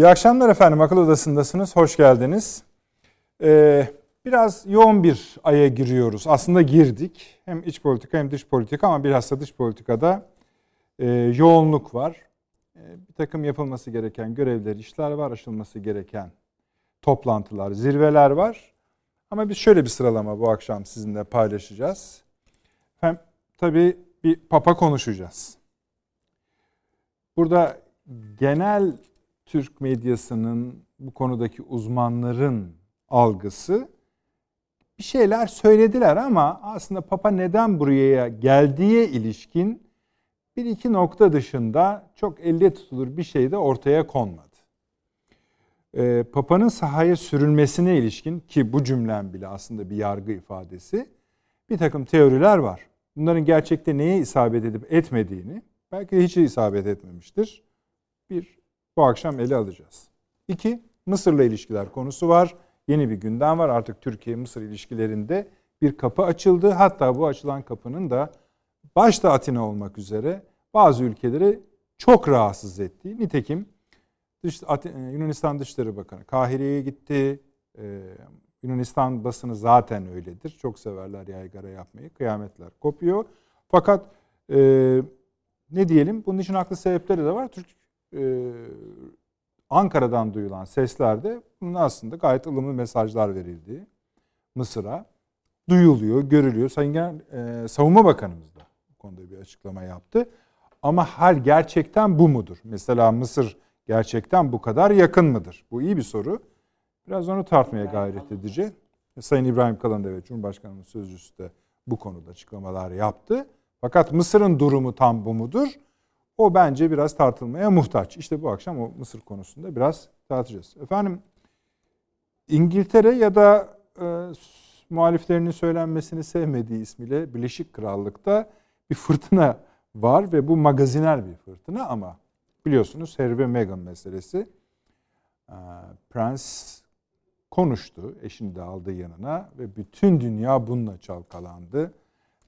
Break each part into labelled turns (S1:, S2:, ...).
S1: İyi akşamlar efendim. Akıl Odası'ndasınız. Hoş geldiniz. Ee, biraz yoğun bir aya giriyoruz. Aslında girdik. Hem iç politika hem dış politika ama bilhassa dış politikada e, yoğunluk var. E, bir takım yapılması gereken görevler, işler var. Aşılması gereken toplantılar, zirveler var. Ama biz şöyle bir sıralama bu akşam sizinle paylaşacağız. Hem tabii bir papa konuşacağız. Burada genel Türk medyasının bu konudaki uzmanların algısı bir şeyler söylediler ama aslında Papa neden buraya geldiğe ilişkin bir iki nokta dışında çok elde tutulur bir şey de ortaya konmadı. Ee, Papa'nın sahaya sürülmesine ilişkin ki bu cümlem bile aslında bir yargı ifadesi bir takım teoriler var. Bunların gerçekte neye isabet edip etmediğini belki de hiç isabet etmemiştir. Bir bu akşam ele alacağız. İki, Mısır'la ilişkiler konusu var. Yeni bir gündem var. Artık Türkiye-Mısır ilişkilerinde bir kapı açıldı. Hatta bu açılan kapının da başta Atina olmak üzere bazı ülkeleri çok rahatsız ettiği. Nitekim Dış, Yunanistan Dışişleri Bakanı Kahire'ye gitti. Ee, Yunanistan basını zaten öyledir. Çok severler yaygara yapmayı. Kıyametler kopuyor. Fakat e, ne diyelim bunun için haklı sebepleri de var. Türk e, Ankara'dan duyulan seslerde bunun aslında gayet ılımlı mesajlar verildiği Mısır'a duyuluyor, görülüyor. Sayın Genel, e, Savunma Bakanımız da bu konuda bir açıklama yaptı. Ama hal gerçekten bu mudur? Mesela Mısır gerçekten bu kadar yakın mıdır? Bu iyi bir soru. Biraz onu tartmaya gayret edeceğiz. Sayın İbrahim Kalın evet Cumhurbaşkanımız sözcüsü de bu konuda açıklamalar yaptı. Fakat Mısır'ın durumu tam bu mudur? O bence biraz tartılmaya muhtaç. İşte bu akşam o Mısır konusunda biraz tartışacağız. Efendim İngiltere ya da e, muhaliflerinin söylenmesini sevmediği ismiyle Birleşik Krallık'ta bir fırtına var ve bu magazinel bir fırtına ama biliyorsunuz Harry ve Meghan meselesi. E, Prens konuştu, eşini de aldı yanına ve bütün dünya bununla çalkalandı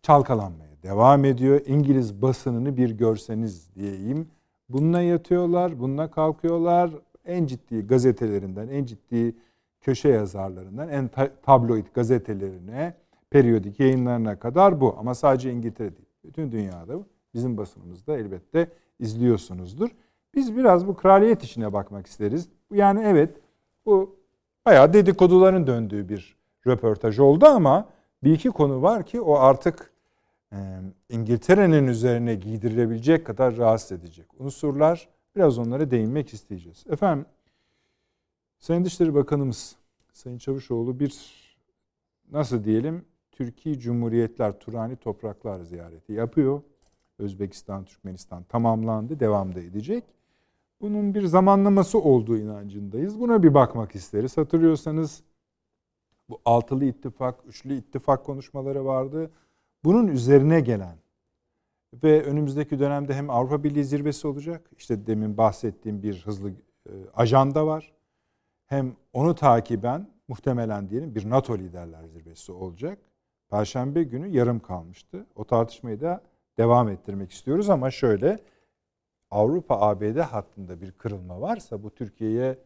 S1: çalkalanmaya devam ediyor. İngiliz basınını bir görseniz diyeyim. Bununla yatıyorlar, bununla kalkıyorlar. En ciddi gazetelerinden, en ciddi köşe yazarlarından, en tabloid gazetelerine, periyodik yayınlarına kadar bu. Ama sadece İngiltere değil. Bütün dünyada bizim basınımızda elbette izliyorsunuzdur. Biz biraz bu kraliyet işine bakmak isteriz. Yani evet bu bayağı dedikoduların döndüğü bir röportaj oldu ama bir iki konu var ki o artık İngiltere'nin üzerine giydirilebilecek kadar rahatsız edecek unsurlar. Biraz onlara değinmek isteyeceğiz. Efendim, Sayın Dışişleri Bakanımız Sayın Çavuşoğlu bir nasıl diyelim Türkiye Cumhuriyetler Turani Topraklar ziyareti yapıyor. Özbekistan, Türkmenistan tamamlandı, devam da edecek. Bunun bir zamanlaması olduğu inancındayız. Buna bir bakmak isteriz. Hatırlıyorsanız bu altılı ittifak, üçlü ittifak konuşmaları vardı. Bunun üzerine gelen ve önümüzdeki dönemde hem Avrupa Birliği zirvesi olacak. İşte demin bahsettiğim bir hızlı e, ajanda var. Hem onu takiben muhtemelen diyelim bir NATO liderler zirvesi olacak. Perşembe günü yarım kalmıştı. O tartışmayı da devam ettirmek istiyoruz ama şöyle Avrupa ABD hattında bir kırılma varsa bu Türkiye'ye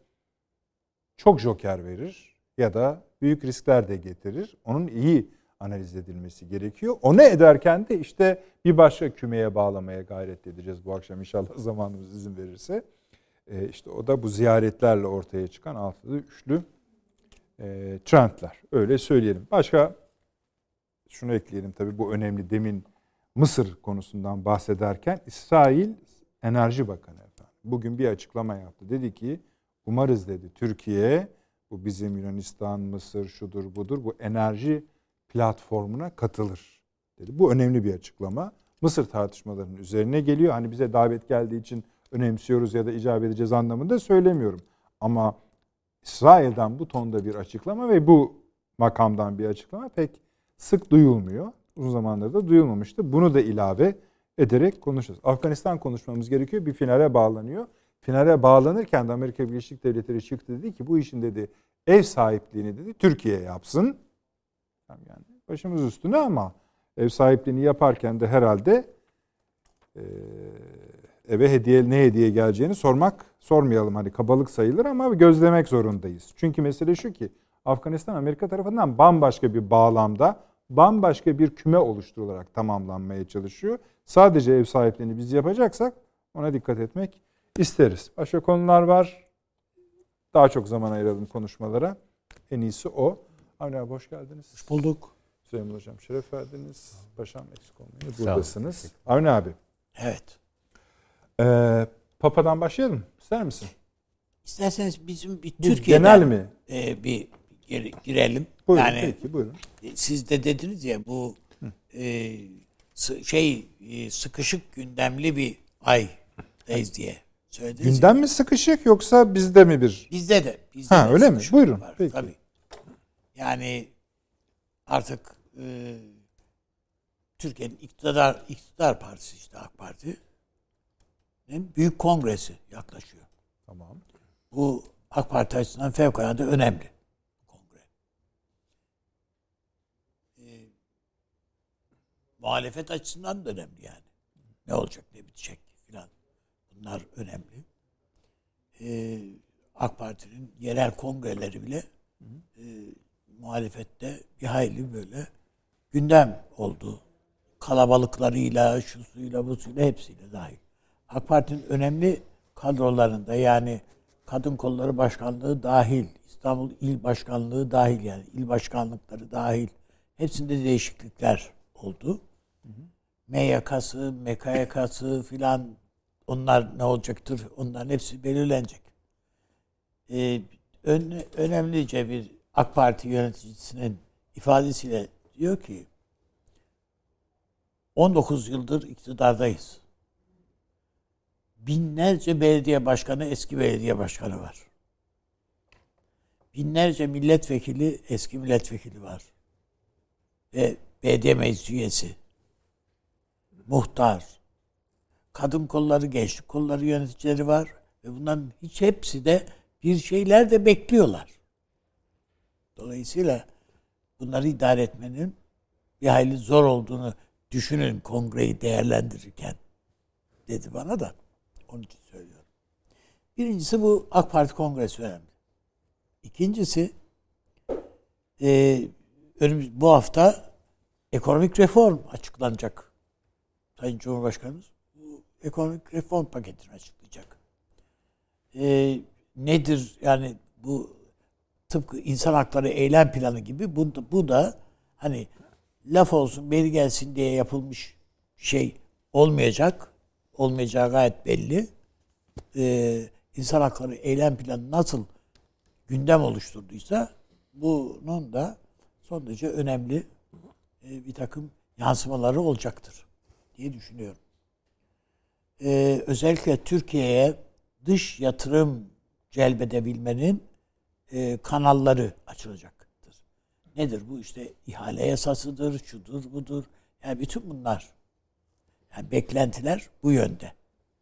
S1: çok joker verir ya da büyük riskler de getirir. Onun iyi analiz edilmesi gerekiyor. Onu ederken de işte bir başka kümeye bağlamaya gayret edeceğiz bu akşam inşallah zamanımız izin verirse. E, işte o da bu ziyaretlerle ortaya çıkan altılı üçlü e, trendler. Öyle söyleyelim. Başka şunu ekleyelim tabii bu önemli demin Mısır konusundan bahsederken İsrail Enerji Bakanı efendim bugün bir açıklama yaptı. Dedi ki umarız dedi Türkiye bu bizim Yunanistan, Mısır şudur budur bu enerji platformuna katılır dedi. Bu önemli bir açıklama. Mısır tartışmalarının üzerine geliyor. Hani bize davet geldiği için önemsiyoruz ya da icap edeceğiz anlamında söylemiyorum. Ama İsrail'den bu tonda bir açıklama ve bu makamdan bir açıklama pek sık duyulmuyor. Uzun zamandır da duyulmamıştı. Bunu da ilave ederek konuşacağız. Afganistan konuşmamız gerekiyor. Bir finale bağlanıyor. Finale bağlanırken de Amerika Birleşik Devletleri çıktı dedi ki bu işin dedi ev sahipliğini dedi Türkiye yapsın. Yani başımız üstüne ama ev sahipliğini yaparken de herhalde e, eve hediye ne hediye geleceğini sormak sormayalım hani kabalık sayılır ama gözlemek zorundayız. Çünkü mesele şu ki Afganistan Amerika tarafından bambaşka bir bağlamda bambaşka bir küme oluşturularak tamamlanmaya çalışıyor. Sadece ev sahipliğini biz yapacaksak ona dikkat etmek isteriz. Başka konular var. Daha çok zaman ayıralım konuşmalara. En iyisi o. Avni abi hoş geldiniz.
S2: Hoş bulduk.
S1: Süleyman Hocam şeref verdiniz. Paşam eksik olmayın. Buradasınız. Avni abi.
S2: Evet.
S1: Ee, Papa'dan başlayalım. İster misin?
S2: İsterseniz bizim bir Türkiye'den
S1: genel mi?
S2: E, bir gir- girelim.
S1: Buyurun
S2: yani
S1: peki buyurun.
S2: e, siz de dediniz ya bu e, şey e, sıkışık gündemli bir aydayız diye söylediniz. ya.
S1: Gündem mi sıkışık yoksa bizde mi bir?
S2: Bizde de. Bizde
S1: Ha,
S2: de
S1: öyle mi? Buyurun,
S2: Var,
S1: peki.
S2: Tabii. Yani artık e, Türkiye'nin iktidar iktidar partisi işte AK Parti büyük kongresi yaklaşıyor.
S1: Tamam.
S2: Bu AK Parti açısından fevkalade önemli. Kongre. Ee, muhalefet açısından da önemli yani. Ne olacak ne bitecek filan. Bunlar önemli. Ee, AK Parti'nin yerel kongreleri bile e, muhalefette bir hayli böyle gündem oldu. Kalabalıklarıyla, şu suyla, bu suyla hepsiyle dahil. AK Parti'nin önemli kadrolarında yani Kadın Kolları Başkanlığı dahil, İstanbul İl Başkanlığı dahil yani il başkanlıkları dahil hepsinde değişiklikler oldu. MYK'sı, MKYK'sı filan onlar ne olacaktır? Onların hepsi belirlenecek. Ee, ön, önemlice bir AK Parti yöneticisinin ifadesiyle diyor ki 19 yıldır iktidardayız. Binlerce belediye başkanı, eski belediye başkanı var. Binlerce milletvekili, eski milletvekili var. Ve belediye meclis üyesi. Muhtar. Kadın kolları, gençlik kolları yöneticileri var. Ve bunların hiç hepsi de bir şeyler de bekliyorlar. Dolayısıyla bunları idare etmenin bir hayli zor olduğunu düşünün kongreyi değerlendirirken dedi bana da. Onun için söylüyorum. Birincisi bu AK Parti kongresi önemli. İkincisi e, önümüz bu hafta ekonomik reform açıklanacak. Sayın Cumhurbaşkanımız bu ekonomik reform paketini açıklayacak. E, nedir yani bu tıpkı insan hakları eylem planı gibi bu, bu da hani laf olsun beri gelsin diye yapılmış şey olmayacak. Olmayacağı gayet belli. Ee, insan hakları eylem planı nasıl gündem oluşturduysa bunun da son derece önemli e, bir takım yansımaları olacaktır diye düşünüyorum. Ee, özellikle Türkiye'ye dış yatırım celbedebilmenin e, kanalları açılacaktır. Nedir bu? işte ihale yasasıdır, şudur, budur. Yani bütün bunlar yani beklentiler bu yönde.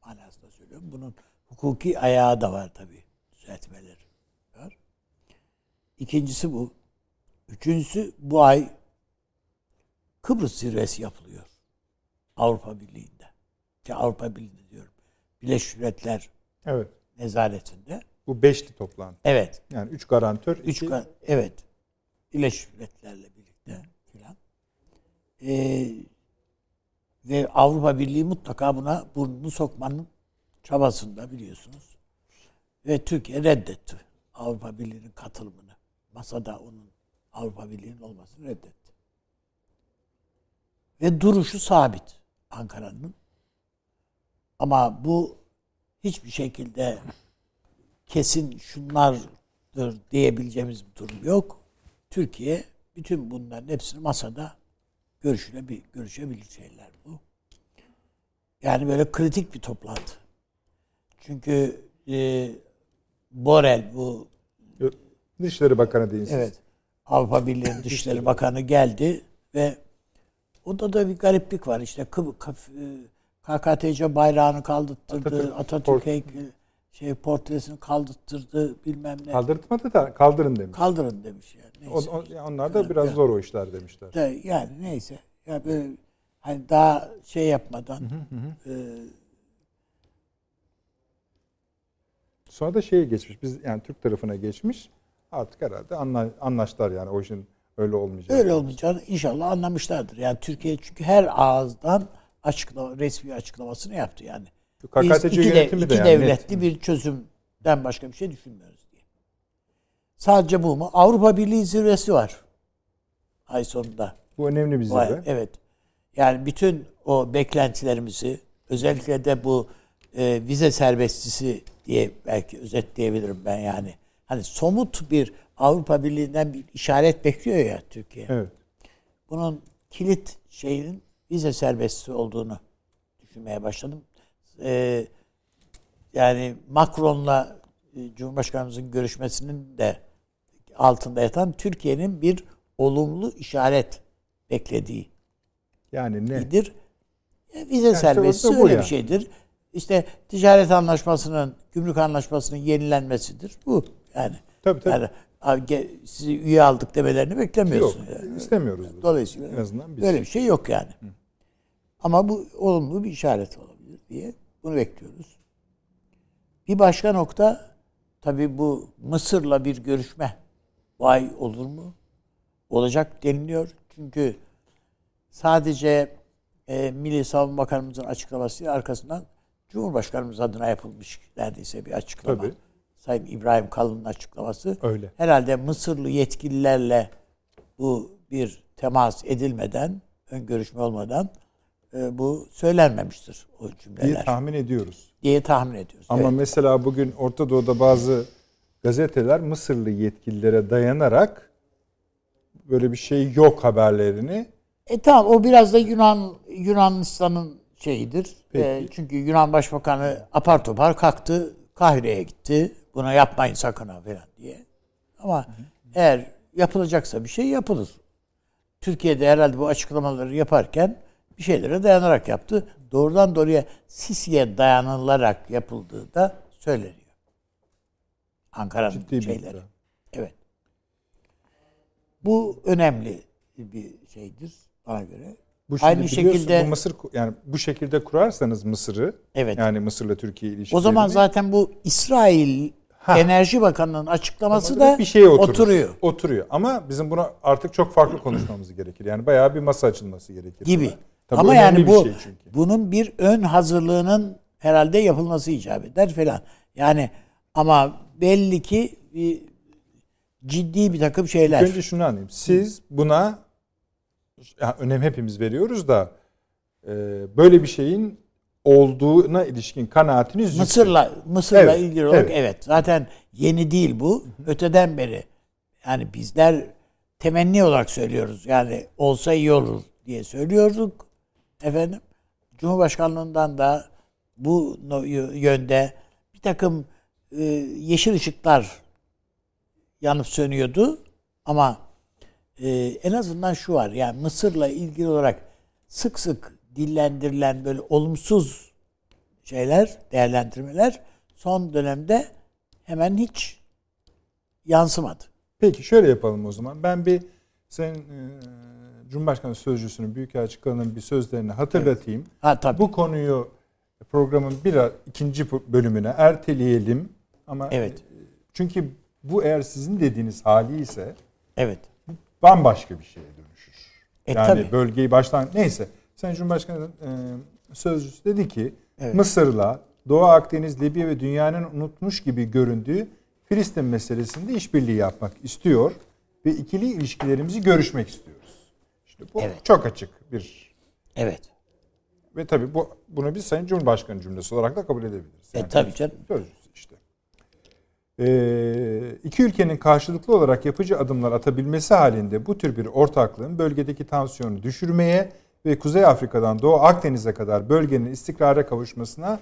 S2: Manasında söylüyorum. Bunun hukuki ayağı da var tabii. Düzeltmeleri var. İkincisi bu. Üçüncüsü bu ay Kıbrıs zirvesi yapılıyor. Avrupa Birliği'nde. Ya Avrupa Birliği'nde diyorum. Birleşmiş Milletler
S1: Evet.
S2: nezaretinde.
S1: Bu beşli toplantı.
S2: Evet.
S1: Yani üç garantör.
S2: Üç
S1: iki-
S2: ka- evet. Birleşmiş Milletler'le birlikte filan. Ee, ve Avrupa Birliği mutlaka buna burnunu sokmanın çabasında biliyorsunuz. Ve Türkiye reddetti Avrupa Birliği'nin katılımını. Masada onun Avrupa Birliği'nin olmasını reddetti. Ve duruşu sabit Ankara'nın. Ama bu hiçbir şekilde kesin şunlardır diyebileceğimiz bir durum yok. Türkiye bütün bunların hepsini masada görüşülebilir, görüşebilir şeyler bu. Yani böyle kritik bir toplantı. Çünkü e, Borel bu
S1: Dışişleri Bakanı siz.
S2: evet Avrupa Birliği'nin Dışişleri Bakanı geldi ve onda da bir gariplik var. İşte Kaf- e, KKTC bayrağını kaldırttırdı,
S1: Atatürk
S2: Atatürk, heykeli- şey portresini kaldırttırdı bilmem ne.
S1: Kaldırtmadı da kaldırın demiş.
S2: Kaldırın demiş yani. Neyse.
S1: o- onlar da biraz zor o işler demişler.
S2: De, yani neyse. Ya böyle hani daha şey yapmadan e,
S1: Sonra da şeye geçmiş. Biz yani Türk tarafına geçmiş. Artık herhalde anla, anlaştılar yani o işin öyle olmayacak.
S2: Öyle olmayacağını inşallah anlamışlardır. Yani Türkiye çünkü her ağızdan açıklama, resmi açıklamasını yaptı yani. Biz iki, de, iki
S1: de yani
S2: devletli
S1: net.
S2: bir çözümden başka bir şey düşünmüyoruz diye. Sadece bu mu? Avrupa Birliği zirvesi var. Ay sonunda.
S1: Bu önemli bir zirve.
S2: evet. Yani bütün o beklentilerimizi özellikle de bu e, vize serbestisi diye belki özetleyebilirim ben yani. Hani somut bir Avrupa Birliği'nden bir işaret bekliyor ya Türkiye.
S1: Evet.
S2: Bunun kilit şeyin vize serbestisi olduğunu düşünmeye başladım. E, yani Macron'la e, Cumhurbaşkanımızın görüşmesinin de altında yatan Türkiye'nin bir olumlu işaret beklediği
S1: Yani ne?
S2: nedir? E, Vize
S1: orada bu
S2: öyle
S1: ya.
S2: bir şeydir. İşte ticaret anlaşmasının, gümrük anlaşmasının yenilenmesidir. Bu yani.
S1: Tabii, tabii.
S2: Yani sizi üye aldık demelerini
S1: Yok.
S2: beklemiyorsun. yani.
S1: istemiyoruz. bunu.
S2: Dolayısıyla
S1: En azından biz.
S2: böyle bir şey yok yani. Ama bu olumlu bir işaret olabilir diye bunu bekliyoruz. Bir başka nokta tabii bu Mısır'la bir görüşme. Vay olur mu? Olacak deniliyor. Çünkü sadece e, Milli Savunma Bakanımızın açıklaması arkasından Cumhurbaşkanımız adına yapılmış neredeyse bir açıklama.
S1: Tabii.
S2: Sayın İbrahim Kalın'ın açıklaması.
S1: Öyle.
S2: Herhalde Mısırlı yetkililerle bu bir temas edilmeden, ön görüşme olmadan bu söylenmemiştir o
S1: diye
S2: cümleler
S1: tahmin ediyoruz.
S2: diye tahmin ediyoruz.
S1: Ama
S2: Evet.
S1: mesela bugün Orta Doğu'da bazı gazeteler Mısırlı yetkililere dayanarak böyle bir şey yok haberlerini
S2: E tamam o biraz da Yunan Yunanistan'ın şeyidir.
S1: Peki.
S2: E, çünkü Yunan Başbakanı apar topar kalktı Kahire'ye gitti. Buna yapmayın sakın ha falan diye. Ama eğer yapılacaksa bir şey yapılır. Türkiye'de herhalde bu açıklamaları yaparken bir şeylere dayanarak yaptı. Doğrudan doğruya Sisi'ye dayanılarak yapıldığı da söyleniyor. Ankara'nın şeyleri. Evet. Bu önemli bir şeydir bana göre.
S1: Bu şimdi
S2: Aynı şekilde
S1: bu Mısır yani bu şekilde kurarsanız Mısır'ı
S2: Evet.
S1: yani Mısır'la Türkiye ilişkilerini
S2: o zaman zaten bu İsrail
S1: Ha.
S2: Enerji Bakanı'nın açıklaması
S1: Ama
S2: da
S1: bir şeye oturur.
S2: oturuyor
S1: Oturuyor. Ama bizim buna artık çok farklı konuşmamız gerekir. Yani bayağı bir masa açılması gerekir.
S2: gibi.
S1: buna. Tabii
S2: Ama yani bu
S1: şey çünkü.
S2: bunun bir ön hazırlığının herhalde yapılması icap eder falan. Yani ama belli ki bir ciddi bir takım şeyler.
S1: Önce şunu anlayayım. Siz buna ya önem hepimiz veriyoruz da e, böyle bir şeyin olduğuna ilişkin kanaatiniz yüksek.
S2: Mısır'la Mısır'la
S1: Evet,
S2: ilgili olarak
S1: evet.
S2: evet. Zaten yeni değil bu. Öteden beri yani bizler temenni olarak söylüyoruz. Yani olsa iyi olur diye söylüyorduk. Efendim Cumhurbaşkanlığından da bu yönde bir takım e, yeşil ışıklar yanıp sönüyordu. Ama e, en azından şu var. Yani Mısır'la ilgili olarak sık sık dillendirilen böyle olumsuz şeyler, değerlendirmeler son dönemde hemen hiç yansımadı.
S1: Peki şöyle yapalım o zaman. Ben bir sen Cumhurbaşkanı Sözcüsü'nün Büyükelçi Kalın'ın bir sözlerini hatırlatayım.
S2: Ha tabii.
S1: Bu konuyu programın bir ikinci bölümüne erteleyelim. Ama
S2: Evet.
S1: e, çünkü bu eğer sizin dediğiniz hali ise
S2: evet.
S1: bambaşka bir şeye dönüşür.
S2: E,
S1: yani
S2: tabii.
S1: bölgeyi baştan neyse. Sayın Cumhurbaşkanı e, sözcüsü dedi ki
S2: Evet.
S1: Mısır'la Doğu Akdeniz, Libya ve dünyanın unutmuş gibi göründüğü Filistin meselesinde işbirliği yapmak istiyor ve ikili ilişkilerimizi görüşmek istiyoruz. İşte bu
S2: Evet.
S1: çok açık bir
S2: Evet.
S1: ve tabii bu bunu biz Sayın Cumhurbaşkanı cümlesi olarak da kabul edebiliriz.
S2: E, tabii canım.
S1: Sözcüsü işte. Ee, iki ülkenin karşılıklı olarak yapıcı adımlar atabilmesi halinde bu tür bir ortaklığın bölgedeki tansiyonu düşürmeye ve Kuzey Afrika'dan Doğu Akdeniz'e kadar bölgenin istikrara kavuşmasına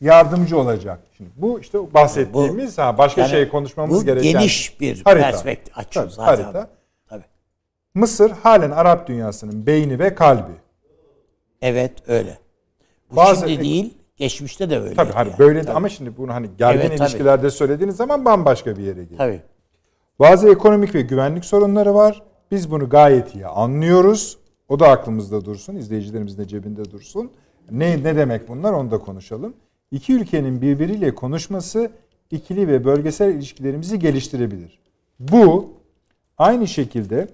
S1: yardımcı olacak. Şimdi bu işte bahsettiğimiz ha başka
S2: Yani
S1: şey konuşmamız
S2: bu
S1: gereken
S2: geniş bir
S1: harita.
S2: perspektif açıyor zaten.
S1: harita.
S2: Tabii.
S1: Mısır halen Arap dünyasının beyni ve kalbi.
S2: Evet öyle. Bu
S1: Bazı-
S2: şimdi değil, geçmişte de öyle.
S1: Tabii hani
S2: yani.
S1: böyle
S2: Tabii.
S1: ama şimdi bunu hani gergin
S2: Evet, tabii.
S1: ilişkilerde söylediğiniz zaman bambaşka bir yere geliyor.
S2: Tabii.
S1: Bazı ekonomik ve güvenlik sorunları var. Biz bunu gayet iyi anlıyoruz. O da aklımızda dursun, izleyicilerimizin de cebinde dursun. Ne ne demek bunlar onu da konuşalım. İki ülkenin birbiriyle konuşması ikili ve bölgesel ilişkilerimizi geliştirebilir. Bu aynı şekilde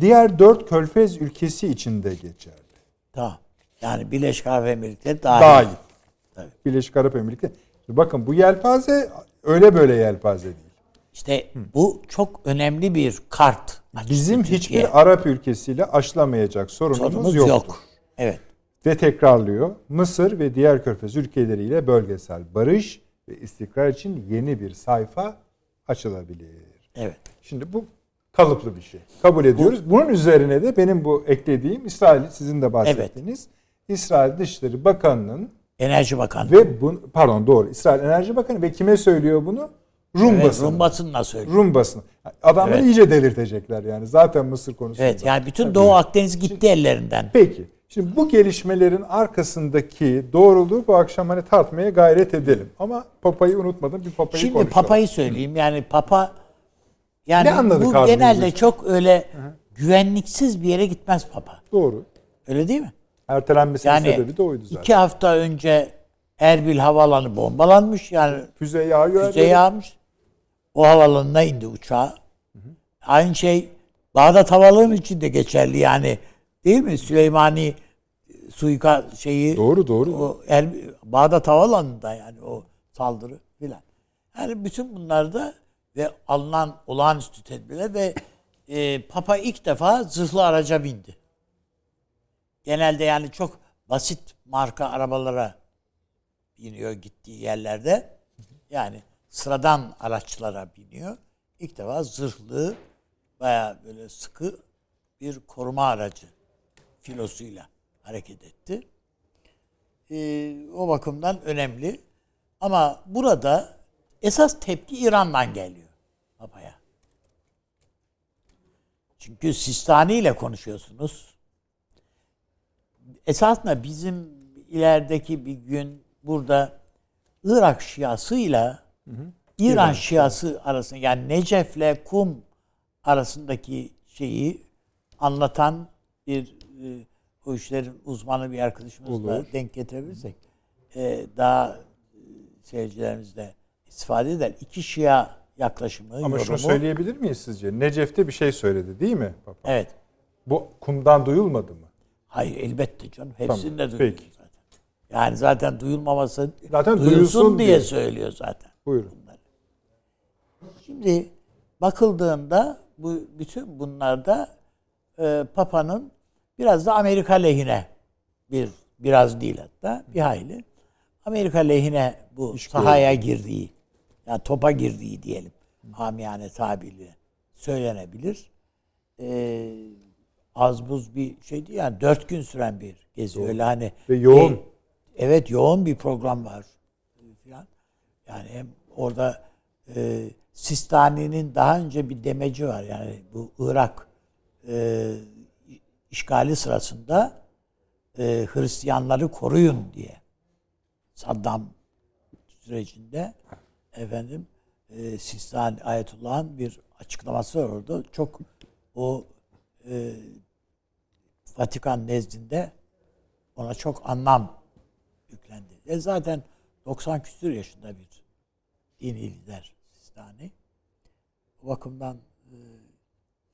S1: diğer dört körfez ülkesi için de geçerli.
S2: Tamam. Yani Birleşik Arap Emirlikleri dahil.
S1: Dahil.
S2: Tabii.
S1: Birleşik Arap Emirlikleri. Bakın bu yelpaze öyle böyle yelpaze değil.
S2: İşte bu çok önemli bir kart.
S1: Bizim
S2: Türkiye.
S1: hiçbir Arap ülkesiyle aşılamayacak sorunumuz,
S2: sorunumuz
S1: yoktur.
S2: yok. Evet.
S1: Ve tekrarlıyor. Mısır ve diğer körfez ülkeleriyle bölgesel barış ve istikrar için yeni bir sayfa açılabilir.
S2: Evet.
S1: Şimdi bu kalıplı bir şey. Kabul ediyoruz. Bunun üzerine de benim bu eklediğim İsrail sizin de bahsettiğiniz İsrail Dışişleri Bakanı'nın
S2: Enerji Bakanı.
S1: ve bu pardon doğru İsrail Enerji Bakanı ve kime söylüyor bunu? Rum
S2: evet,
S1: basını.
S2: Rum basınına söylüyor.
S1: Rum basını. Adamları
S2: Evet.
S1: iyice delirtecekler yani. Zaten Mısır konusunda.
S2: Evet yani bütün Doğu Akdeniz gitti ellerinden.
S1: Peki. Şimdi bu gelişmelerin arkasındaki doğruluğu bu akşam hani tartmaya gayret edelim. Ama Papa'yı unutmadım. Bir Papa'yı
S2: Şimdi
S1: konuşalım.
S2: Papa'yı söyleyeyim. Yani Papa yani
S1: Ne anladık
S2: bu genelde
S1: biz?
S2: çok öyle güvenliksiz bir yere gitmez Papa.
S1: Doğru.
S2: Öyle değil mi?
S1: Ertelenmesinin
S2: Yani
S1: sebebi de oydu zaten.
S2: iki hafta önce Erbil havaalanı bombalanmış. Yani
S1: Füze yağıyor.
S2: füze yağmış. O havalanına indi uçağı. Aynı şey Bağdat Havaalanı için de geçerli yani. Değil mi? Süleymani suika şeyi
S1: Doğru doğru.
S2: o El, Bağdat Havaalanı'nda yani o saldırı filan. Yani bütün bunlarda ve alınan olağanüstü tedbirler ve e, Papa ilk defa zırhlı araca bindi. Genelde yani çok basit marka arabalara biniyor gittiği yerlerde. Yani sıradan araçlara biniyor. İlk defa zırhlı baya böyle sıkı bir koruma aracı filosuyla hareket etti. Ee, o bakımdan önemli. Ama burada esas tepki İran'dan geliyor Papa'ya. Çünkü Sistani ile konuşuyorsunuz. Esasında bizim ilerideki bir gün burada Irak Şiasıyla İran Şiası arasında yani Necef'le Kum arasındaki şeyi anlatan bir e, o işlerin uzmanı bir arkadaşımızla
S1: Olur.
S2: denk getirebilirsek e, daha e, seyircilerimiz de istifade eder. İki Şia yaklaşımı,
S1: Ama
S2: yorumu.
S1: şunu söyleyebilir miyiz sizce? Necef'te bir şey söyledi değil mi Papa?
S2: Evet.
S1: Bu kumdan duyulmadı mı?
S2: Hayır elbette canım. Hepsinde
S1: Tamam,
S2: duyuluyor
S1: peki.
S2: zaten. Yani zaten duyulmaması
S1: Zaten
S2: duyulsun
S1: duyulsun
S2: diye
S1: diye.
S2: söylüyor zaten.
S1: Buyurun.
S2: bunları. Şimdi bakıldığında bu bütün bunlarda e, Papa'nın biraz da Amerika lehine bir biraz değil hatta bir hayli Amerika lehine bu sahaya girdiği yani topa girdiği diyelim amiyane tabirle söylenebilir. E, az buz bir şey değil yani dört gün süren bir gezi öyle hani
S1: Ve yoğun.
S2: e, evet yoğun bir program var. Yani hem orada e, Sistani'nin daha önce bir demeci var. Yani bu Irak e, işgali sırasında e, Hristiyanları koruyun diye Saddam sürecinde efendim e, Sistani Ayetullah'ın bir açıklaması var orada. Çok o e, Vatikan nezdinde ona çok anlam yüklendi. E zaten 90 küsur yaşında bir dini lider Sistani. O bakımdan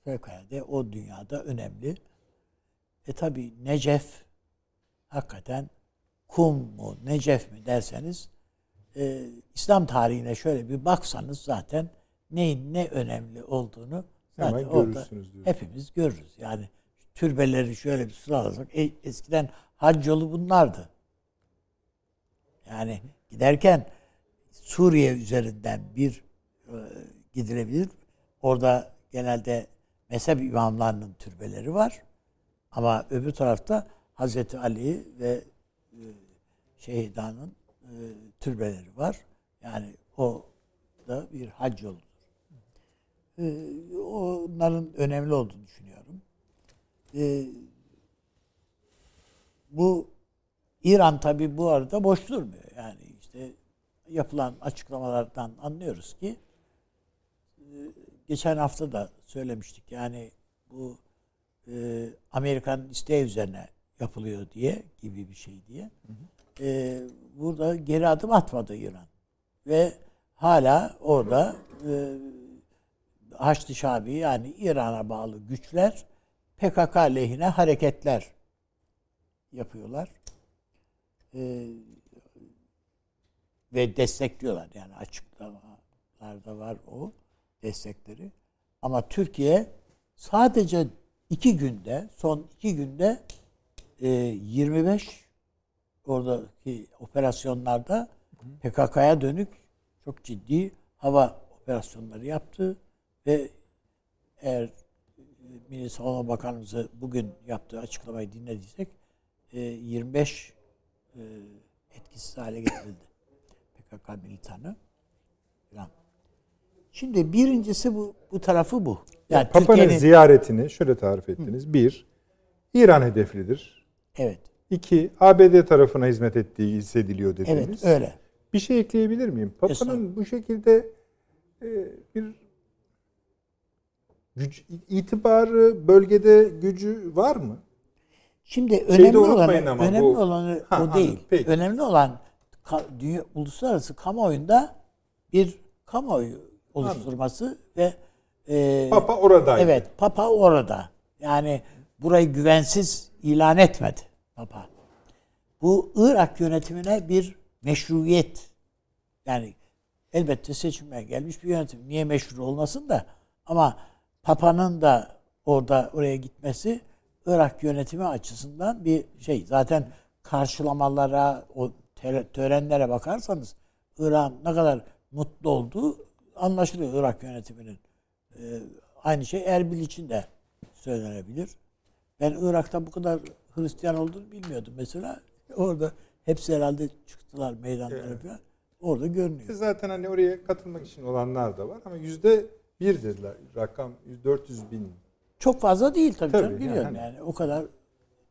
S2: e, o dünyada önemli. E tabi Necef hakikaten kum mu Necef mi derseniz e, İslam tarihine şöyle bir baksanız zaten neyin ne önemli olduğunu zaten
S1: Hemen
S2: orada hepimiz görürüz. Yani türbeleri şöyle bir sıralasak e, eskiden hac yolu bunlardı. Yani giderken Suriye üzerinden bir e, gidilebilir. Orada genelde mezhep imamlarının türbeleri var. Ama öbür tarafta Hazreti Ali ve e, Şehidan'ın e, türbeleri var. Yani o da bir hac yoludur. E, onların önemli olduğunu düşünüyorum. E, bu İran tabi bu arada boş durmuyor. Yani işte yapılan açıklamalardan anlıyoruz ki e, geçen hafta da söylemiştik. Yani bu e, Amerikan isteği üzerine yapılıyor diye gibi bir şey diye. E, burada geri adım atmadı İran. Ve hala orada e, Haçlı Şabi yani İran'a bağlı güçler PKK lehine hareketler yapıyorlar. E, ve destekliyorlar. Yani açıklamalarda var o destekleri. Ama Türkiye sadece iki günde, son iki günde e, 25 oradaki operasyonlarda PKK'ya dönük çok ciddi hava operasyonları yaptı ve eğer e, Milli Savunma Bakanımızı bugün yaptığı açıklamayı dinlediysek e, 25 e, etkisiz hale getirildi. PKK militanı. Şimdi birincisi bu bu tarafı bu.
S1: Yani Papa'nın ziyaretini şöyle tarif ettiniz. Bir, İran hedeflidir.
S2: Evet.
S1: İki, ABD tarafına hizmet ettiği hissediliyor dediniz.
S2: Evet, öyle.
S1: Bir şey ekleyebilir miyim? Papa'nın bu şekilde e, bir güç, itibarı, bölgede gücü var mı?
S2: Şimdi önemli olanı,
S1: ama
S2: önemli
S1: bu-
S2: olanı
S1: Ha,
S2: o
S1: anladım,
S2: değil.
S1: peki.
S2: Önemli olan ka- dünya, uluslararası kamuoyunda bir kamuoyu oluşturması ve e,
S1: Papa oradaydı.
S2: Evet, Papa orada. Yani burayı güvensiz ilan etmedi Papa. Bu Irak yönetimine bir meşruiyet. Yani elbette seçime gelmiş bir yönetim. Niye meşru olmasın da ama Papa'nın da orada oraya gitmesi Irak yönetimi açısından bir şey. Zaten karşılamalara, o töre- törenlere bakarsanız Irak'ın ne kadar mutlu olduğu anlaşılıyor Irak yönetiminin. Ee, aynı şey Erbil için de söylenebilir. Ben Irak'ta bu kadar Hristiyan olduğunu bilmiyordum mesela. Orada hepsi herhalde çıktılar meydanlara falan. Orada görünüyor.
S1: Zaten hani oraya katılmak için olanlar da var ama yüzde bir dediler rakam 400 bin.
S2: Çok fazla değil tabii,
S1: Tabii,
S2: canım biliyorum
S1: yani.
S2: yani. o kadar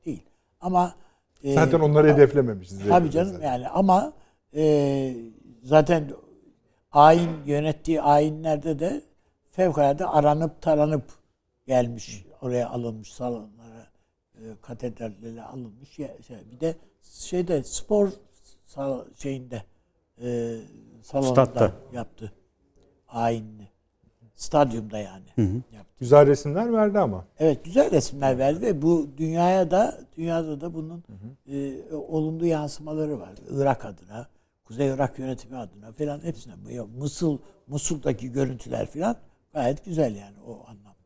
S2: değil. Ama e,
S1: Zaten onları hedeflememişiz.
S2: Tabii canım yani ama e, zaten ayin yönettiği ayinlerde de fevkalade aranıp taranıp gelmiş oraya alınmış salonlara e, katedrallere alınmış ya, şey, bir de şeyde spor sal, şeyinde e, salonunda
S3: Statta.
S2: yaptı ayinini stadyumda yani yaptı.
S1: Güzel resimler verdi ama.
S2: Evet güzel resimler verdi ve bu dünyaya da dünyada da bunun e, olumlu yansımaları var. Irak adına, Kuzey Irak yönetimi adına falan hepsine. Bu ya Mısıl Musul'daki görüntüler falan gayet güzel yani o anlamda.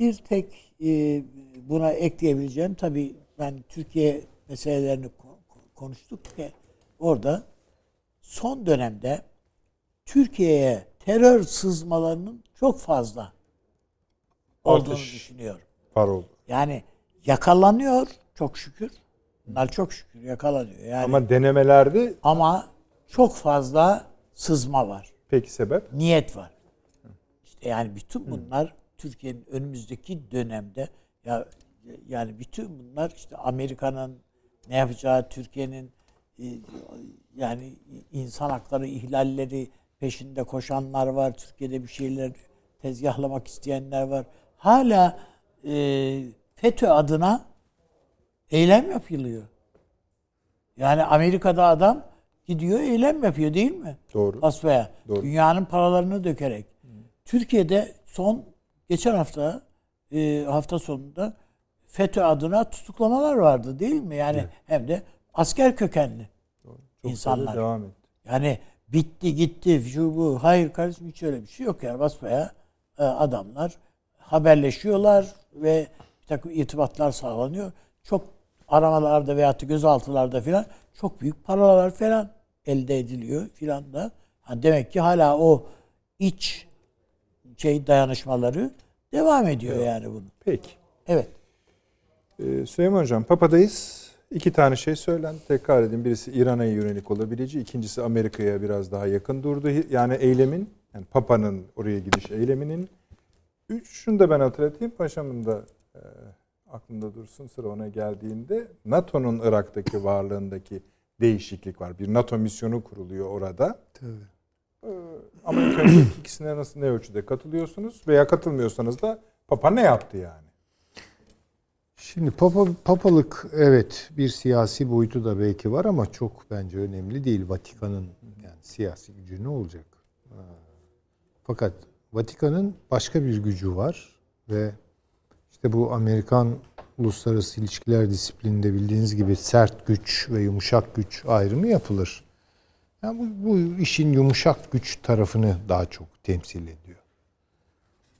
S2: Bir tek e, buna ekleyebileceğim tabii ben Türkiye meselelerini ko- konuştuk ki orada son dönemde Türkiye'ye terör sızmalarının çok fazla olduğunu
S1: Artış.
S2: düşünüyorum.
S1: Var oldu.
S2: Yani yakalanıyor çok şükür. Bunlar çok şükür yakalanıyor. Yani ama,
S1: Ama denemelerde
S2: çok fazla sızma var.
S1: peki sebep?
S2: Niyet var. İşte yani bütün bunlar Türkiye'nin önümüzdeki dönemde ya yani bütün bunlar işte Amerika'nın ne yapacağı, Türkiye'nin e, yani insan hakları ihlalleri peşinde koşanlar var. Türkiye'de bir şeyler tezgahlamak isteyenler var. Hala e, FETÖ adına eylem yapılıyor. Yani Amerika'da adam gidiyor eylem yapıyor değil mi?
S1: Doğru.
S2: Asfaya.
S1: Doğru.
S2: Dünyanın paralarını dökerek. Türkiye'de son geçen hafta e, hafta sonunda FETÖ adına tutuklamalar vardı değil mi? Yani hem de asker kökenli
S1: Çok
S2: insanlar.
S1: devam etti.
S2: Yani bitti gitti şu bu. Hayır kardeşim hiç öyle bir şey yok yani basbaya e, adamlar haberleşiyorlar ve bir takım irtibatlar sağlanıyor. Çok aramalarda veyahut da gözaltılarda filan çok büyük paralar falan elde ediliyor filan da. Ha demek ki hala o iç şey dayanışmaları devam ediyor yani bunun.
S1: Peki.
S2: Evet.
S1: Ee, Süleyman Hocam Papa'dayız. İki tane şey söylendi. Tekrar edin. Birisi İran'a yönelik olabileceği. ikincisi Amerika'ya biraz daha yakın durdu. Yani eylemin, yani Papa'nın oraya gidiş eyleminin. Üç, şunu da ben hatırlatayım. Paşamın da e, aklında dursun sıra ona geldiğinde. NATO'nun Irak'taki varlığındaki değişiklik var. Bir NATO misyonu kuruluyor orada. Ee, Ama ikisine nasıl ne ölçüde katılıyorsunuz veya katılmıyorsanız da Papa ne yaptı yani?
S3: Şimdi papa, papalık evet bir siyasi boyutu da belki var ama çok bence önemli değil. Vatikan'ın yani siyasi gücü ne olacak? Fakat Vatikan'ın başka bir gücü var ve işte bu Amerikan uluslararası ilişkiler disiplininde bildiğiniz gibi sert güç ve yumuşak güç ayrımı yapılır. Yani bu, bu işin yumuşak güç tarafını daha çok temsil ediyor.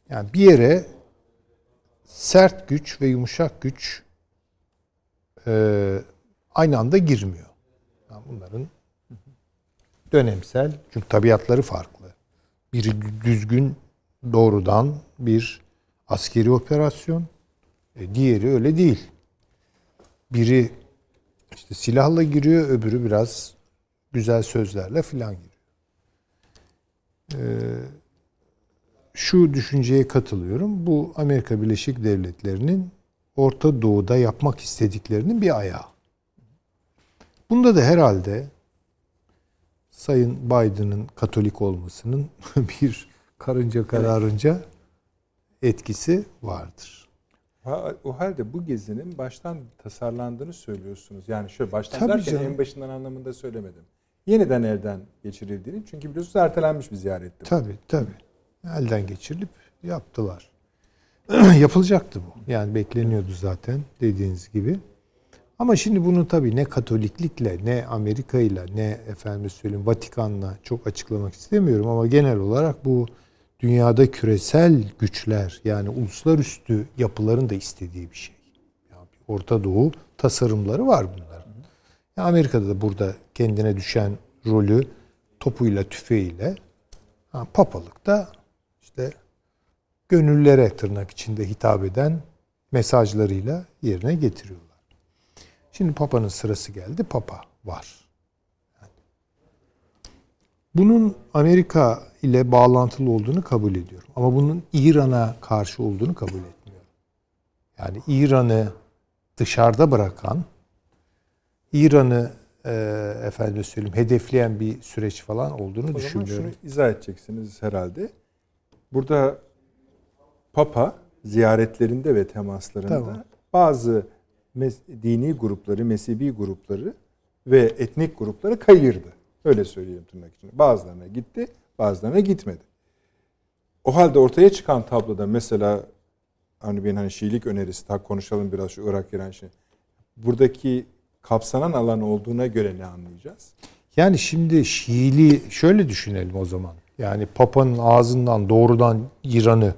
S3: Yani bir yere sert güç ve yumuşak güç e, aynı anda girmiyor. Yani bunların dönemsel çünkü tabiatları farklı. Biri düzgün doğrudan bir askeri operasyon, e, diğeri öyle değil. Biri işte silahla giriyor, öbürü biraz güzel sözlerle filan giriyor. Ee, şu düşünceye katılıyorum. Bu Amerika Birleşik Devletleri'nin Orta Doğu'da yapmak istediklerinin bir ayağı. Bunda da herhalde Sayın Biden'ın Katolik olmasının bir karınca kararınca etkisi vardır.
S1: O halde bu gezinin baştan tasarlandığını söylüyorsunuz. Yani şöyle baştan
S3: Tabii
S1: derken
S3: canım.
S1: en başından anlamında söylemedim. Yeniden elden geçirildiğini çünkü biliyorsunuz ertelenmiş bir ziyaretti. bu.
S3: Tabii tabii. Elden geçirilip yaptılar. Yapılacaktı bu. Yani bekleniyordu zaten dediğiniz gibi. Ama şimdi bunu tabii ne Katoliklikle ne Amerika ile ne efendim söyleyeyim Vatikan'la çok açıklamak istemiyorum ama genel olarak bu dünyada küresel güçler yani uluslararası yapıların da istediği bir şey. Yani Orta Doğu tasarımları var bunların. Amerika'da da burada kendine düşen rolü topuyla tüfeğiyle ha, papalıkta işte gönüllere tırnak içinde hitap eden mesajlarıyla yerine getiriyorlar. Şimdi Papa'nın sırası geldi. Papa var. Bunun Amerika ile bağlantılı olduğunu kabul ediyorum. Ama bunun İran'a karşı olduğunu kabul etmiyorum. Yani İran'ı dışarıda bırakan, İran'ı e, efendim söyleyeyim hedefleyen bir süreç falan olduğunu
S1: O zaman
S3: düşünmüyorum.
S1: şunu izah edeceksiniz herhalde. Burada Papa ziyaretlerinde ve temaslarında
S3: Tamam.
S1: bazı dini grupları, mezhebi grupları ve etnik grupları kayırdı. Öyle söyleyeyim tırnak içinde. Bazılarına gitti, bazılarına gitmedi. O halde ortaya çıkan tabloda mesela Avni Bey'in hani Şiilik önerisi, tak konuşalım biraz şu Irak İran şey. Buradaki kapsanan alan olduğuna göre ne anlayacağız?
S3: Yani şimdi Şiili şöyle düşünelim o zaman. Yani Papa'nın ağzından doğrudan İran'ı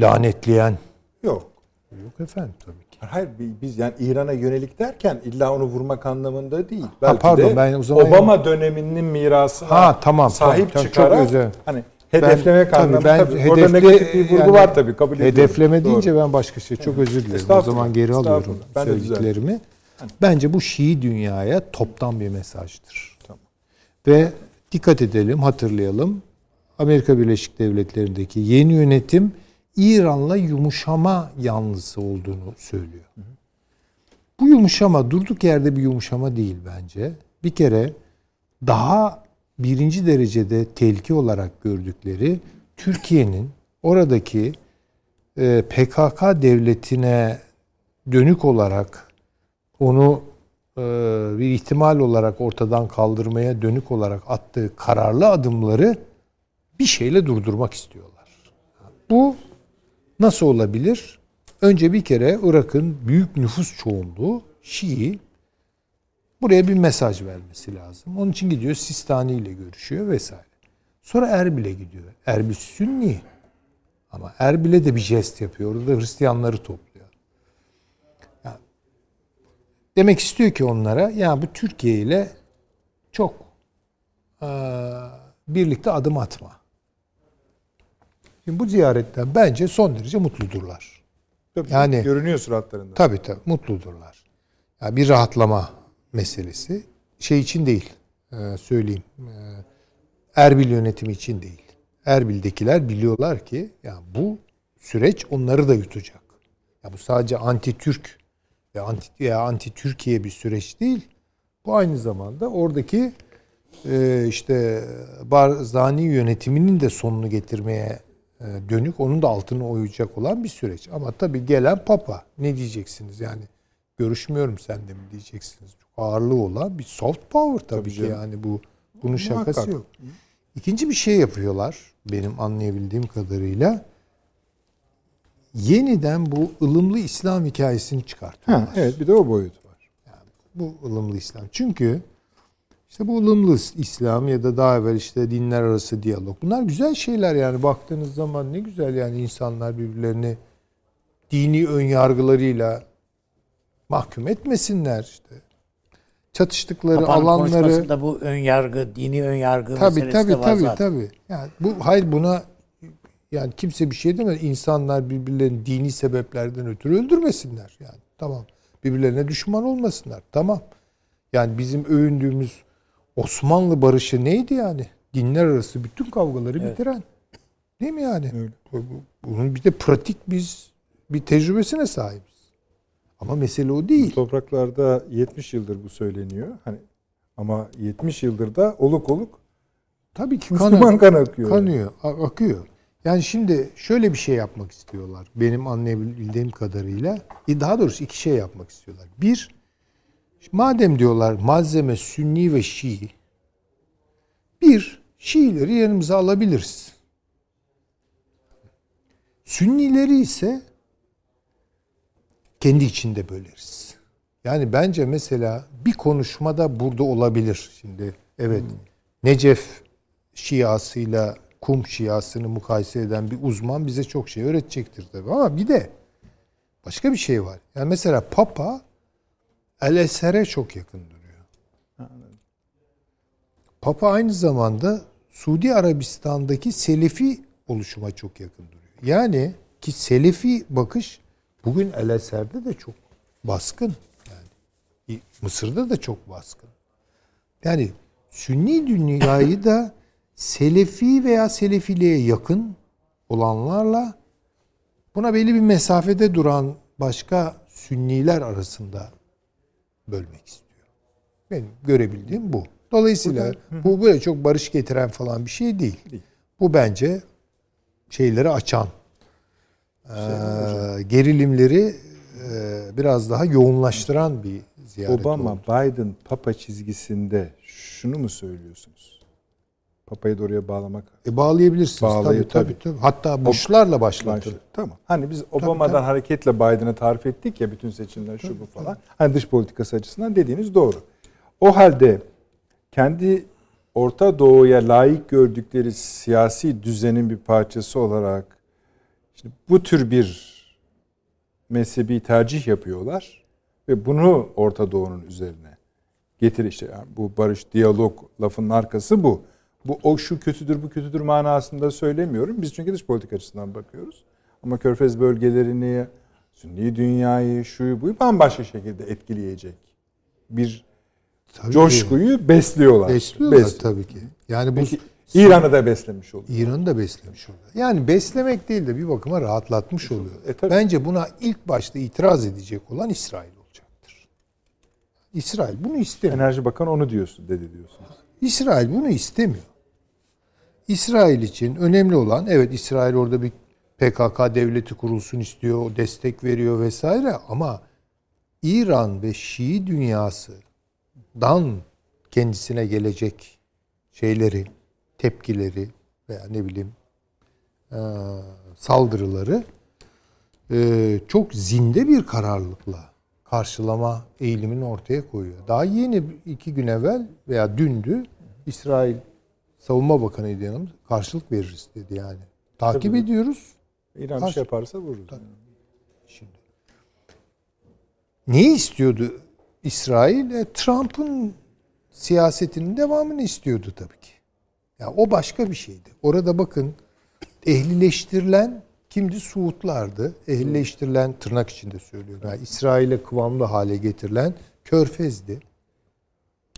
S3: lanetleyen
S1: Yok.
S3: yok efendim tabii ki.
S1: Hayır bi- biz yani İran'a yönelik derken illa onu vurmak anlamında değil. Belki
S3: pardon,
S1: de
S3: ben o zaman-
S1: Obama döneminin mirasına
S3: Ha, tamam,
S1: sahip
S3: tamam, çok
S1: çıkarak
S3: özür-
S1: hani hedeflemek
S3: tabii
S1: anlamında
S3: ben
S1: tabii, orada
S3: hedefle-
S1: negatif bir vurgu
S3: yani
S1: var tabii kabul ediyorum.
S3: Hedefleme
S1: Doğru.
S3: deyince ben başka şey çok özür dilerim. O zaman geri alıyorum.
S1: Ben de
S3: söylediklerimi. Bence bu Şii dünyaya toptan bir mesajdır.
S1: Tamam.
S3: Ve dikkat edelim, hatırlayalım. Amerika Birleşik Devletleri'ndeki yeni yönetim İran'la yumuşama yanlısı olduğunu söylüyor. Bu yumuşama durduk yerde bir yumuşama değil bence. Bir kere daha birinci derecede tehlike olarak gördükleri Türkiye'nin oradaki e, PKK devletine dönük olarak onu e, bir ihtimal olarak ortadan kaldırmaya dönük olarak attığı kararlı adımları bir şeyle durdurmak istiyorlar. Bu nasıl olabilir? Önce bir kere Irak'ın büyük nüfus çoğunluğu Şii buraya bir mesaj vermesi lazım. Onun için gidiyor Sistani ile görüşüyor vesaire. Sonra Erbil'e gidiyor. Erbil Sünni. Ama Erbil'e de bir jest yapıyor. Orada Hristiyanları topluyor. Yani demek istiyor ki onlara ya bu Türkiye ile çok eee, birlikte adım atma. Şimdi bu ziyaretten bence son derece mutludurlar.
S1: Tabii,
S3: Yani-
S1: görünüyor suratlarında.
S3: Tabii tabii mutludurlar. Ya bir rahatlama meselesi şey için değil. e, söyleyeyim. e, Erbil yönetimi için değil. Erbil'dekiler biliyorlar ki ya bu süreç onları da yutacak. Ya bu sadece anti Türk ve anti ya anti Türkiye bir süreç değil. Bu aynı zamanda oradaki e, işte Barzani yönetiminin de sonunu getirmeye e, dönük onun da altını oyacak olan bir süreç. Ama tabii gelen papa ne diyeceksiniz yani görüşmüyorum sende mi diyeceksiniz. Çok ağırlığı olan bir soft power tabii,
S1: Tabii
S3: ki
S1: canım.
S3: yani bu bunun şakası
S1: Muhakkak.
S3: yok. İkinci bir şey yapıyorlar benim anlayabildiğim kadarıyla. Yeniden bu ılımlı İslam hikayesini çıkartıyorlar.
S1: Ha, evet bir de o boyut var.
S3: Bu ılımlı İslam. Çünkü işte bu ılımlı İslam ya da daha evvel işte dinler arası diyalog. Bunlar güzel şeyler yani baktığınız zaman ne güzel yani insanlar birbirlerini dini ön yargılarıyla mahkum etmesinler işte. Çatıştıkları
S2: Papa'nın
S3: alanları
S2: konuşmasında bu ön yargı, dini ön yargı
S3: tabii
S2: meselesi
S3: tabii
S2: de var
S3: tabii
S2: zaten.
S3: tabii. Yani bu hayır buna yani kimse bir şey demez. İnsanlar birbirlerini dini sebeplerden ötürü öldürmesinler yani. Tamam. Birbirlerine düşman olmasınlar. Tamam. Yani bizim övündüğümüz Osmanlı barışı neydi yani? Dinler arası bütün kavgaları
S2: Evet.
S3: bitiren. Değil mi yani?
S1: Öyle.
S3: Bu- bu- Bunun bir de pratik biz bir tecrübesine sahibiz. Ama mesele o
S1: Bu
S3: değil.
S1: topraklarda 70 yıldır bu söyleniyor. Hani ama 70 yıldır da oluk oluk
S3: Tabii ki
S1: Müslüman
S3: kanı,
S1: kan akıyor.
S3: kanıyor, a- akıyor. Yani şimdi şöyle bir şey yapmak istiyorlar. Benim anlayabildiğim kadarıyla. E, Daha doğrusu iki şey yapmak istiyorlar. Bir, madem diyorlar malzeme Sünni ve Şii. Bir, Şiileri yanımıza alabiliriz. Sünnileri ise kendi içinde böleriz. Yani bence mesela bir konuşmada burada olabilir. Şimdi evet Necef Şiasıyla Kum Şiasını mukayese eden bir uzman bize çok şey öğretecektir tabii. Ama bir de başka bir şey var. Yani mesela Papa El Eser'e çok yakın duruyor. Papa aynı zamanda Suudi Arabistan'daki Selefi oluşuma çok yakın duruyor. Yani ki Selefi bakış bugün El Eser'de de çok baskın. Yani Mısır'da da çok baskın. Yani Sünni dünyayı da Selefi veya Selefiliğe yakın olanlarla buna belli bir mesafede duran başka Sünniler arasında bölmek istiyor. Benim görebildiğim bu. Dolayısıyla bu böyle çok barış getiren falan bir şey değil. Bu bence şeyleri açan, eee, gerilimleri eee, biraz daha yoğunlaştıran bir ziyaret
S1: Obama,
S3: oldu.
S1: Biden Papa çizgisinde şunu mu söylüyorsunuz? Papa'yı da oraya bağlamak
S3: E bağlayabilirsiniz.
S1: Bağlayıp
S3: tabii, tabii, tabii. Hatta Bush'larla başlatır.
S1: Tamam. Hani biz Obama'dan
S3: tabii.
S1: hareketle Biden'ı tarif ettik ya bütün seçimler şu bu falan. Hani dış politikası açısından dediğiniz doğru. O halde kendi Orta Doğu'ya layık gördükleri siyasi düzenin bir parçası olarak şimdi bu tür bir mezhebi tercih yapıyorlar ve bunu Orta Doğu'nun üzerine getir işte yani bu barış diyalog lafının arkası bu. Bu o şu kötüdür bu kötüdür manasında söylemiyorum. Biz çünkü dış politika açısından bakıyoruz. Ama Körfez bölgelerini, Sünni dünyayı, şuyu buyu bambaşka şekilde etkileyecek bir
S3: Tabii
S1: coşkuyu besliyorlar.
S3: besliyorlar
S1: Besliyor.
S3: tabii ki. Yani bu
S1: Peki İran'ı da beslemiş oluyor.
S3: İran'ı da beslemiş oluyor. Yani beslemek değil de bir bakıma rahatlatmış oluyor.
S1: E, tabii.
S3: Bence buna ilk başta itiraz edecek olan İsrail olacaktır. İsrail bunu istemiyor.
S1: Enerji Bakanı onu diyorsun dedi diyorsunuz.
S3: İsrail bunu istemiyor. İsrail için önemli olan evet İsrail orada bir PKK devleti kurulsun istiyor, destek veriyor vesaire ama İran ve Şii dünyasından kendisine gelecek şeyleri, tepkileri veya ne bileyim eee, saldırıları eee, çok zinde bir kararlılıkla karşılama eğilimini ortaya koyuyor. Daha yeni iki gün evvel veya dündü İsrail Savunma Bakanı'ydı yanımız. Karşılık veririz dedi yani. Takip
S1: Tabii.
S3: ediyoruz.
S1: İran bir şey yaparsa vururuz.
S3: Şimdi neyi istiyordu İsrail? E, Trump'ın siyasetinin devamını istiyordu tabii ki. Ya o başka bir şeydi. Orada bakın ehlileştirilen kimdi? Suudlardı. Ehlileştirilen tırnak içinde söylüyorum. Yani İsrail'e kıvamlı hale getirilen Körfez'di.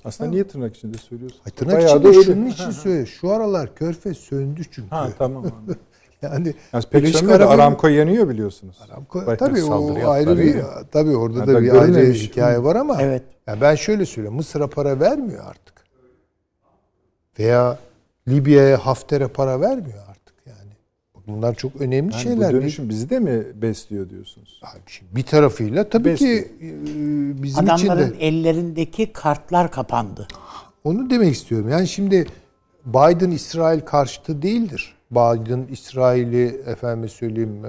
S1: Aslında niye tırnak içinde söylüyorsun?
S3: Ay, tırnak
S1: Bayağı da
S3: içinde
S1: öyle.
S3: şunun için söylüyor. Şu aralar Körfez söndü çünkü.
S1: Ha tamam.
S3: Yani
S1: Yani sönmedi.
S3: Arap
S1: Aramco yanıyor biliyorsunuz.
S3: Aramco- tabii o ayrı bir tabii orada
S1: Yani
S3: da bir ayrı
S1: görmemişim.
S3: hikaye var ama
S2: Evet.
S3: ya ben şöyle söyleyeyim Mısır'a para vermiyor artık. Veya Libya'ya Hafter'e para vermiyor artık yani. Bunlar çok önemli
S1: Yani
S3: şeyler.
S1: bu dönüşüm bizi de mi besliyor diyorsunuz?
S3: Bir tarafıyla tabii
S1: Besliyor.
S3: ki e, bizim için
S2: Adamların
S3: de
S2: ellerindeki kartlar kapandı.
S3: onu demek istiyorum. Yani şimdi Biden İsrail karşıtı değildir. Biden İsrail'i efendim söyleyeyim e,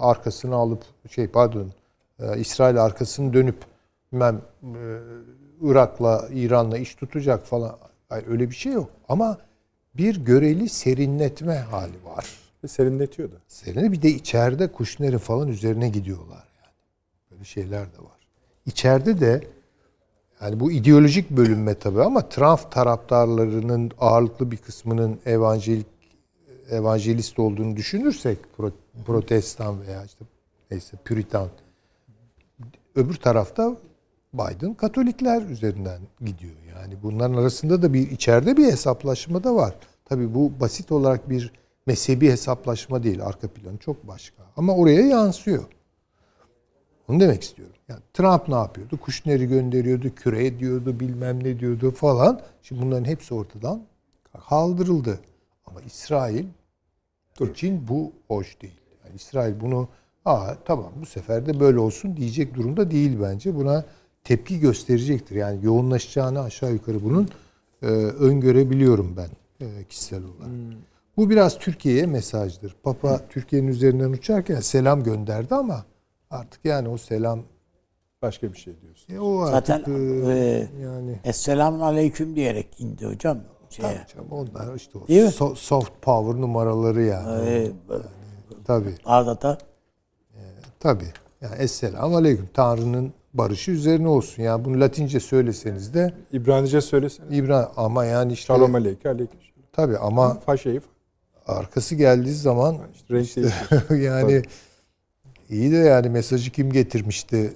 S3: arkasını alıp şey pardon e, İsrail arkasını dönüp bilmem Irak'la İran'la iş tutacak falan. Hayır, öyle bir şey yok. Ama bir göreli serinletme hali var.
S1: Ve serinletiyor da.
S3: Serini bir de içeride Kuşner'in falan üzerine gidiyorlar yani. Böyle şeyler de var. İçeride de yani bu ideolojik bölünme tabii ama Trump taraftarlarının ağırlıklı bir kısmının evangelik evangelist olduğunu düşünürsek pro- protestan veya işte neyse püritan öbür tarafta Biden Katolikler üzerinden gidiyor. Yani bunların arasında da bir içeride bir hesaplaşma da var. Tabii bu basit olarak bir mezhebi hesaplaşma değil. Arka planı çok başka. Ama oraya yansıyor. Onu demek istiyorum. Yani Trump ne yapıyordu? Kushner'i gönderiyordu, küre diyordu, bilmem ne diyordu falan. Şimdi bunların hepsi ortadan kaldırıldı. Ama İsrail için bu hoş değil. Yani İsrail bunu Aa tamam bu sefer de böyle olsun diyecek durumda değil bence. Buna tepki gösterecektir. Yani yoğunlaşacağını aşağı yukarı bunun e, öngörebiliyorum ben e, kişisel olarak. Bu biraz Türkiye'ye mesajdır. Papa Türkiye'nin üzerinden uçarken selam gönderdi ama artık yani o selam
S1: Başka bir şey diyorsun.
S3: e, o
S2: Zaten
S3: artık e,
S2: e,
S3: yani
S2: Esselamun Aleyküm diyerek indi hocam. Şeye.
S3: tabii canım, onlar işte o
S2: Değil mi?
S3: so- soft power numaraları yani.
S2: E,
S3: Tabii.
S2: arada da
S3: Tabii. Yani Esselamu Aleyküm. Tanrı'nın barışı üzerine olsun. Yani bunu Latince söyleseniz de
S1: İbranice söylesene.
S3: İbrahim ama yani işte
S1: Shalom aleyke aleyküm.
S3: tabii ama
S1: Faşeyi
S3: arkası geldiği zaman
S1: işte renk değişiyor.
S3: yani iyi de yani mesajı kim getirmişti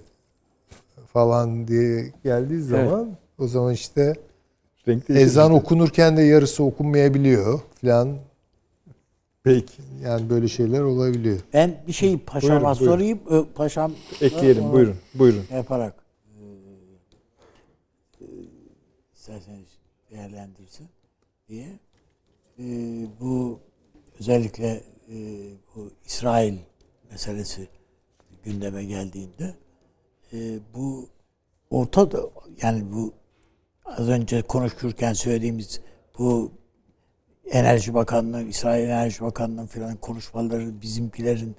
S3: falan diye geldiği zaman o zaman işte ezan okunurken de yarısı okunmayabiliyor falan.
S1: Peki.
S3: Yani böyle şeyler olabiliyor.
S2: ben bir şeyi paşama
S1: Buyurun, buyurun.
S2: sorayım. Paşam
S1: Ekleyelim. Buyurun. Buyurun.
S2: yaparak e, e, isterseniz değerlendirsin diye. E, bu özellikle e, bu İsrail meselesi gündeme geldiğinde e, bu Orta Doğu- yani bu az önce konuşurken söylediğimiz bu Enerji Bakanlığı, İsrail Enerji Bakanlığı falan konuşmaları, bizimkilerin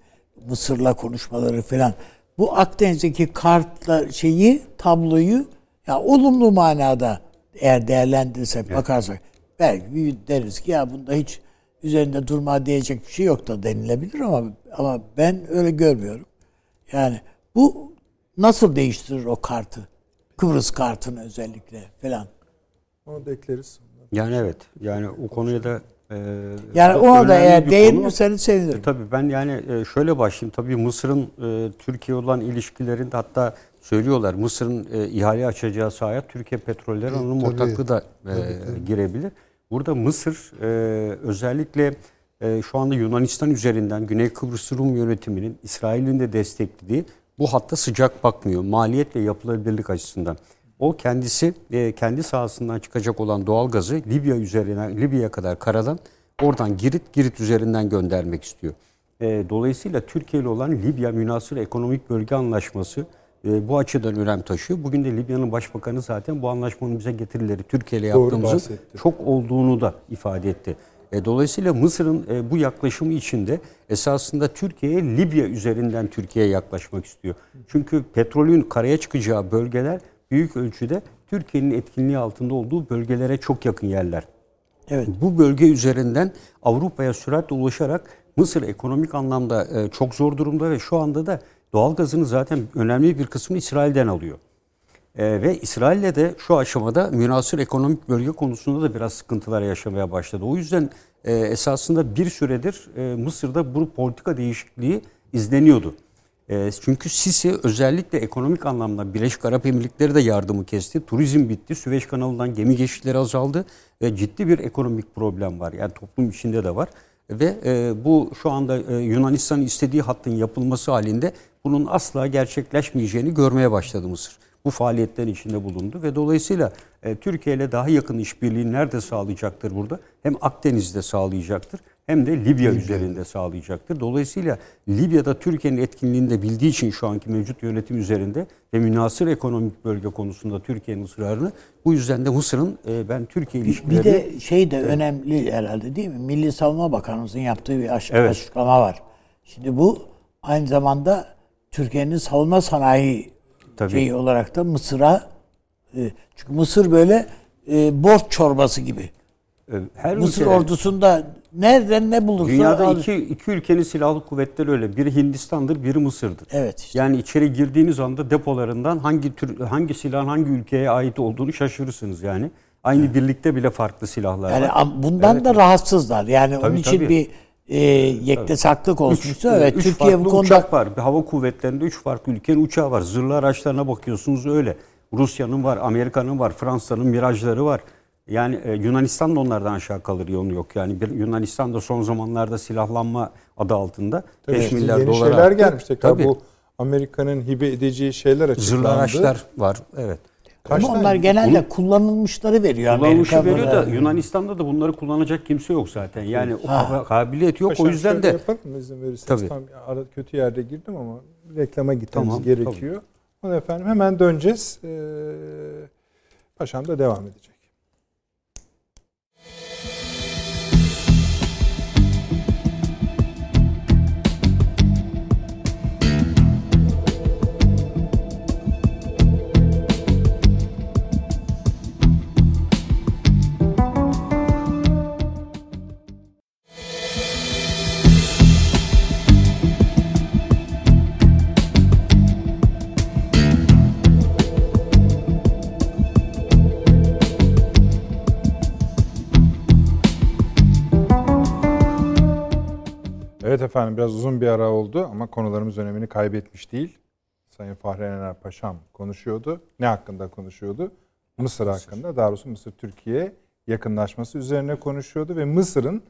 S2: Mısır'la konuşmaları falan. Bu Akdeniz'deki kartla şeyi, tabloyu ya olumlu manada eğer değerlendirirsek, bakarsak belki deriz ki ya bunda hiç üzerinde durma diyecek bir şey yok da denilebilir ama ama ben öyle görmüyorum. Yani bu nasıl değiştirir o kartı? Kıbrıs kartını özellikle falan.
S1: Onu da ekleriz.
S4: Yani evet. Yani o konuya da e,
S2: Yani ona da eğer
S4: bir
S2: değinirseniz sevinirim.
S4: E, tabii ben yani e, şöyle başlayayım. Tabii Mısır'ın e, Türkiye olan ilişkilerinde hatta söylüyorlar Mısır'ın e, ihale açacağı sahaya Türkiye Petrolleri onun
S3: tabii.
S4: ortaklığı da e, girebilir. Burada Mısır e, özellikle e, şu anda Yunanistan üzerinden Güney Kıbrıs Rum yönetiminin İsrail'in de desteklediği bu hatta sıcak bakmıyor. Maliyet ve yapılabilirlik açısından. O kendisi e, kendi sahasından çıkacak olan doğal gazı Libya üzerinden Libya'ya kadar karadan oradan Girit Girit üzerinden göndermek istiyor. E, dolayısıyla Türkiye ile olan Libya Münasır Ekonomik Bölge Anlaşması e, bu açıdan önem taşıyor. Bugün de Libya'nın başbakanı zaten bu anlaşmanın bize getirileri Türkiye ile yaptığımızın çok olduğunu da ifade etti. E, dolayısıyla Mısır'ın e, bu yaklaşımı içinde esasında Türkiye'ye Libya üzerinden Türkiye'ye yaklaşmak istiyor. Çünkü petrolün karaya çıkacağı bölgeler büyük ölçüde Türkiye'nin etkinliği altında olduğu bölgelere çok yakın yerler.
S2: Evet.
S4: Bu bölge üzerinden Avrupa'ya süratle ulaşarak Mısır ekonomik anlamda e, çok zor durumda ve şu anda da doğalgazını zaten önemli bir kısmını İsrail'den alıyor. E, ve İsrail'le de şu aşamada münasır ekonomik bölge konusunda da biraz sıkıntılar yaşamaya başladı. O yüzden e, esasında bir süredir e, Mısır'da bu politika değişikliği izleniyordu. E, çünkü Sisi özellikle ekonomik anlamda Birleşik Arap Emirlikleri de yardımı kesti. Turizm bitti. Süveyş kanalından gemi geçişleri azaldı. Ve ciddi bir ekonomik problem var. Yani toplum içinde de var. Ve e, bu şu anda e, Yunanistan'ın istediği hattın yapılması halinde bunun asla gerçekleşmeyeceğini görmeye başladı Mısır. Bu faaliyetlerin içinde bulundu ve dolayısıyla e, Türkiye ile daha yakın işbirliği nerede sağlayacaktır burada? Hem Akdeniz'de sağlayacaktır hem de Libya üzerinde sağlayacaktır. Dolayısıyla Libya'da Türkiye'nin etkinliğini de bildiği için şu anki mevcut yönetim üzerinde ve münasır ekonomik bölge konusunda Türkiye'nin ısrarını bu yüzden de Mısır'ın e, ben Türkiye ilişkilerini
S2: Bir de şey de önemli herhalde değil mi? Milli Savunma Bakanımızın yaptığı bir aş-
S4: Evet.
S2: açıklama var. Şimdi bu aynı zamanda Türkiye'nin savunma sanayi
S4: Tabii.
S2: şeyi olarak da Mısır'a e, çünkü Mısır böyle e, borç çorbası gibi.
S4: e, her
S2: Mısır
S4: ülkede-
S2: ordusunda nereden ne bulursa
S4: Dünyada
S2: al-
S4: iki, iki ülkenin silahlı kuvvetleri öyle. Biri Hindistan'dır, biri Mısır'dır.
S2: Evet işte.
S4: Yani içeri girdiğiniz anda depolarından hangi tür hangi silahın hangi ülkeye ait olduğunu şaşırırsınız yani. Aynı birlikte bile farklı silahlar
S2: Yani
S4: var.
S2: bundan da rahatsızlar. Yani onun
S4: Tabii,
S2: için
S4: tabii.
S2: bir e, yektesaklık olmuştu. Evet
S4: üç
S2: Türkiye
S4: farklı
S2: bu konuda
S4: uçak var. Bir hava kuvvetlerinde üç farklı ülkenin uçağı var. Zırhlı araçlarına bakıyorsunuz öyle. Rusya'nın var, Amerika'nın var, Fransa'nın Mirajları var. Yani e, Yunanistan da onlardan aşağı kalır yolu yok. Yani bir, Yunanistan da son zamanlarda silahlanma adı altında 5
S1: İşte
S4: milyar
S1: yeni
S4: dolar
S1: şeyler
S4: arttı.
S1: gelmiş tekrar.
S4: Tabii.
S1: Bu Amerika'nın hibe edeceği şeyler açıklandı.
S4: Zırhlı araçlar var. Evet.
S1: Kaç
S2: ama
S1: tane?
S2: onlar genelde kullanılmışları veriyor
S4: Kullanmışı
S2: Amerika.
S4: veriyor da Yunanistan'da da bunları kullanacak kimse yok zaten. Yani o
S2: Ha.
S4: kabiliyet yok.
S1: Paşam
S4: o yüzden
S1: şöyle
S4: de
S1: yapalım mı izin verirseniz.
S4: Tabii.
S1: Tam ara, kötü yerde girdim ama reklama gitmemiz
S4: Tamam,
S1: gerekiyor. Onu efendim hemen döneceğiz. Ee, Paşam da devam edecek. Efendim biraz uzun bir ara oldu ama konularımız önemini kaybetmiş değil. Sayın Fahri Ener Paşam konuşuyordu. Ne hakkında konuşuyordu? Mısır hakkında. Daha doğrusu Mısır-Türkiye yakınlaşması üzerine konuşuyordu ve Mısır'ın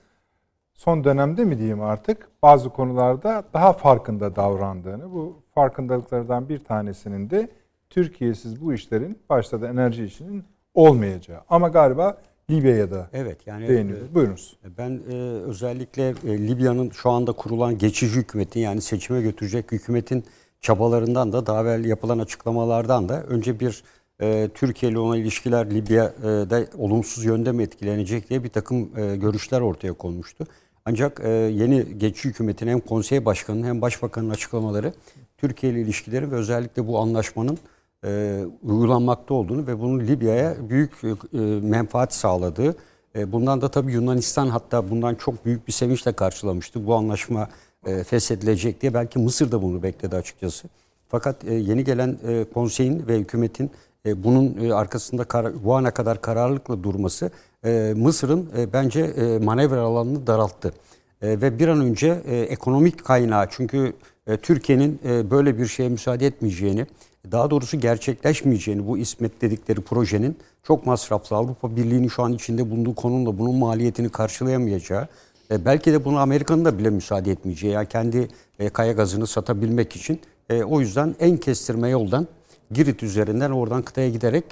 S1: son dönemde mi diyeyim artık bazı konularda daha farkında davrandığını, bu farkındalıklardan bir tanesinin de Türkiye'siz bu işlerin başta da enerji işinin olmayacağı. Ama galiba Libya'ya da
S4: evet yani
S1: değiniyoruz. Buyurunuz.
S4: Ben e, özellikle e, Libya'nın şu anda kurulan geçici hükümetin yani seçime götürecek hükümetin çabalarından da daha evvel yapılan açıklamalardan da önce bir e, Türkiye ile olan ilişkiler Libya'da olumsuz yönde mi etkilenecek diye bir takım e, görüşler ortaya konmuştu. Ancak e, yeni geçici hükümetin hem konsey başkanının hem başbakanın açıklamaları Türkiye ile ilişkileri ve özellikle bu anlaşmanın e, uygulanmakta olduğunu ve bunun Libya'ya büyük e, menfaat sağladığı, e, bundan da tabii Yunanistan hatta bundan çok büyük bir sevinçle karşılamıştı. Bu anlaşma e, feshedilecek diye belki Mısır da bunu bekledi açıkçası. Fakat e, yeni gelen e, konseyin ve hükümetin e, bunun e, arkasında kar, bu ana kadar kararlılıkla durması e, Mısır'ın e, bence e, manevra alanını daralttı. E, ve bir an önce e, ekonomik kaynağı çünkü e, Türkiye'nin böyle bir şeye müsaade etmeyeceğini, daha doğrusu gerçekleşmeyeceğini bu İsmet dedikleri projenin çok masraflı Avrupa Birliği'nin şu an içinde bulunduğu konumda bunun maliyetini karşılayamayacağı, belki de buna Amerika'nın da bile müsaade etmeyeceği, yani kendi e, kaya gazını satabilmek için o yüzden en kestirme yoldan Girit üzerinden oradan kıtaya giderek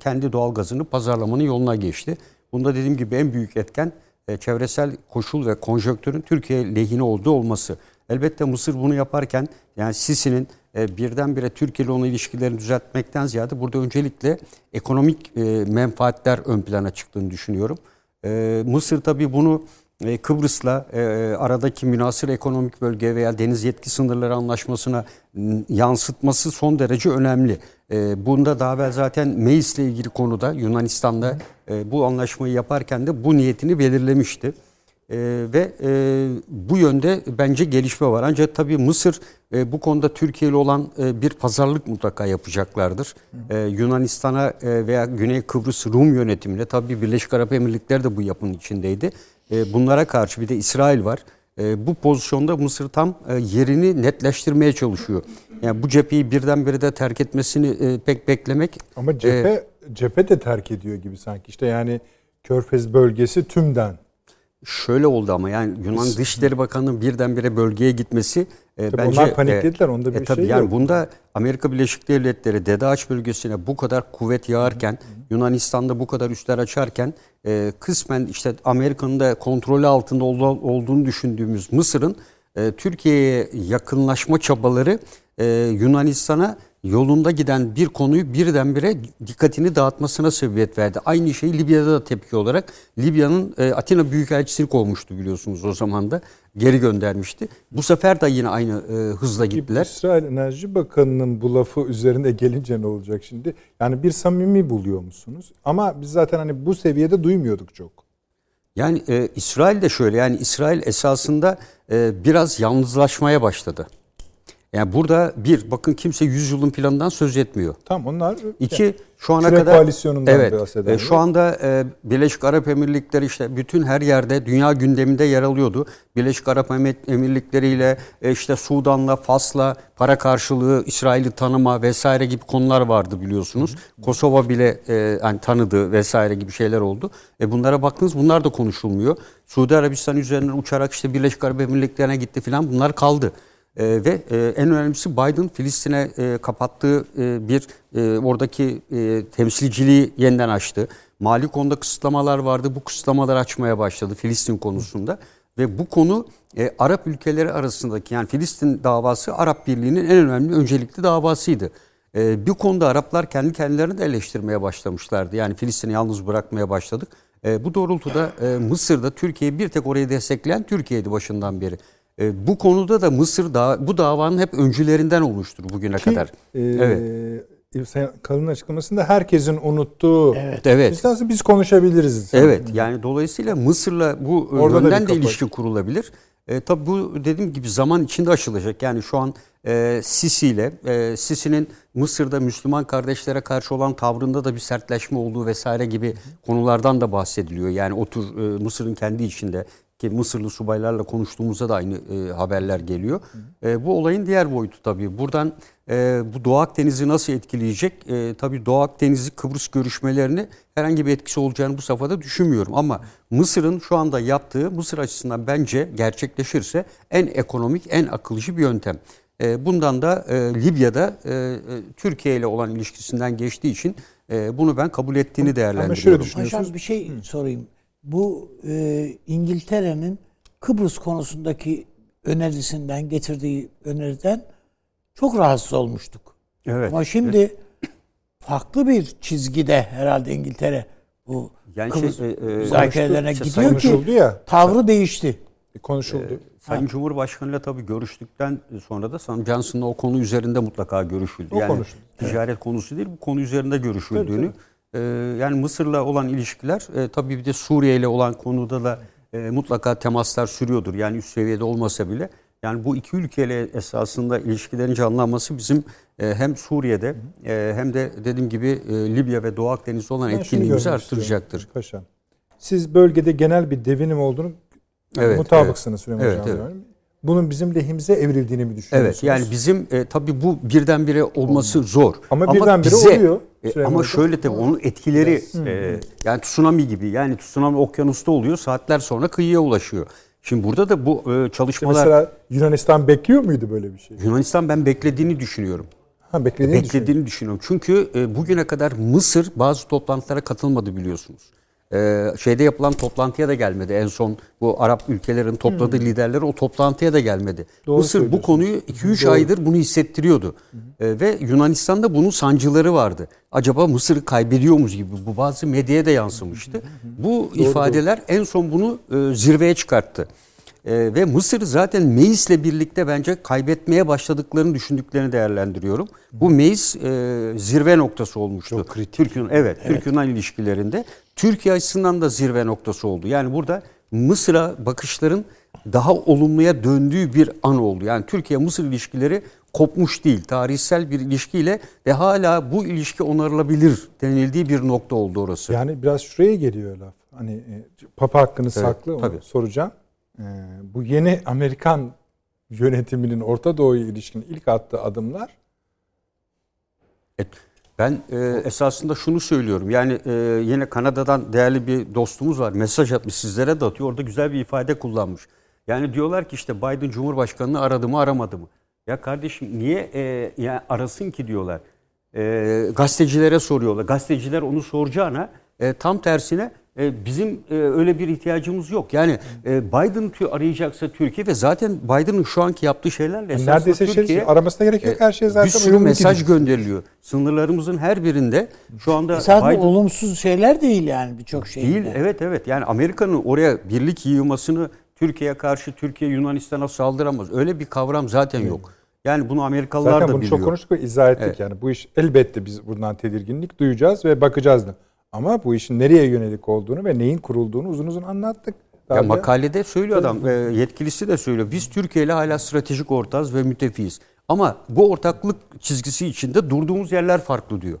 S4: kendi doğal gazını pazarlamanın yoluna geçti. Bunda dediğim gibi en büyük etken e, çevresel koşul ve konjonktürün Türkiye lehine olduğu olması. Elbette Mısır bunu yaparken yani Sisi'nin e, birdenbire Türkiye ile olan ilişkilerini düzeltmekten ziyade burada öncelikle ekonomik e, menfaatler ön plana çıktığını düşünüyorum. E, Mısır tabii bunu Kıbrıs'la aradaki münasır ekonomik bölge veya deniz yetki sınırları anlaşmasına yansıtması son derece önemli. E, bunda daha evvel zaten Meis'le ilgili konuda Yunanistan'da e, bu anlaşmayı yaparken de bu niyetini belirlemişti. E, ve e, bu yönde bence gelişme var. Ancak tabii Mısır e, bu konuda Türkiye ile olan e, bir pazarlık mutlaka yapacaklardır. E, Yunanistan'a e, veya Güney Kıbrıs Rum yönetimine tabii Birleşik Arap Emirlikleri de bu yapının içindeydi. E, bunlara karşı bir de İsrail var. E, bu pozisyonda Mısır tam e, yerini netleştirmeye çalışıyor. Yani bu cepheyi birdenbire de terk etmesini e, pek beklemek
S1: Ama cephe cephe de terk ediyor gibi sanki. İşte yani Körfez bölgesi tümden
S4: Şöyle oldu ama yani Yunan Dışişleri Bakanı'nın birdenbire bölgeye gitmesi e,
S1: Tabii onlar paniklediler, onda bir
S4: tabii
S1: şey
S4: yani
S1: yok.
S4: Bunda Amerika Birleşik Devletleri Dede Ağaç bölgesine bu kadar kuvvet yağarken, Yunanistan'da bu kadar üsler açarken e, kısmen işte Amerika'nın da kontrolü altında ol- olduğunu düşündüğümüz Mısır'ın e, Türkiye'ye yakınlaşma çabaları e, Yunanistan'a yolunda giden bir konuyu birdenbire dikkatini dağıtmasına sebebiyet verdi. Aynı şeyi Libya'da da tepki olarak Libya'nın e, Atina Büyükelçisini kovmuştu biliyorsunuz o zaman da geri göndermişti. Bu sefer de yine aynı e, hızla gittiler.
S1: İsrail Enerji Bakanı'nın bu lafı üzerinde gelince ne olacak şimdi? Yani bir samimi buluyor musunuz? Ama biz zaten hani bu seviyede duymuyorduk çok.
S4: Yani e, İsrail de şöyle yani İsrail esasında e, biraz yalnızlaşmaya başladı. Yani burada bir bakın kimse 100 yılın planından söz etmiyor.
S1: Tam onlar
S4: İki şu ana kadar
S1: koalisyonundan
S4: evet
S1: bahseden
S4: e, şu anda e, Birleşik Arap Emirlikleri işte bütün her yerde dünya gündeminde yer alıyordu. Birleşik Arap Emir- Emirlikleri ile e, işte Sudan'la Fas'la para karşılığı İsrail'i tanıma vesaire gibi konular vardı biliyorsunuz. Kosova bile e, yani tanıdı vesaire gibi şeyler oldu. E bunlara baktınız bunlar da konuşulmuyor. Suudi Arabistan üzerinden uçarak işte Birleşik Arap Emirlikleri'ne gitti filan bunlar kaldı. E, ve e, en önemlisi Biden Filistin'e e, kapattığı e, bir e, oradaki e, temsilciliği yeniden açtı. Mali konuda kısıtlamalar vardı. Bu kısıtlamaları açmaya başladı Filistin konusunda. Ve bu konu e, Arap ülkeleri arasındaki yani Filistin davası Arap Birliği'nin en önemli öncelikli davasıydı. E, bir konuda Araplar kendi kendilerini de eleştirmeye başlamışlardı. Yani Filistin'i yalnız bırakmaya başladık. E, bu doğrultuda e, Mısır'da Türkiye'yi bir tek orayı destekleyen Türkiye'ydi başından beri. E, bu konuda da Mısır da bu davanın hep öncülerinden olmuştur bugüne
S1: Ki,
S4: kadar.
S1: e,
S4: Evet.
S1: Sayın Kalın açıklamasında herkesin unuttuğu.
S2: Evet.
S4: Evet.
S1: Biz nasıl biz konuşabiliriz.
S4: Evet yani dolayısıyla Mısır'la bu
S1: Orada da
S4: yönden de ilişki kurulabilir. E, tabii bu dediğim gibi zaman içinde aşılacak. Yani şu an e, Sisi ile e, Sisi'nin Mısır'da Müslüman kardeşlere karşı olan tavrında da bir sertleşme olduğu vesaire gibi konulardan da bahsediliyor. Yani o tür e, Mısır'ın kendi içinde ki Mısırlı subaylarla konuştuğumuzda da aynı e, haberler geliyor. E, bu olayın diğer boyutu tabii. Buradan e, bu Doğu Akdeniz'i nasıl etkileyecek? E, tabii Doğu Akdeniz'i Kıbrıs görüşmelerini herhangi bir etkisi olacağını bu safhada düşünmüyorum. Ama Mısır'ın şu anda yaptığı Mısır açısından bence gerçekleşirse en ekonomik, en akılcı bir yöntem. E, bundan da e, Libya'da e, e, Türkiye ile olan ilişkisinden geçtiği için e, bunu ben kabul ettiğini değerlendiriyorum.
S1: düşün- Düşünüyorsunuz?
S2: Paşam bir şey sorayım. Bu e, İngiltere'nin Kıbrıs konusundaki önerisinden getirdiği öneriden çok rahatsız olmuştuk.
S4: Evet.
S2: Ama şimdi farklı bir çizgide herhalde İngiltere bu
S4: Yani
S2: Kıbrıs
S4: şey, e, e,
S2: müzakerelerine
S4: konuştu-
S2: gidiyor ki
S1: ya.
S2: tavrı değişti.
S1: Konuşuldu.
S4: Sayın Cumhurbaşkanı'yla tabii görüştükten sonra da Sam Johnson'la o konu üzerinde mutlaka görüşüldü.
S1: O
S4: yani
S1: konuşuldu.
S4: ticaret konusu değil, bu konu üzerinde görüşüldüğünü. e, yani Mısır'la olan ilişkiler, e, tabii bir de Suriye ile olan konuda da e, mutlaka temaslar sürüyordur. Yani üst seviyede olmasa bile. Yani bu iki ülkeyle esasında ilişkilerin canlanması bizim e, hem Suriye'de e, hem de dediğim gibi e, Libya ve Doğu Akdeniz'de olan
S1: Ben
S4: etkinliğimizi arttıracaktır.
S1: Paşam. Siz bölgede genel bir devinim olduğunu
S4: Evet,
S1: mutabıksınız Süleyman
S4: Evet,
S1: Hocam.
S4: evet.
S1: Bunun bizim lehimize evrildiğini mi düşünüyorsunuz?
S4: Evet yani bizim e, tabii bu birdenbire olması zor.
S1: Ama birdenbire oluyor
S4: e, ama şöyle tabii onun etkileri e, yani tsunami gibi yani tsunami okyanusta oluyor saatler sonra kıyıya ulaşıyor. Şimdi burada da bu e, çalışmalar
S1: Mesela Yunanistan bekliyor muydu böyle bir şey?
S4: Yunanistan ben beklediğini düşünüyorum.
S1: Ha beklediğini düşünüyorum.
S4: beklediğini düşünüyorum. Çünkü e, bugüne kadar Mısır bazı toplantılara katılmadı biliyorsunuz. E, şeyde yapılan toplantıya da gelmedi. En son bu Arap ülkelerin topladığı liderler o toplantıya da gelmedi.
S1: Hmm. Doğru
S4: Mısır bu konuyu 2-3 aydır bunu hissettiriyordu. E, ve Yunanistan'da bunun sancıları vardı. Acaba Mısır'ı kaybediyor muyuz gibi bu bazı medyaya da yansımıştı. Bu ifadeler en son bunu e, zirveye çıkarttı. Ee, ve Mısır zaten Meis'le birlikte bence kaybetmeye başladıklarını düşündüklerini değerlendiriyorum. Bu Meis e, zirve noktası olmuştu.
S3: Çok kritik.
S4: Türk evet, Türk-Yunan ilişkilerinde. Türkiye açısından da zirve noktası oldu. Yani burada Mısır'a bakışların daha olumluya döndüğü bir an oldu. Yani Türkiye-Mısır ilişkileri kopmuş değil. Tarihsel bir ilişkiyle ve hala bu ilişki onarılabilir denildiği bir nokta oldu orası.
S1: Yani biraz şuraya geliyor laf. Hani e, Papa hakkını saklı onu
S4: tabii.
S1: soracağım. E, bu yeni Amerikan yönetiminin Orta Doğu'ya ilişkin ilk attığı adımlar
S4: Evet. Ben e, esasında şunu söylüyorum. Yani e, yine Kanada'dan değerli bir dostumuz var. Mesaj atmış sizlere de atıyor. Orada güzel bir ifade kullanmış. Yani diyorlar ki işte Biden Cumhurbaşkanı'nı aradı mı aramadı mı? Ya kardeşim niye e, ya arasın ki diyorlar. E, gazetecilere soruyorlar. Gazeteciler onu soracağına e, tam tersine e, bizim e, öyle bir ihtiyacımız yok. Yani e, Biden arayacaksa Türkiye ve zaten Biden'ın şu anki yaptığı şeylerle esasında
S1: Neredeyse şey,
S4: Türkiye
S1: aramasına gerek yok. Her şey zaten
S4: bir sürü mesaj
S1: gidiyor.
S4: gönderiliyor. Sınırlarımızın her birinde şu anda
S2: bu
S4: Biden
S2: olumsuz şeyler değil yani birçok şey.
S4: değil. Evet evet. Yani Amerika'nın oraya birlik yığmasını Türkiye'ye karşı Türkiye Yunanistan'a saldıramaz. Öyle bir kavram zaten yok. Yani bunu Amerikalılar
S1: Zaten
S4: da
S1: bunu
S4: biliyor.
S1: çok konuştuk ve izah ettik
S4: Evet.
S1: yani. Bu iş elbette biz bundan tedirginlik duyacağız ve bakacağız da. Ama bu işin nereye yönelik olduğunu ve neyin kurulduğunu uzun uzun anlattık.
S4: Ya
S1: Daha da-
S4: makalede söylüyor adam, e, yetkilisi de söylüyor. Biz Türkiye ile hala stratejik ortağız ve müttefiyiz. Ama bu ortaklık çizgisi içinde durduğumuz yerler farklı diyor.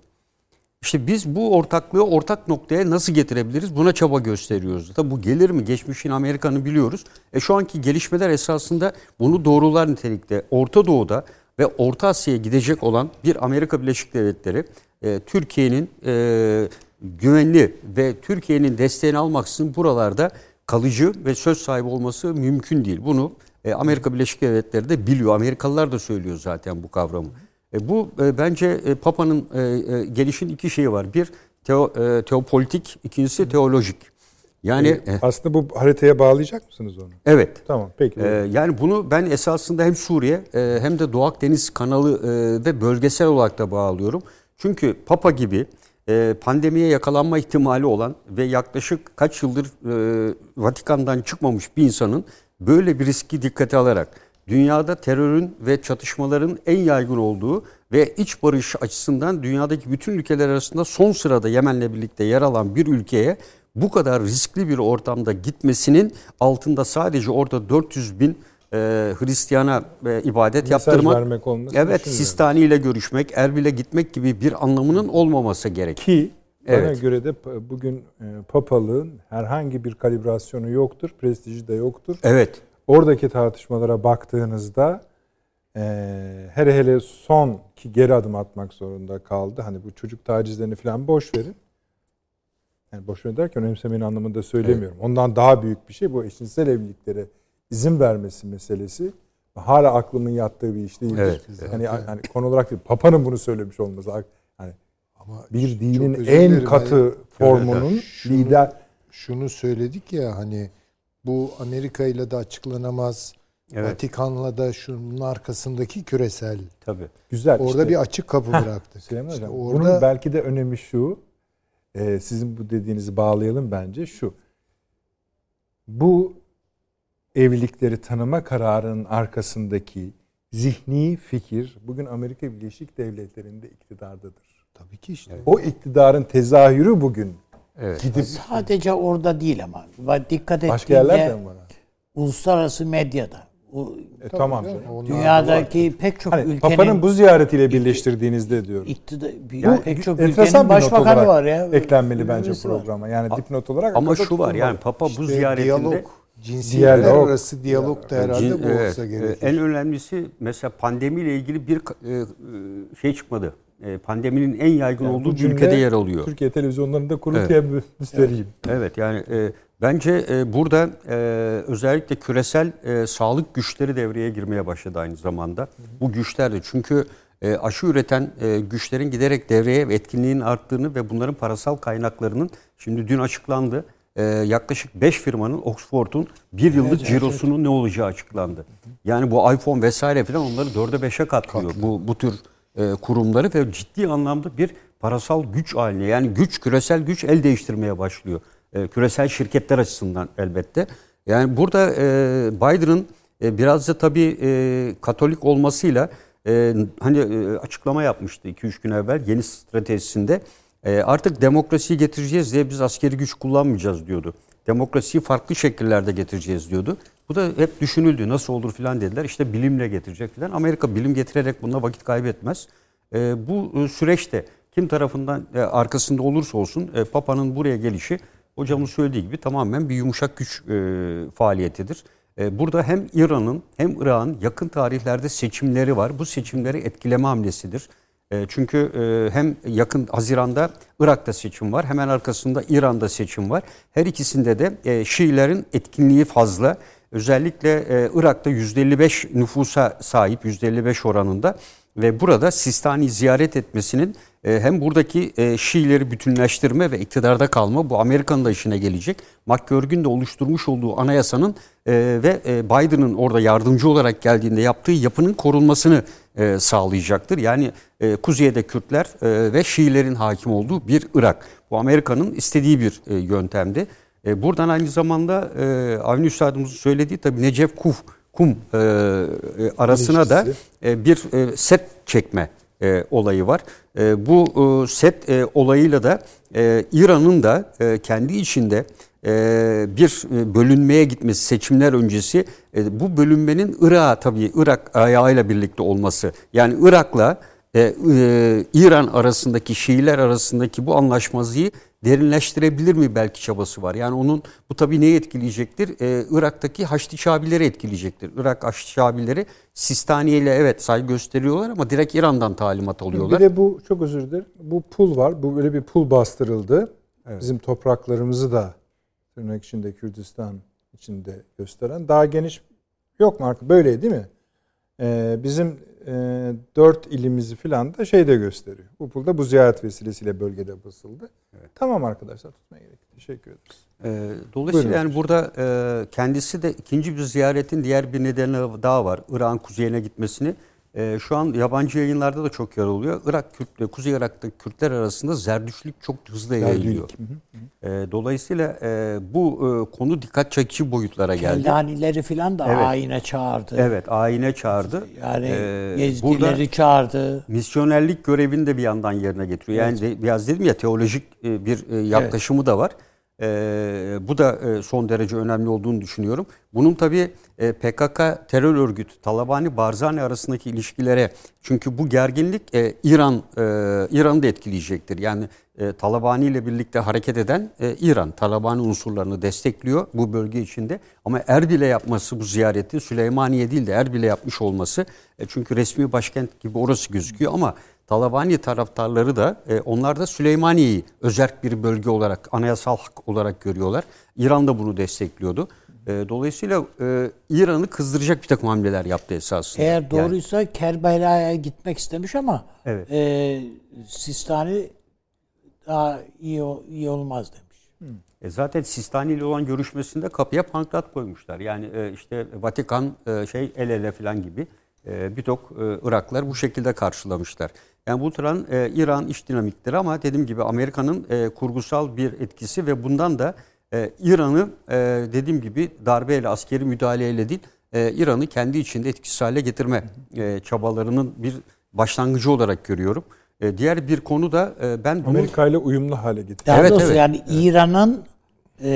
S4: İşte biz bu ortaklığı ortak noktaya nasıl getirebiliriz? Buna çaba gösteriyoruz. Tabi bu gelir mi? Geçmişin Amerika'nı biliyoruz. E şu anki gelişmeler esasında bunu doğrular nitelikte. Orta Doğu'da ve Orta Asya'ya gidecek olan bir Amerika Birleşik Devletleri e, Türkiye'nin e, güvenli ve Türkiye'nin desteğini almaksızın buralarda kalıcı ve söz sahibi olması mümkün değil. Bunu e, Amerika Birleşik Devletleri de biliyor. Amerikalılar da söylüyor zaten bu kavramı. E, bu e, bence e, Papa'nın e, e, gelişin iki şeyi var. Bir teo, e, teopolitik, ikincisi teolojik. Yani e,
S1: Aslında bu haritaya bağlayacak mısınız onu?
S4: evet.
S1: Tamam peki.
S4: Ee, yani bunu ben esasında hem Suriye e, hem de Doğu Akdeniz kanalı e, ve bölgesel olarak da bağlıyorum. Çünkü Papa gibi e, pandemiye yakalanma ihtimali olan ve yaklaşık kaç yıldır e, Vatikan'dan çıkmamış bir insanın böyle bir riski dikkate alarak dünyada terörün ve çatışmaların en yaygın olduğu ve iç barış açısından dünyadaki bütün ülkeler arasında son sırada Yemen'le birlikte yer alan bir ülkeye bu kadar riskli bir ortamda gitmesinin altında sadece orada 400 bin e, Hristiyana e, ibadet
S1: Mesaj
S4: yaptırmak,
S1: vermek olmasını
S4: evet. Sistani ile görüşmek, Erbil'e gitmek gibi bir anlamının olmaması gerek.
S1: Ki bana
S4: Evet.
S1: göre de bugün e, papalığın herhangi bir kalibrasyonu yoktur, prestiji de yoktur.
S4: Evet,
S1: Oradaki tartışmalara baktığınızda e, hele hele son ki geri adım atmak zorunda kaldı. Hani bu çocuk tacizlerini falan boş verin. Yani boş verin derken önemsemeyin anlamında söylemiyorum. Ondan daha büyük bir şey bu eşcinsel evliliklere izin vermesi meselesi. Hala aklımın yattığı bir iş değildir.
S4: Evet,
S1: Yani, yani konu olarak değil, Papa'nın bunu söylemiş olması. Yani
S3: Ama
S1: bir dinin en katı
S3: Hayır.
S1: formunun
S3: Şunu-
S1: lider
S3: Şunu söyledik ya hani bu Amerika ile de açıklanamaz.
S4: Evet.
S3: Vatikan'la da şunun arkasındaki küresel.
S4: tabii.
S1: güzel.
S3: Orada
S1: işte.
S3: bir açık kapı bıraktık.
S1: Süleyman
S3: İşte
S1: Hocam,
S3: orada
S1: bunun belki de önemi şu. e, sizin bu dediğinizi bağlayalım bence şu. Bu evlilikleri tanıma kararının arkasındaki zihni fikir bugün Amerika Birleşik Devletleri'nde iktidardadır.
S3: tabii ki işte.
S1: O iktidarın tezahürü bugün
S4: Evet.
S1: gidip
S2: Sadece orada değil ama. Dikkat
S1: başka
S2: ettiğinde
S1: yerlerde mi var?
S2: uluslararası medyada. Bu
S1: E, tamam.
S3: canım,
S1: canım.
S3: onlar
S2: dünyadaki pek çok
S1: Hani
S2: ülkenin
S1: Papa'nın bu ziyaretiyle birleştirdiğinizde diyorum.
S2: iktidar,
S1: Bu
S2: pek çok ülkenin başbakanı var ya.
S1: eklenmeli bence programa. Yani dipnot olarak
S4: Ama şu var yani Papa bu
S3: İşte
S4: ziyaretinde
S3: diyalog, cinsiyetler
S1: Diyalog.
S3: arası diyalog da herhalde
S4: Cin-
S3: bu
S4: evet,
S3: olsa
S4: e,
S3: gerekir.
S4: En önemlisi mesela pandemiyle ilgili bir e, e, şey çıkmadı. E, pandeminin en yaygın
S1: Yani
S4: olduğu ülkede yer alıyor.
S1: Türkiye televizyonlarında kurultuya göstereyim.
S4: Evet yani e, bence e, burada e, özellikle küresel e, sağlık güçleri devreye girmeye başladı aynı zamanda. Bu güçler de çünkü e, aşı üreten e, güçlerin giderek devreye ve etkinliğinin arttığını ve bunların parasal kaynaklarının şimdi dün açıklandı. E, yaklaşık 5 firmanın Oxford'un bir yıllık cirosunun ne olacağı açıklandı. Yani bu iPhone vesaire falan onları 4'e 5'e katlıyor bu, bu tür e, kurumları ve ciddi anlamda bir parasal güç haline yani güç küresel güç el değiştirmeye başlıyor. E, küresel şirketler açısından elbette. Yani burada e, Biden'ın e, biraz da tabii e, Katolik olmasıyla e, hani e, açıklama yapmıştı 2-3 gün evvel yeni stratejisinde. E, artık demokrasiyi getireceğiz diye biz askeri güç kullanmayacağız diyordu. Demokrasiyi farklı şekillerde getireceğiz diyordu. Bu da hep düşünüldü. Nasıl olur filan dediler. İşte bilimle getirecek filan. Amerika bilim getirerek bunda vakit kaybetmez. E, bu süreçte kim tarafından e, arkasında olursa olsun e, Papa'nın buraya gelişi hocamın söylediği gibi tamamen bir yumuşak güç e, faaliyetidir. E, burada hem İran'ın hem Irak'ın yakın tarihlerde seçimleri var. Bu seçimleri etkileme hamlesidir. E, çünkü e, hem yakın Haziran'da Irak'ta seçim var. Hemen arkasında İran'da seçim var. Her ikisinde de e, Şiilerin etkinliği fazla. Özellikle e, Irak'ta %55 nüfusa sahip %55 oranında ve burada Sistani ziyaret etmesinin hem buradaki Şiileri bütünleştirme ve iktidarda kalma bu Amerika'nın da işine gelecek. McGurk'ün de oluşturmuş olduğu anayasanın ve Biden'ın orada yardımcı olarak geldiğinde yaptığı yapının korunmasını e, sağlayacaktır. Yani e, kuzeyde Kürtler e, ve Şiilerin hakim olduğu bir Irak. Bu Amerika'nın istediği bir e, yöntemdi. E, buradan aynı zamanda e, Avni Üstadımızın söylediği tabii Necef Kuf, Kum e, e, arasına da e, bir e, set çekme e, olayı var. E, bu e, set e, olayıyla da e, İran'ın da e, kendi içinde bir e, bölünmeye gitmesi seçimler öncesi e, bu bölünmenin Irak'a tabii Irak ayağıyla birlikte olması yani Irak'la e, e, İran arasındaki Şiiler arasındaki bu anlaşmazlığı derinleştirebilir mi belki çabası var. Yani onun bu tabii neyi etkileyecektir? Ee, Irak'taki Haçlı Şabileri etkileyecektir. Irak Haçlı Şabileri Sistaniye ile evet saygı gösteriyorlar ama direkt İran'dan talimat alıyorlar.
S1: Bir de bu çok özür dilerim. Bu pul var. Bu böyle bir pul bastırıldı. Evet. Bizim topraklarımızı da tırnak içinde Kürdistan içinde gösteren daha geniş yok mu artık böyle değil mi? Ee, bizim e, dört ilimizi filan da şeyde gösteriyor. Bu pulda bu ziyaret vesilesiyle bölgede basıldı. Evet. Tamam arkadaşlar tutmaya gerek. Teşekkür ederiz.
S4: E, dolayısıyla Buyurun. yani burada e, kendisi de ikinci bir ziyaretin diğer bir nedeni daha var. İran kuzeyine gitmesini e, şu an yabancı yayınlarda da çok yer oluyor. Irak Kürt, Kuzey Irak'ta Kürtler arasında zerdüşlük çok hızlı yayılıyor. E, dolayısıyla e, bu e, konu dikkat çekici boyutlara geldi.
S2: Keldanileri falan da evet. ayine çağırdı.
S4: Evet ayine çağırdı.
S2: Yani e, Yezdileri çağırdı.
S4: Misyonerlik görevini de bir yandan yerine getiriyor. Yani evet. biraz dedim ya teolojik e, bir e, yaklaşımı evet. da var. E, bu da e, son derece önemli olduğunu düşünüyorum. Bunun tabii PKK terör örgütü, Talabani, Barzani arasındaki ilişkilere çünkü bu gerginlik e, İran e, İran'ı da etkileyecektir. Yani e, Talabani ile birlikte hareket eden e, İran, Talabani unsurlarını destekliyor bu bölge içinde. Ama Erbil'e yapması bu ziyareti Süleymaniye değil de Erbil'e yapmış olması e, çünkü resmi başkent gibi orası gözüküyor ama Talabani taraftarları da e, onlar da Süleymaniye'yi özerk bir bölge olarak, anayasal hak olarak görüyorlar. İran da bunu destekliyordu. E, dolayısıyla e, İran'ı kızdıracak bir takım hamleler yaptı esasında.
S2: Eğer doğruysa yani, Kerbela'ya gitmek istemiş ama evet. e, Sistani daha iyi iyi olmaz demiş.
S4: E zaten Sistani ile olan görüşmesinde kapıya pankrat koymuşlar. Yani e, işte Vatikan e, şey el ele falan gibi e, birçok e, Iraklar bu şekilde karşılamışlar. Yani bu tren e, İran iş dinamikleri ama dediğim gibi Amerika'nın e, kurgusal bir etkisi ve bundan da e, İran'ı e, dediğim gibi darbeyle, askeri müdahaleyle değil, e, İran'ı kendi içinde etkisiz hale getirme e, çabalarının bir başlangıcı olarak görüyorum. E, diğer bir konu da e, ben
S1: bunu... Amerika ile uyumlu hale getirmek.
S2: Daha evet, evet. yani evet. İran'ın e,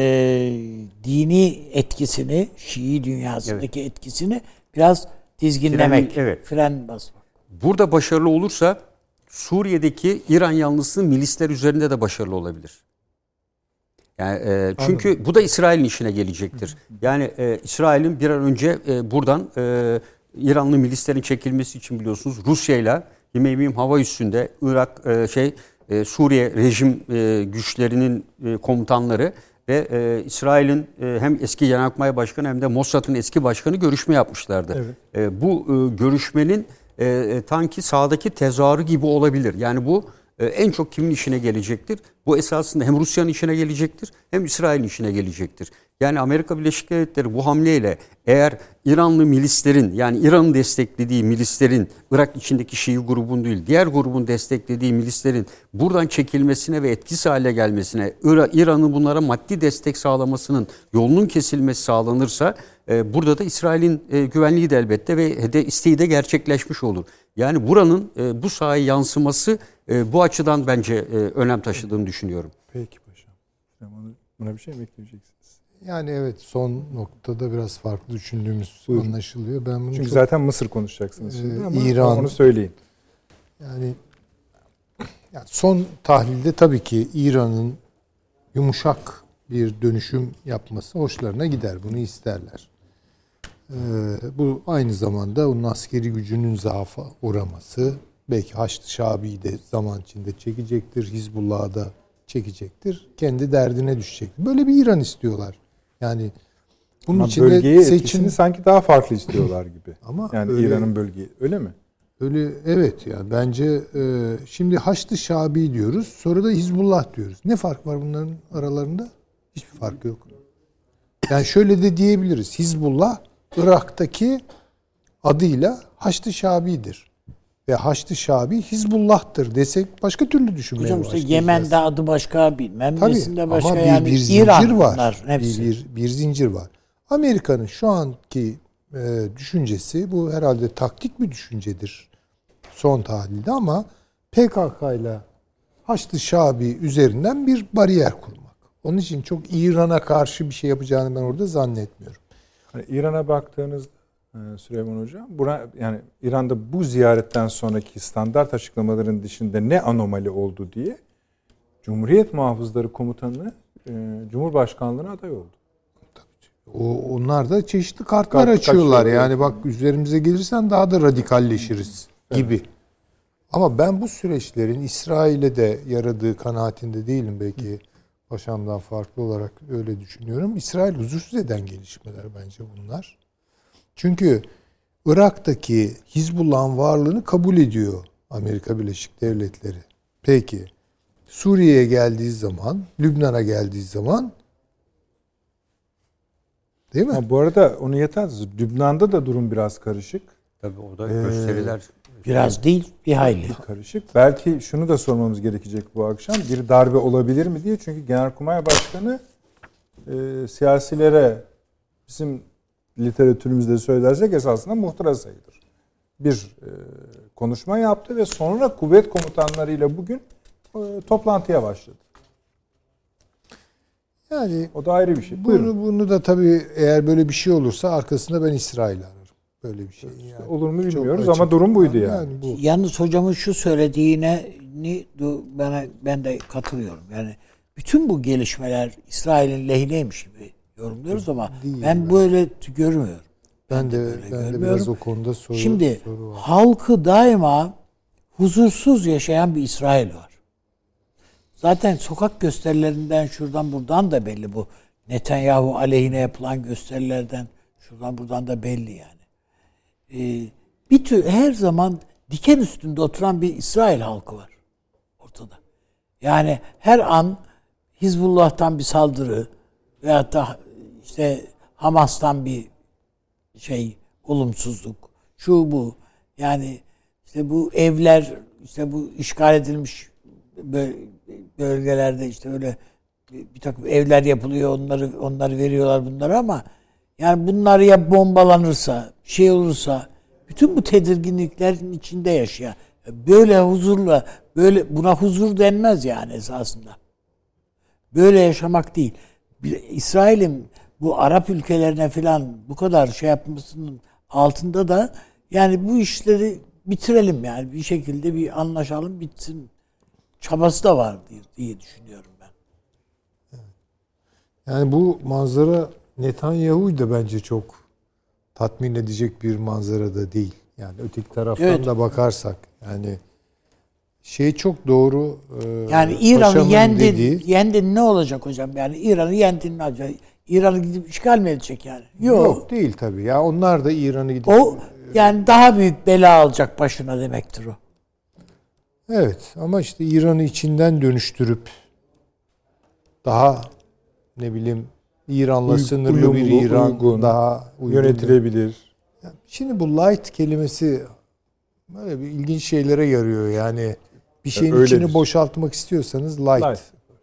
S2: dini etkisini, Şii dünyasındaki evet. etkisini biraz dizginlemek, fren, evet. fren basmak.
S4: Burada başarılı olursa Suriye'deki İran yanlısı milisler üzerinde de başarılı olabilir. Yani e, çünkü Anladım. bu da İsrail'in işine gelecektir. Yani e, İsrail'in bir an önce e, buradan e, İranlı milislerin çekilmesi için biliyorsunuz Rusya ile Himeyim hava üstünde Irak e, şey e, Suriye rejim e, güçlerinin e, komutanları ve e, İsrail'in e, hem eski Genelkurmay Başkanı hem de Mossad'ın eski başkanı görüşme yapmışlardı. Evet. E, bu e, görüşmenin e, e, tanki sağdaki tezahürü gibi olabilir. Yani bu en çok kimin işine gelecektir? Bu esasında hem Rusya'nın işine gelecektir hem İsrail'in işine gelecektir. Yani Amerika Birleşik Devletleri bu hamleyle eğer İranlı milislerin yani İran'ın desteklediği milislerin Irak içindeki Şii grubun değil diğer grubun desteklediği milislerin buradan çekilmesine ve etkisiz hale gelmesine İran'ın bunlara maddi destek sağlamasının yolunun kesilmesi sağlanırsa e, burada da İsrail'in e, güvenliği de elbette ve de isteği de gerçekleşmiş olur. Yani buranın e, bu sahaya yansıması bu açıdan bence önem taşıdığını düşünüyorum.
S1: Peki paşam. Buna bir şey mi ekleyeceksiniz?
S3: Yani evet son noktada biraz farklı düşündüğümüz Buyurun. anlaşılıyor. Ben bunu
S1: Çünkü çok, zaten Mısır konuşacaksınız şimdi e, ama İran, onu söyleyin.
S3: Yani, yani son tahlilde tabii ki İran'ın yumuşak bir dönüşüm yapması hoşlarına gider. Bunu isterler. Ee, bu aynı zamanda onun askeri gücünün zaafa uğraması belki Haçlı Şabi'yi de zaman içinde çekecektir. Hizbullah'ı da çekecektir. Kendi derdine düşecektir. Böyle bir İran istiyorlar. Yani Bunun
S1: Ama
S3: için
S1: bölgeye
S3: seçim
S1: sanki daha farklı istiyorlar gibi.
S3: Ama
S1: yani
S3: öyle-
S1: İran'ın bölgeyi. Öyle mi?
S3: öyle evet yani bence e, şimdi Haçlı Şabi diyoruz. Sonra da Hizbullah diyoruz. Ne fark var bunların aralarında? Hiçbir fark yok. Yani şöyle de diyebiliriz. Hizbullah Irak'taki adıyla Haçlı Şabi'dir. Ve Haçlı Şabi Hizbullah'tır desek başka türlü düşünmeye
S2: Hocam işte. Yemen'de adı başka bilmem
S3: Tabii
S2: nesinde başka
S3: ama bir,
S2: yani
S3: bir zincir
S2: İran
S3: var.
S2: hepsi.
S3: Bir, bir, bir zincir var. Amerika'nın şu anki e, düşüncesi bu herhalde taktik bir düşüncedir son tahlilde ama PKK ile Haçlı Şabi üzerinden bir bariyer kurmak. Onun için çok İran'a karşı bir şey yapacağını ben orada zannetmiyorum.
S1: Hani İran'a baktığınızda Süleyman Hocam, buna, yani İran'da bu ziyaretten sonraki standart açıklamaların dışında ne anomali oldu diye Cumhuriyet Muhafızları Komutanı e, Cumhurbaşkanlığına aday oldu.
S3: O, onlar da çeşitli kartlar
S1: Kart
S3: açıyorlar.
S1: açıyor,
S3: Yani bak üzerimize gelirsen daha da radikalleşiriz gibi. Ama ben bu süreçlerin İsrail'e de yaradığı kanaatinde değilim belki paşamdan farklı olarak öyle düşünüyorum. İsrail huzursuz eden gelişmeler bence bunlar. Çünkü Irak'taki Hizbullah'ın varlığını kabul ediyor Amerika Birleşik Devletleri. Peki Suriye'ye geldiği zaman, Lübnan'a geldiği zaman değil mi?
S1: Ha, bu arada onu yeter. Lübnan'da da durum biraz karışık.
S4: Tabii orada gösteriler
S2: Biraz değil bir hayli.
S1: Karışık. Belki şunu da sormamız gerekecek bu akşam. Bir darbe olabilir mi diye. Çünkü Genelkurmay Başkanı e, siyasilere bizim literatürümüzde söylersek esasında muhtıra sayılır. Bir e, konuşma yaptı ve sonra kuvvet komutanlarıyla bugün e, toplantıya başladı.
S3: Yani
S1: O da ayrı bir şey. Buyurun.
S3: bunu, bunu da tabii eğer böyle bir şey olursa arkasında ben İsrail'i ararım. Böyle bir şey. Yani.
S1: Olur mu bilmiyoruz ama durum buydu yani.
S3: Yani bu.
S2: Yalnız hocamın şu söylediğine ni bana ben de katılıyorum. Yani bütün bu gelişmeler İsrail'in lehineymiş gibi yorumluyoruz ama
S3: Değil
S2: ben
S3: yani.
S2: böyle görmüyorum.
S3: Ben de
S2: böyle
S3: ben de
S2: görmüyorum.
S3: biraz o konuda soru,
S2: Şimdi
S3: soru var.
S2: halkı daima huzursuz yaşayan bir İsrail var. Zaten sokak gösterilerinden şuradan buradan da belli bu. Netanyahu aleyhine yapılan gösterilerden şuradan buradan da belli yani. Ee, bir tür her zaman diken üstünde oturan bir İsrail halkı var ortada. Yani her an Hizbullah'tan bir saldırı veyahut da işte Hamas'tan bir şey olumsuzluk şu bu yani işte bu evler işte bu işgal edilmiş böl- bölgelerde işte öyle bir takım evler yapılıyor onları onları veriyorlar bunları ama yani bunlar ya bombalanırsa şey olursa bütün bu tedirginliklerin içinde yaşayan böyle huzurla böyle buna huzur denmez yani esasında. Böyle yaşamak değil. İsrail'in bu Arap ülkelerine filan bu kadar şey yapmasının altında da yani bu işleri bitirelim yani bir şekilde bir anlaşalım bitsin çabası da var diye, diye düşünüyorum ben.
S3: Yani bu manzara Netanyahu'yu da bence çok tatmin edecek bir manzara da değil. Yani öteki taraftan
S2: Evet.
S3: da bakarsak yani şey çok doğru. e,
S2: Yani İran'ı yendin,
S3: dediği-
S2: yendin ne olacak hocam? Yani İran'ı yendin ne olacak? İran'ı gidip işgal mi edecek yani? Yok.
S3: Yok değil tabii. Ya onlar da İran'ı gidip
S2: O yani daha büyük bela alacak başına demektir o.
S3: Evet ama işte İran'ı içinden dönüştürüp daha ne bileyim İran'la
S1: Uy-
S3: sınırlı bir
S1: uyumlu,
S3: İran
S1: uygun,
S3: daha uygun.
S1: Yönetilebilir.
S3: Şimdi bu light kelimesi böyle bir ilginç şeylere yarıyor yani. Bir şeyin
S1: öyledir.
S3: içini boşaltmak istiyorsanız light,
S1: Light.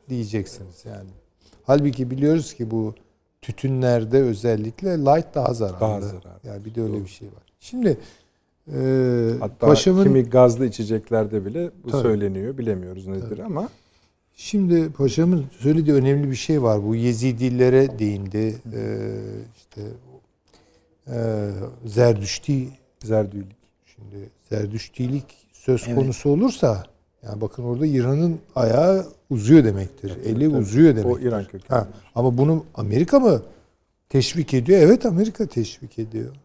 S3: diyeceksiniz yani. Halbuki biliyoruz ki bu tütünlerde özellikle light daha zararlı.
S1: Daha zararlı.
S3: Yani bir de öyle bir şey var. Şimdi e,
S1: Hatta
S3: paşamın
S1: kimi gazlı içeceklerde bile bu
S3: Tabii.
S1: söyleniyor. Bilemiyoruz nedir ama
S3: Şimdi paşamın söylediği önemli bir şey var. Bu Yezidilere değindi. Ee, işte e, Zerdüşti
S1: zerdülik.
S3: şimdi Zerdüştilik söz
S2: Evet.
S3: konusu olursa yani bakın orada İran'ın ayağı uzuyor demektir. Eli uzuyor
S1: O
S3: demektir.
S1: İran kökenli.
S3: Ha, ama bunu Amerika mı teşvik ediyor? Evet Amerika teşvik ediyor.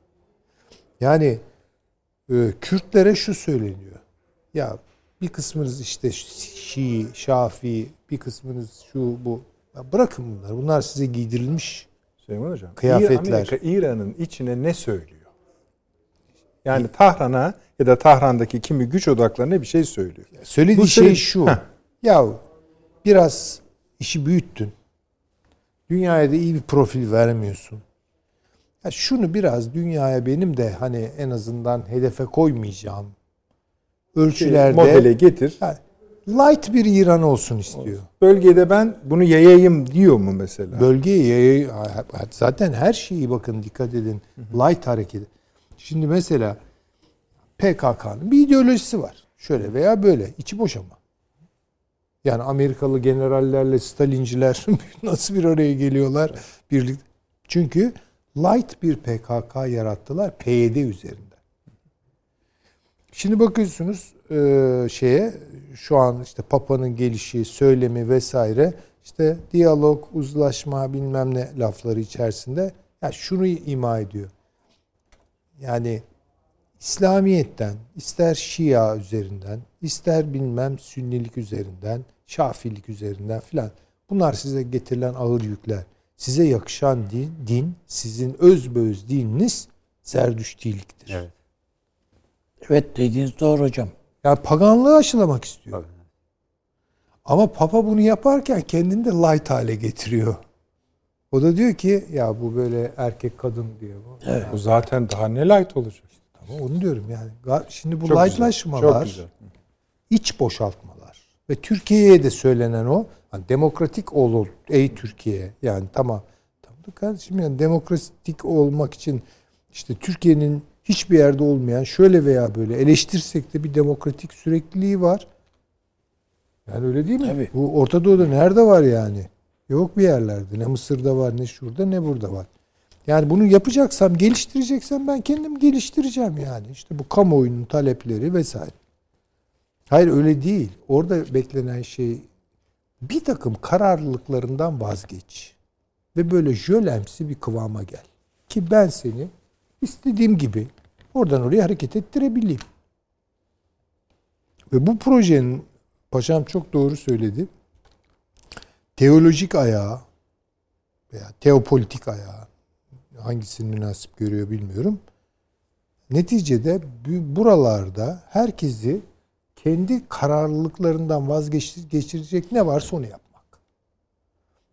S3: Yani e, Kürtlere şu söyleniyor. Ya bir kısmınız işte Şii, Şafii, bir kısmınız şu bu. Ya bırakın bunları. Bunlar size giydirilmiş
S1: Süleyman Hocam.
S3: Kıyafetler.
S1: Amerika İran'ın içine ne söylüyor? Yani Tahran'a ya da Tahran'daki kimi güç odaklarına bir şey söylüyor.
S3: Söylediği
S1: Bu
S3: şey şu.
S1: Heh.
S3: Ya biraz işi büyüttün. Dünyaya da iyi bir profil vermiyorsun. Ya şunu biraz dünyaya benim de hani en azından hedefe koymayacağım ölçülerde
S1: Modele getir.
S3: Yani light bir İran olsun istiyor.
S1: Bölgede ben bunu yayayım diyor mu mesela?
S3: Bölgeye yayı- zaten her şeyi bakın dikkat edin. Light hareketi. Şimdi mesela PKK'nın bir ideolojisi var. Şöyle veya böyle. içi boş ama. Yani Amerikalı generallerle Stalinciler nasıl bir araya geliyorlar birlikte. Çünkü light bir PKK yarattılar PYD üzerinden. Şimdi bakıyorsunuz e, şeye şu an işte Papa'nın gelişi, söylemi vesaire işte diyalog, uzlaşma bilmem ne lafları içerisinde ya şunu ima ediyor. Yani İslamiyet'ten, ister Şia üzerinden, ister bilmem Sünnilik üzerinden, Şafilik üzerinden filan bunlar size getirilen ağır yükler. Size yakışan din, din sizin özbeöz dininiz Zerdüştiliktir.
S4: Evet.
S2: Evet dediğiniz doğru hocam.
S3: Yani paganlığı aşılamak istiyor. Ama Papa bunu yaparken kendini de light hale getiriyor. O da diyor ki ya bu böyle erkek kadın diyor. Bu.
S2: Evet.
S1: Bu zaten daha ne light olacak?
S3: Tamam onu diyorum yani. Şimdi bu
S1: Çok güzel,
S3: lightlaşmalar,
S1: Çok güzel.
S3: iç boşaltmalar ve Türkiye'ye de söylenen o hani demokratik ol ey Türkiye yani tamam tamam da kardeşim yani demokratik olmak için işte Türkiye'nin hiçbir yerde olmayan şöyle veya böyle eleştirsek de bir demokratik sürekliliği var. Yani öyle değil mi?
S2: Tabii.
S3: Bu Orta Doğu'da nerede var yani? Yok bir yerlerde. Ne Mısır'da var, ne şurada, ne burada var. Yani bunu yapacaksam, geliştireceksem ben kendim geliştireceğim yani. İşte bu kamuoyunun talepleri vesaire. Hayır öyle değil. Orada beklenen şey bir takım kararlılıklarından vazgeç. Ve böyle jölemsi bir kıvama gel. Ki ben seni istediğim gibi oradan oraya hareket ettirebileyim. Ve bu projenin paşam çok doğru söyledi. Teolojik ayağı veya teopolitik ayağı hangisini münasip görüyor bilmiyorum. Neticede bu- buralarda herkesi kendi kararlılıklarından vazgeçirecek ne varsa onu yapmak.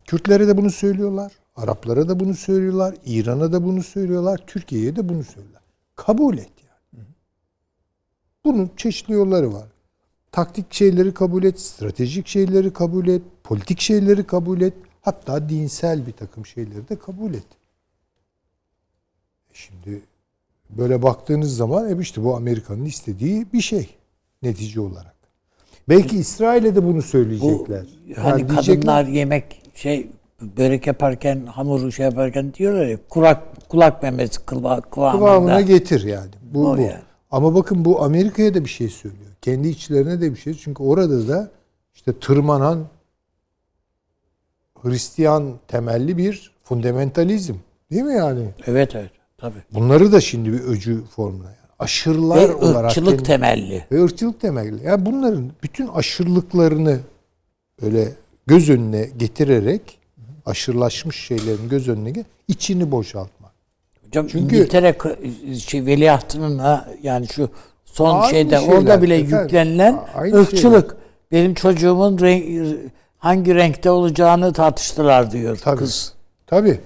S3: Kürtlere de bunu söylüyorlar. Araplara da bunu söylüyorlar. İran'a da bunu söylüyorlar. Türkiye'ye de bunu söylüyorlar. Kabul et yani. Bunun çeşitli yolları var. Taktik şeyleri kabul et, stratejik şeyleri kabul et, politik şeyleri kabul et, hatta dinsel bir takım şeyleri de kabul et. E Şimdi böyle baktığınız zaman e işte bu Amerika'nın istediği bir şey netice olarak. Belki İsrail'e de bunu
S2: Bu
S3: söyleyecekler.
S2: hani
S3: Yani
S2: kadınlar yemek şey börek yaparken hamuru şey yaparken diyorlar ya kulak kulak memesi kıva, kıvamında.
S3: kıvamına getir yani. Bu,
S2: O
S3: bu.
S2: yani.
S3: Ama bakın bu Amerika'ya da bir şey söylüyor. Kendi içlerine de bir şey. Çünkü orada da işte tırmanan Hristiyan temelli bir fundamentalizm. Değil mi yani?
S2: Evet evet tabii.
S3: Bunları da şimdi bir öcü formuna yani. Aşırılar
S2: Ve
S3: olarak
S2: ırkçılık temelli.
S3: ve ırkçılık temelli. Yani bunların bütün aşırılıklarını böyle göz önüne getirerek aşırılaşmış şeylerin göz önüne ge- içini boşaltmak.
S2: Hocam
S3: Çünkü-
S2: İngiltere şey veliahtının ha, yani şu son şeyde
S3: şeyler
S2: orada bile
S3: efendim.
S2: yüklenilen ırkçılık. Benim çocuğumun renk, hangi renkte olacağını tartıştılar diyor
S3: Tabii.
S2: kız.
S3: Tabii.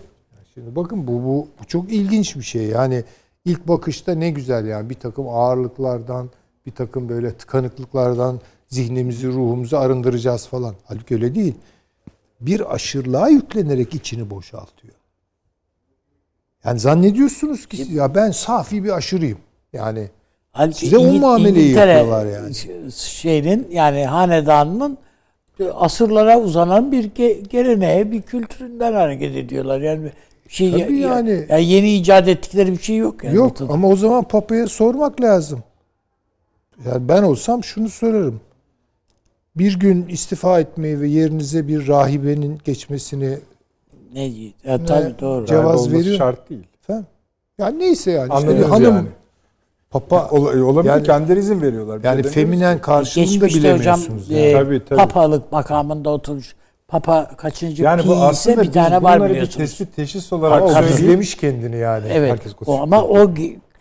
S3: Şimdi bakın bu, bu, bu çok ilginç bir şey. Yani ilk bakışta ne güzel yani bir takım ağırlıklardan, bir takım böyle tıkanıklıklardan zihnimizi, ruhumuzu arındıracağız falan. Halbuki öyle değil. Bir aşırılığa yüklenerek içini boşaltıyor. Yani zannediyorsunuz ki ya ben safi bir aşırıyım. Yani
S2: Halbuki
S3: Size o muameleyi
S2: İngiltere
S3: yapıyorlar yani.
S2: ş- Şeyinin yani hanedanının asırlara uzanan bir ge- geleneğe, bir kültüründen hareket ediyorlar. Yani şey
S3: Tabii
S2: ya-
S3: yani.
S2: ya yeni icat ettikleri bir şey yok yani.
S3: Yok
S2: ortada.
S3: ama o zaman Papa'ya sormak lazım. Yani ben olsam şunu sorarım. Bir gün istifa etmeyi ve yerinize bir rahibenin geçmesini
S2: Ne ya, tabii doğru.
S3: Cevaz
S1: Yani
S3: veriyor.
S1: şart değil.
S3: efendim. Yani neyse yani işte bir
S1: Anladınız
S3: hanım
S1: yani.
S3: Papa
S1: Ol- olabilir
S3: Yani-
S1: kendileri izin veriyorlar.
S3: yani feminen karşılığını da
S2: Geçmişte hocam
S3: bilemiyorsunuz.
S2: e,
S3: yani.
S1: Tabii, tabii.
S2: papalık makamında oturmuş Papa kaçıncı
S1: Yani bu aslında
S2: bir tane var
S1: bunları bir
S2: biliyorsunuz.
S1: tespit teşhis olarak
S3: O
S2: Tabii.
S3: sözlemiş kendini yani.
S2: Evet.
S3: Herkes
S2: O, ama o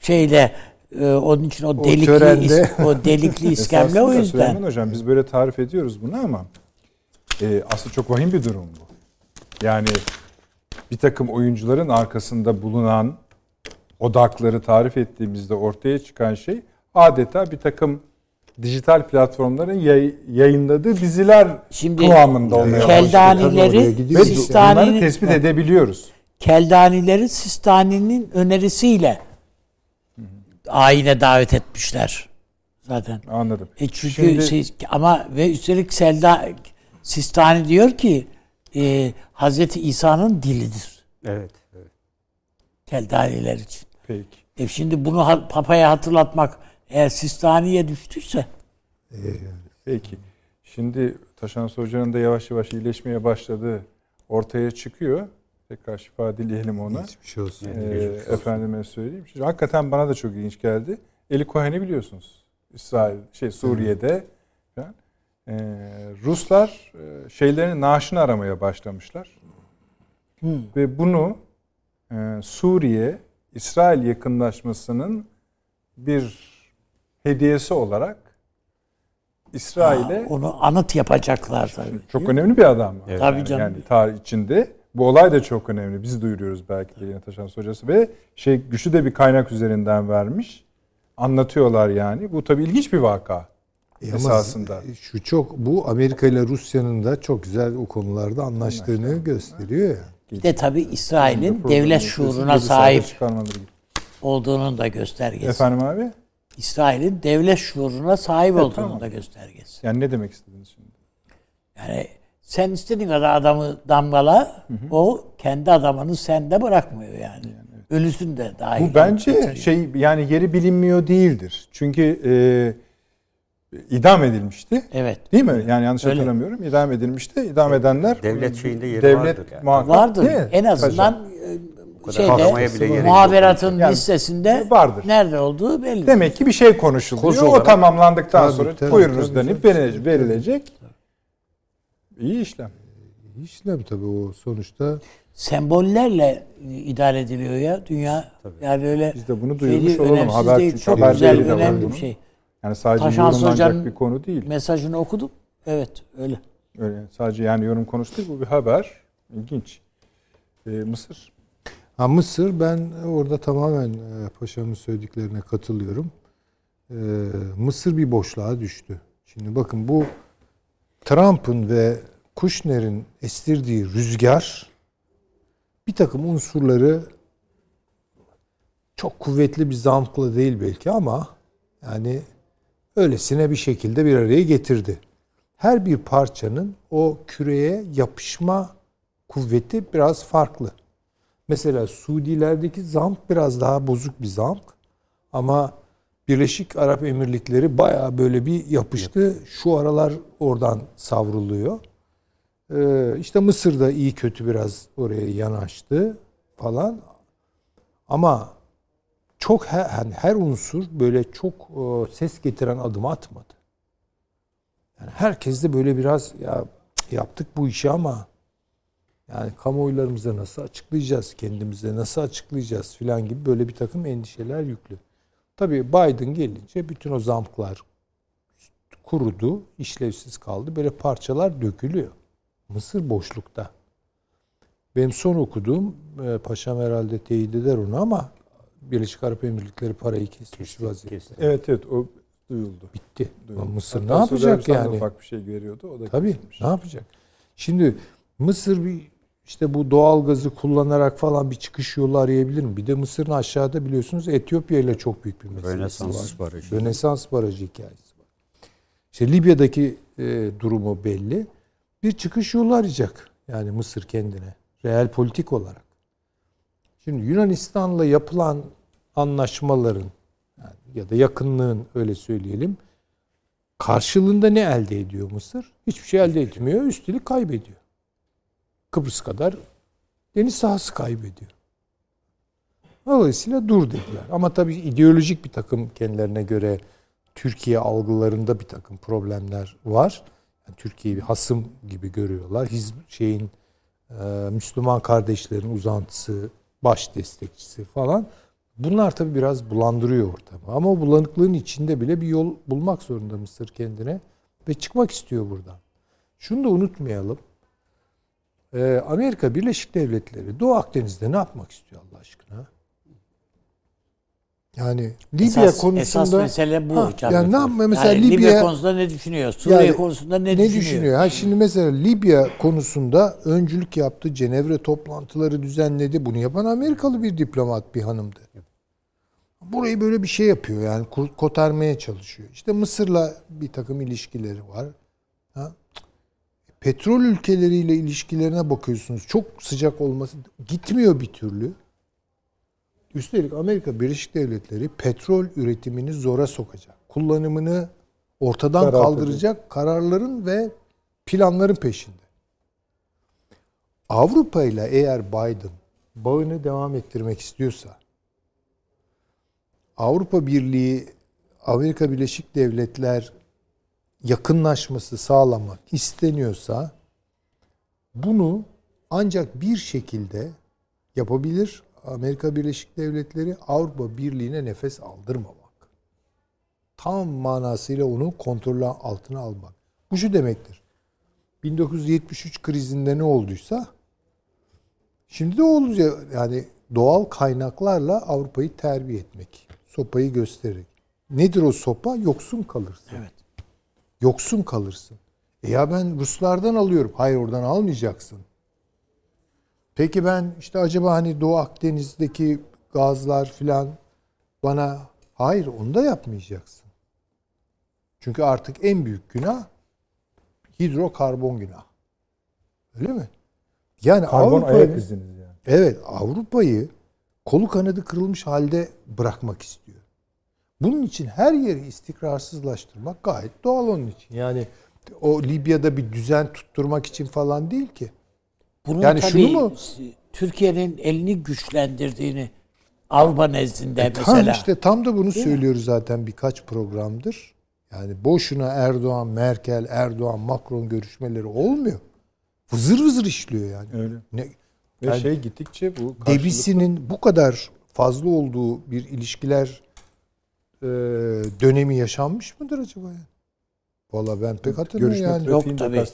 S2: şeyle e, onun için o delikli
S3: törende-
S2: is- o delikli iskemle o yüzden.
S1: Süleyman Hocam biz böyle tarif ediyoruz bunu ama e, aslında çok vahim bir durum bu. Yani bir takım oyuncuların arkasında bulunan odakları tarif ettiğimizde ortaya çıkan şey adeta bir takım dijital platformların yay- yayınladığı diziler
S2: Şimdi
S1: kıvamında olmaya başladı.
S3: Tabii oraya
S2: Keldanileri Sistani'nin
S1: bunları tespit edebiliyoruz.
S2: Keldanileri Sistani'nin önerisiyle ayine davet etmişler zaten.
S1: Anladım.
S2: E çünkü
S1: Şimdi-
S2: siz- ama ve üstelik Selda Sistani diyor ki e, Hazreti İsa'nın dilidir.
S4: Evet. evet.
S2: Keldaniler için.
S1: Peki.
S2: E şimdi bunu ha- Papa'ya hatırlatmak eğer Sistani'ye düştüyse
S1: Peki. Şimdi Taşan Hoca'nın da yavaş yavaş iyileşmeye başladığı ortaya çıkıyor. Tekrar şifa dileyelim ona.
S3: Hiçbir şey olsun.
S1: Ee, efendime söyleyeyim. Şimdi hakikaten bana da çok ilginç geldi. Eli Cohen'i biliyorsunuz. İsrail, şey Suriye'de. falan. Ee, Ruslar e, şeylerin naaşını aramaya başlamışlar. Ve bunu e, Suriye, İsrail yakınlaşmasının bir hediyesi olarak İsrail'e
S2: ha, onu anıt yapacaklar tabii.
S1: çok önemli bir adam.
S4: Evet.
S2: Tabii
S1: yani,
S2: canım.
S1: yani tarih içinde. Bu olay da çok önemli. Biz duyuruyoruz belki de yine Taşan Hocası ve şey güçlü de bir kaynak üzerinden vermiş. Anlatıyorlar yani. Bu tabii ilginç bir vaka.
S3: E ama
S1: esasında.
S3: Şu çok bu Amerika ile Rusya'nın da çok güzel o konularda anlaştığını gösteriyor ya.
S2: Bir de tabii İsrail'in devlet şuuruna sahip olduğunun da göstergesi.
S1: Efendim abi?
S2: İsrail'in devlet şuuruna sahip
S1: Evet,
S2: olduğunun
S1: tamam.
S2: da göstergesi.
S1: Yani ne demek istediniz şimdi?
S2: Yani sen istediğin kadar adamı damgala, o kendi adamını sende bırakmıyor yani. Ölüsün de dahil.
S1: Bu bence
S2: getiriyor.
S1: şey yani yeri bilinmiyor değildir. Çünkü e, idam edilmişti.
S2: Evet.
S1: Değil mi? Yani yanlış
S2: Öyle.
S1: hatırlamıyorum. İdam edilmişti. İdam edenler
S4: Devlet şeyinde yeri
S1: devlet
S4: vardır yani.
S1: muhakkak-
S2: Vardır.
S1: Değil mi?
S2: En azından e, şeyde muhaberatın
S1: Yani
S2: listesinde
S1: vardır.
S2: nerede olduğu belli.
S1: Demek ki bir şey konuşuluyor.
S4: Koz
S1: o
S4: olarak-
S1: tamamlandıktan
S3: Tabii,
S1: sonra
S3: tabii,
S1: buyurunuz
S3: tabii,
S1: denip
S3: tabii.
S1: verilecek. verilecek. İyi işlem.
S3: İşlem tabii o sonuçta.
S2: Sembollerle idare ediliyor ya dünya. Yani öyle
S1: Biz de bunu duyurmuş olalım. Haber
S2: değil.
S1: çünkü
S2: Çok
S1: haber
S2: güzel, önemli bir şey.
S1: Yani sadece
S2: Taşans
S1: yorumlanacak bir konu değil.
S2: Mesajını okudum. Evet öyle.
S1: Öyle sadece yani yorum konusu değil bu bir haber. İlginç. Ee, Mısır.
S3: Ha Mısır ben orada tamamen e, paşamın söylediklerine katılıyorum. E, Mısır bir boşluğa düştü. Şimdi bakın bu Trump'ın ve Kushner'in estirdiği rüzgar bir takım unsurları çok kuvvetli bir zamkla değil belki ama yani öylesine bir şekilde bir araya getirdi. Her bir parçanın o küreye yapışma kuvveti biraz farklı. Mesela Suudilerdeki zamk biraz daha bozuk bir zamk. Ama Birleşik Arap Emirlikleri bayağı böyle bir yapıştı. Şu aralar oradan savruluyor. Ee, işte Mısır da iyi kötü biraz oraya yanaştı falan. Ama çok her, yani her unsur böyle çok e, ses getiren adım atmadı. Yani herkes de böyle biraz ya yaptık bu işi ama yani kamuoylarımıza nasıl açıklayacağız, kendimize nasıl açıklayacağız filan gibi böyle bir takım endişeler yüklü. Tabii Biden gelince bütün o zamklar kurudu, işlevsiz kaldı. Böyle parçalar dökülüyor. Mısır boşlukta. Benim son okuduğum, e, paşam herhalde teyit eder onu ama Birleşik Arap Emirlikleri parayı kesmiş vaziyette.
S4: Kesti.
S1: Evet evet o duyuldu.
S3: Bitti.
S1: duyuldu.
S3: Mısır
S1: Hatta
S3: ne yapacak yani?
S1: ufak bir şey veriyordu. O da
S3: Tabii
S1: kesilmiş.
S3: ne yapacak? Şimdi Mısır bir işte bu doğal gazı kullanarak falan bir çıkış yolu arayabilir mi? Bir de Mısır'ın aşağıda biliyorsunuz Etiyopya ile çok büyük bir meselesi
S4: Rönesans
S3: var.
S4: barajı.
S3: Rönesans barajı hikayesi var. İşte Libya'daki e, durumu belli. Bir çıkış yolu arayacak yani Mısır kendine. Real politik olarak. Şimdi Yunanistan'la yapılan anlaşmaların ya da yakınlığın öyle söyleyelim karşılığında ne elde ediyor Mısır? Hiçbir şey elde etmiyor. Üstelik kaybediyor. Kıbrıs kadar deniz sahası kaybediyor. Dolayısıyla dur dediler. Ama tabii ideolojik bir takım kendilerine göre Türkiye algılarında bir takım problemler var. Yani Türkiye'yi bir hasım gibi görüyorlar. Hizb şeyin e, Müslüman kardeşlerin uzantısı, baş destekçisi falan. Bunlar tabii biraz bulandırıyor ortamı. Ama o bulanıklığın içinde bile bir yol bulmak zorunda Mısır kendine ve çıkmak istiyor buradan. Şunu da unutmayalım. Ee, Amerika Birleşik Devletleri Doğu Akdeniz'de ne yapmak istiyor Allah aşkına? Yani Libya
S2: esas,
S3: konusunda
S2: esas mesele bu
S3: Ha,
S2: hocam.
S3: yani ne yapma mesela
S2: Yani
S3: Libya,
S2: konusunda ne düşünüyor? Suriye
S3: Yani
S2: konusunda ne,
S3: ne
S2: düşünüyor?
S3: düşünüyor? Ha şimdi mesela Libya konusunda öncülük yaptı. Cenevre toplantıları düzenledi. Bunu yapan Amerikalı bir diplomat bir hanımdı. Burayı böyle bir şey yapıyor yani kotarmaya çalışıyor. İşte Mısır'la bir takım ilişkileri var. Ha? Petrol ülkeleriyle ilişkilerine bakıyorsunuz. Çok sıcak olması gitmiyor bir türlü. Üstelik Amerika Birleşik Devletleri petrol üretimini zora sokacak. Kullanımını ortadan
S1: Daraltacak.
S3: kaldıracak kararların ve planların peşinde. Avrupa ile eğer Biden bağını devam ettirmek istiyorsa Avrupa Birliği Amerika Birleşik Devletler yakınlaşması sağlamak isteniyorsa bunu ancak bir şekilde yapabilir Amerika Birleşik Devletleri Avrupa Birliği'ne nefes aldırmamak. Tam manasıyla onu kontrol altına almak. Bu şu demektir. 1973 krizinde ne olduysa şimdi de olacak yani doğal kaynaklarla Avrupa'yı terbiye etmek. Sopayı göstererek. Nedir o sopa? Yoksun kalırsın.
S2: Evet.
S3: Yoksun kalırsın. E ya ben Ruslardan alıyorum. Hayır oradan almayacaksın. Peki ben işte acaba hani Doğu Akdeniz'deki gazlar filan bana hayır onu da yapmayacaksın. Çünkü artık en büyük günah hidrokarbon günah. Öyle mi? Yani
S1: Karbon ayak iziniz yani.
S3: Evet Avrupa'yı kolu kanadı kırılmış halde bırakmak istiyor. Bunun için her yeri istikrarsızlaştırmak gayet doğal onun için. Yani o Libya'da bir düzen tutturmak için falan değil ki.
S2: Bunun
S3: Yani
S2: tabii
S3: şunu mu-
S2: Türkiye'nin elini güçlendirdiğini Avrupa nezdinde
S3: E Tam
S2: mesela.
S3: işte tam da bunu söylüyoruz zaten birkaç programdır. Yani boşuna Erdoğan, Merkel, Erdoğan, Macron görüşmeleri olmuyor. Vızır vızır işliyor yani.
S1: Öyle.
S3: Ne,
S1: Ve
S3: Yani
S1: şey gittikçe bu karşılık-
S3: debisinin bu kadar fazla olduğu bir ilişkiler e, dönemi yaşanmış mıdır acaba yani? Valla ben pek hatırlamıyorum yani.
S2: Yok tabii.
S3: Ya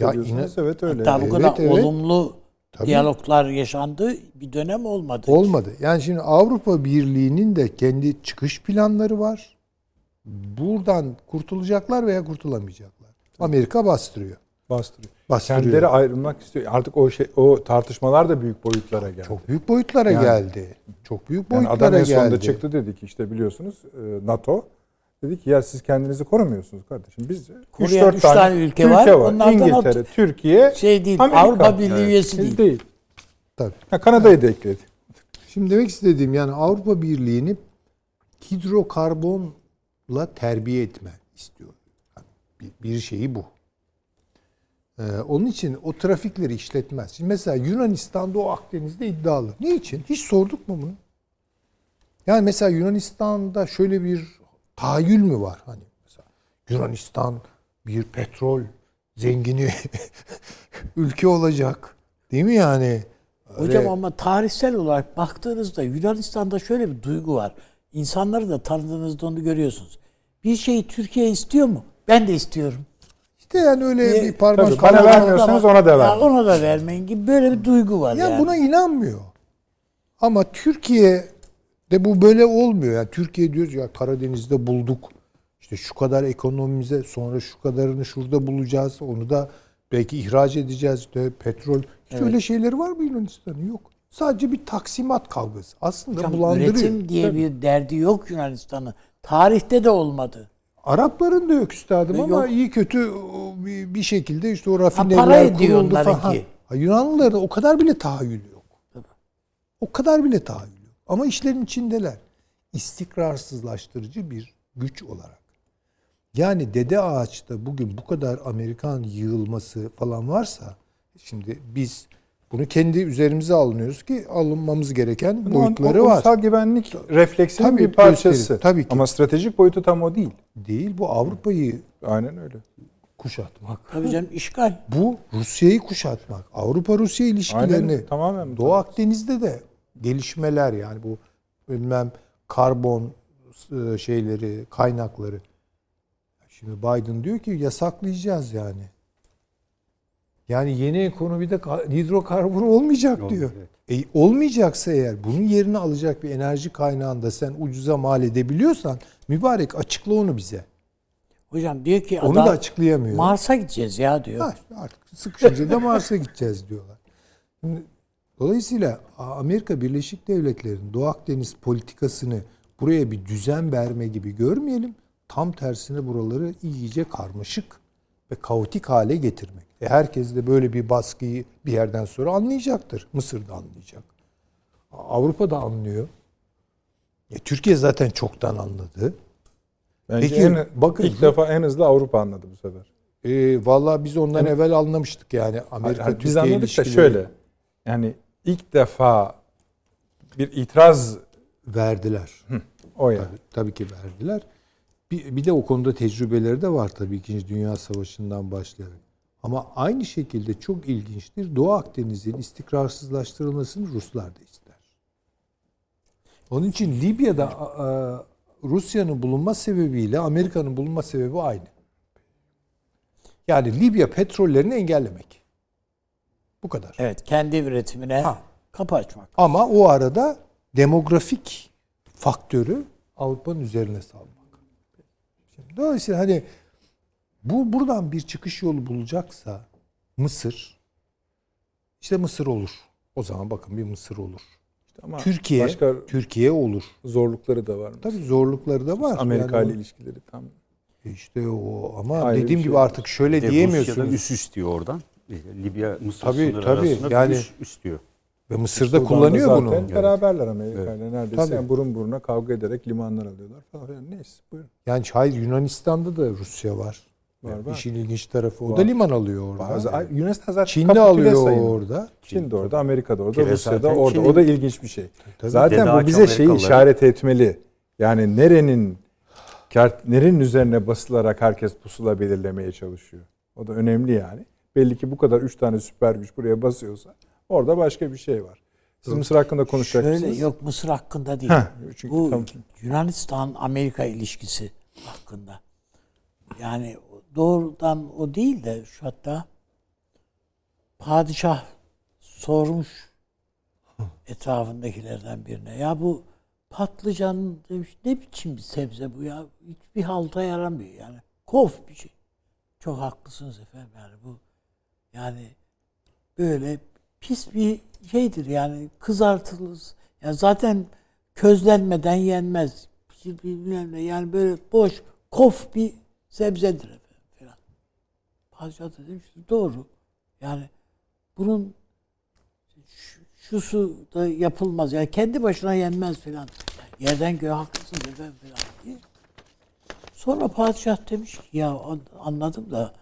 S1: evet öyle.
S2: Hatta bu
S3: Evet,
S2: kadar
S3: evet.
S2: olumlu
S3: Tabii.
S2: diyaloglar yaşandığı bir dönem olmadı.
S3: Olmadı. Yani şimdi Avrupa Birliği'nin de kendi çıkış planları var. Buradan kurtulacaklar veya kurtulamayacaklar. Amerika bastırıyor.
S1: bastırıyor.
S3: Bastırıyor.
S1: Kendileri ayrılmak istiyor. Artık o şey o tartışmalar da büyük boyutlara geldi.
S3: Çok büyük boyutlara
S1: Yani-
S3: geldi. Çok büyük
S1: yani
S3: boyutlara
S1: adam en sonunda
S3: geldi.
S1: çıktı dedi ki işte biliyorsunuz e, NATO dedi ki ya siz kendinizi korumuyorsunuz kardeşim. Biz
S2: Koruyan
S1: 3-4
S2: üç tane ülke var. Onlardan
S1: İngiltere,
S2: at-
S1: Türkiye,
S2: Şey değil,
S1: Amerika.
S2: Avrupa Birliği
S1: Evet.
S2: üyesi
S1: Siz
S2: değil.
S1: değil.
S3: Tabii.
S1: Ha, Kanada'yı da ekledi.
S3: Şimdi demek istediğim yani Avrupa Birliği'ni hidrokarbonla terbiye etme istiyor. Yani bir, bir şeyi bu. Ee, onun için o trafikleri işletmez. Şimdi mesela Yunanistan'da o Akdeniz'de iddialı. Ne için? Hiç sorduk mu bunu? Yani mesela Yunanistan'da şöyle bir tahayyül mü var? Hani mesela Yunanistan bir petrol zengini ülke olacak. Değil mi yani?
S2: Hocam
S3: Öyle-
S2: ama tarihsel olarak baktığınızda Yunanistan'da şöyle bir duygu var. İnsanları da tanıdığınızda onu görüyorsunuz. Bir şeyi Türkiye istiyor mu? Ben de istiyorum.
S3: İşte yani öyle
S2: Niye?
S3: bir parmak
S1: Tabii, bana vermiyorsanız ona da vermeyin.
S2: ona da vermeyin gibi böyle bir duygu var
S3: Ya
S2: yani.
S3: buna inanmıyor. Ama Türkiye'de bu böyle olmuyor. Yani Türkiye diyoruz ya Karadeniz'de bulduk. İşte şu kadar ekonomimize sonra şu kadarını şurada bulacağız. Onu da belki ihraç edeceğiz. İşte petrol. Hiç öyle şeyleri var mı Yunanistan'ın? Yok. Sadece bir taksimat kavgası. Aslında
S2: Hocam,
S3: bulandırıyor.
S2: üretim diye bir derdi yok Yunanistan'ın. Tarihte de olmadı.
S3: Arapların da yok üstadım
S2: E,
S3: ama
S2: yok.
S3: iyi kötü o, bir, şekilde işte o rafineler kuruldu falan. Ha, Yunanlıların o kadar bile tahayyül yok. O kadar bile tahayyül. Ama işlerin içindeler. İstikrarsızlaştırıcı bir güç olarak. Yani Dede Ağaç'ta bugün bu kadar Amerikan yığılması falan varsa şimdi biz bunu kendi üzerimize alınıyoruz ki alınmamız gereken
S1: Bunun
S3: boyutları
S1: o
S3: var.
S1: ulusal güvenlik refleksinin
S3: Tabii,
S1: bir parçası.
S3: gösterir. Tabii ki.
S1: Ama stratejik boyutu tam o değil.
S3: Değil bu Avrupa'yı
S1: Aynen öyle.
S3: kuşatmak.
S2: Tabii canım işgal.
S3: Bu Rusya'yı kuşatmak. Avrupa-Rusya ilişkilerini
S1: Aynen, tamamen.
S3: Doğu Akdeniz'de de gelişmeler yani bu bilmem karbon e, şeyleri, kaynakları. Şimdi Biden diyor ki yasaklayacağız yani. Yani yeni ekonomide ka- hidrokarbon olmayacak
S4: Yok,
S3: diyor.
S4: evet.
S3: E, olmayacaksa eğer bunun yerini alacak bir enerji kaynağında sen ucuza mal edebiliyorsan mübarek açıkla onu bize.
S2: Hocam diyor ki
S3: Onu
S2: adam,
S3: da açıklayamıyor.
S2: Mars'a gideceğiz ya diyor.
S3: Ha, artık sıkışınca da Mars'a gideceğiz diyorlar. Şimdi, dolayısıyla Amerika Birleşik Devletleri'nin Doğu Akdeniz politikasını buraya bir düzen verme gibi görmeyelim. Tam tersine buraları iyice karmaşık ve kaotik hale getirmek. E herkes de böyle bir baskıyı bir yerden sonra anlayacaktır. Mısır da anlayacak. Avrupa da anlıyor. E, Türkiye zaten çoktan anladı.
S1: Bence
S3: Peki,
S1: en,
S3: bakın-
S1: ilk defa en hızlı Avrupa anladı bu sefer.
S3: E, vallahi biz ondan evvel anlamıştık yani Amerika
S1: Hayır, biz
S3: Türkiye
S1: anladık da şöyle. Yani ilk defa bir itiraz
S3: verdiler.
S1: o yani.
S3: Tabii, tabii ki verdiler. Bir, bir de o konuda tecrübeleri de var tabii İkinci Dünya Savaşı'ndan başlayarak. Ama aynı şekilde çok ilginçtir. Doğu Akdeniz'in istikrarsızlaştırılmasını Ruslar da ister. Onun için Libya'da Rusya'nın bulunma sebebiyle Amerika'nın bulunma sebebi aynı. Yani Libya petrollerini engellemek. Bu kadar.
S2: Evet kendi üretimine
S3: Ha.
S2: kapı açmak.
S3: Ama o arada demografik faktörü Avrupa'nın üzerine salmak. Şimdi dolayısıyla hani bu buradan bir çıkış yolu bulacaksa Mısır işte Mısır olur. O zaman bakın bir Mısır olur.
S1: İşte ama
S3: Türkiye
S1: başka
S3: Türkiye olur.
S1: zorlukları da var.
S3: Tabii zorlukları da var.
S1: Amerika
S3: Yani
S1: ile ilişkileri tam.
S3: işte o ama
S1: Ayrı
S3: dediğim
S1: şey.
S3: gibi artık şöyle
S4: de
S3: diyemiyorsunuz.
S4: Rusya'da üst üst diyor oradan. Libya Mısır
S3: Tabii,
S4: sınırı
S3: tabii.
S4: arasında
S3: Yani-
S4: üst, üst diyor.
S3: Ve Mısır'da
S1: Sudan'da
S3: kullanıyor
S1: zaten
S3: bunu.
S1: Beraberler Amerika ile neredeyse.
S3: Tabii.
S1: Yani burun buruna kavga ederek limanlar alıyorlar falan. Yani neyse buyurun.
S3: Yani hayır Yunanistan'da da Rusya var.
S1: Var, var.
S3: İşin ilginç tarafı o
S1: Var.
S3: da liman alıyor orada.
S1: Bazı, Yunanistan zaten
S3: Çin'de
S1: kapitüle
S3: alıyor
S1: sayılır.
S3: orada.
S1: Çin de orada, Amerika da orada,
S4: Kire
S1: Rusya da
S4: zaten
S1: orada.
S4: Çin'in-
S1: O da ilginç bir şey.
S3: Tabii.
S1: Zaten bu bize şeyi işaret etmeli. Yani nerenin kart nerenin üzerine basılarak herkes pusula belirlemeye çalışıyor. O da önemli yani. Belli ki bu kadar üç tane süper güç buraya basıyorsa orada başka bir şey var. Siz Mısır hakkında konuşacak
S2: Şöyle
S1: mısınız?
S2: yok Mısır hakkında değil.
S1: Heh, çünkü
S2: Bu
S1: tam-
S2: Yunanistan Amerika ilişkisi hakkında. Yani doğrudan o değil de şu hatta padişah sormuş etrafındakilerden birine. Ya bu patlıcan demiş ne biçim bir sebze bu ya? Hiçbir halta yaramıyor yani. Kof bir şey. Çok haklısınız efendim yani bu yani böyle pis bir şeydir yani kızartılır. Ya zaten közlenmeden yenmez. Bilmem ne yani böyle boş kof bir sebzedir falan. Padişah da demiş ki, doğru. Yani bunun şu- şusu da yapılmaz. Yani kendi başına yenmez falan. Yerden göğe haklısın efendim falan diye. Sonra padişah demiş ki ya an- anladım da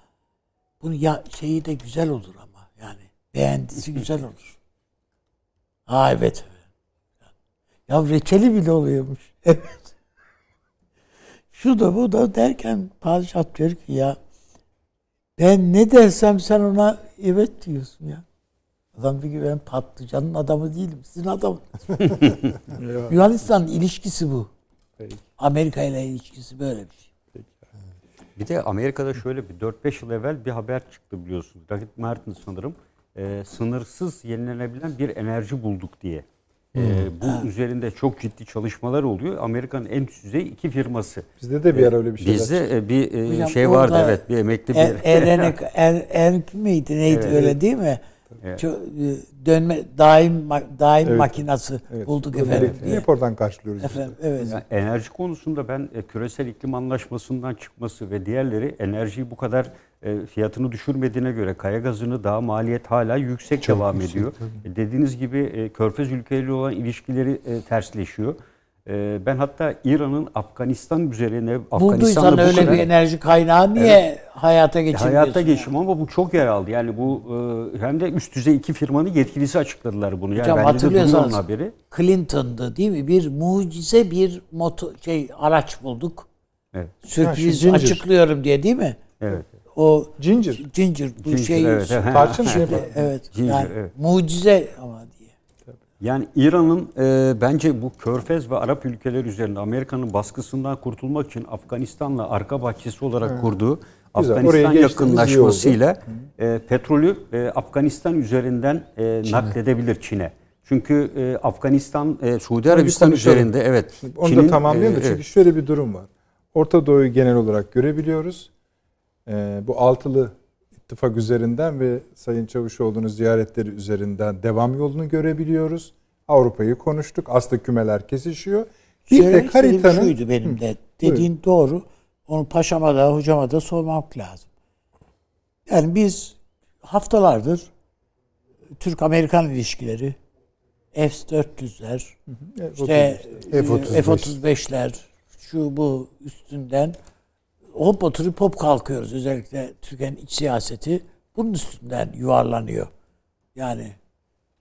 S2: bunun ya şeyi de güzel olur ama yani beğendisi güzel olur. Ha evet. Ya reçeli bile oluyormuş. Evet. Şu da bu da derken padişah diyor ki ya ben ne dersem sen ona evet diyorsun ya. Adam diyor ki ben patlıcanın adamı değilim. Sizin adamınız. Yunanistan ilişkisi bu. Amerika ile ilişkisi böyle bir şey.
S4: Bir de Amerika'da şöyle bir 4-5 yıl evvel bir haber çıktı biliyorsunuz. Lockheed Martin sanırım e, sınırsız yenilenebilen bir enerji bulduk diye. E, bu üzerinde çok ciddi çalışmalar oluyor. Amerika'nın en üst düzey iki firması.
S1: Bizde de bir ara öyle bir şeyler.
S4: Bizde e, bir e,
S2: Hocam
S4: şey vardı evet bir emekli bir
S2: Erenek, er, Erk miydi neydi
S4: Evet.
S2: öyle değil mi?
S4: Evet.
S2: E, dönme daim daim
S1: Evet.
S2: makinası
S1: Evet.
S2: bulduk
S1: Bunu
S2: efendim diye.
S1: hep oradan karşılıyoruz.
S2: Efendim evet.
S4: Yani enerji konusunda ben e, küresel iklim anlaşmasından çıkması ve diğerleri enerjiyi bu kadar e, fiyatını düşürmediğine göre kaya gazını daha maliyet hala yüksek
S3: Çok
S4: devam
S3: yüksek,
S4: ediyor. E, dediğiniz gibi e, Körfez ülkeleriyle olan ilişkileri e, tersleşiyor. E, ben hatta İran'ın Afganistan üzerine Afganistan'la bu
S2: öyle
S4: kadar
S2: bir enerji kaynağı niye hayata geçirmiyorsun?
S4: hayata
S2: ya?
S4: geçim ama bu çok yer aldı. Yani bu e, hem de üst düzey iki firmanın yetkilisi açıkladılar bunu. Yani
S2: Hocam hatırlıyorsanız
S4: haberi.
S2: Clinton'dı değil mi? Bir mucize bir moto şey araç bulduk.
S4: Evet.
S2: Sürpriz
S1: Ha, zincir.
S2: açıklıyorum diye değil mi?
S4: Evet.
S2: o
S1: Ginger.
S2: ginger bu
S4: Ginger,
S2: şey
S4: evet.
S1: Tarçın şey
S2: evet.
S4: Ginger,
S2: yani
S4: evet.
S2: mucize ama diye.
S4: Yani İran'ın e, bence bu Körfez ve Arap ülkeleri üzerinde Amerika'nın baskısından kurtulmak için Afganistan'la arka bahçesi olarak kurduğu
S1: Güzel,
S4: Afganistan yakınlaşmasıyla e, petrolü e, Afganistan üzerinden e, nakledebilir Çin'e. Çünkü e, Afganistan, e, Suudi Arabistan üzerinde evet.
S1: Onu
S4: Çin'in,
S1: da tamamlayalım da
S4: e,
S1: çünkü
S4: evet.
S1: şöyle bir durum var. Orta Doğu'yu genel olarak görebiliyoruz. Ee, bu altılı ittifak üzerinden ve Sayın Çavuşoğlu'nun ziyaretleri üzerinden devam yolunu görebiliyoruz. Avrupa'yı konuştuk. Aslında kümeler kesişiyor. Bir de
S2: Söylemek istediğim
S1: haritanın...
S2: şuydu benim de. Dediğin doğru. Onu paşama da hocama da sormak lazım. Yani biz haftalardır Türk-Amerikan ilişkileri F-400'ler işte
S3: F-35.
S2: F-35'ler şu bu üstünden hop oturup hop kalkıyoruz. Özellikle Türkiye'nin iç siyaseti bunun üstünden yuvarlanıyor. Yani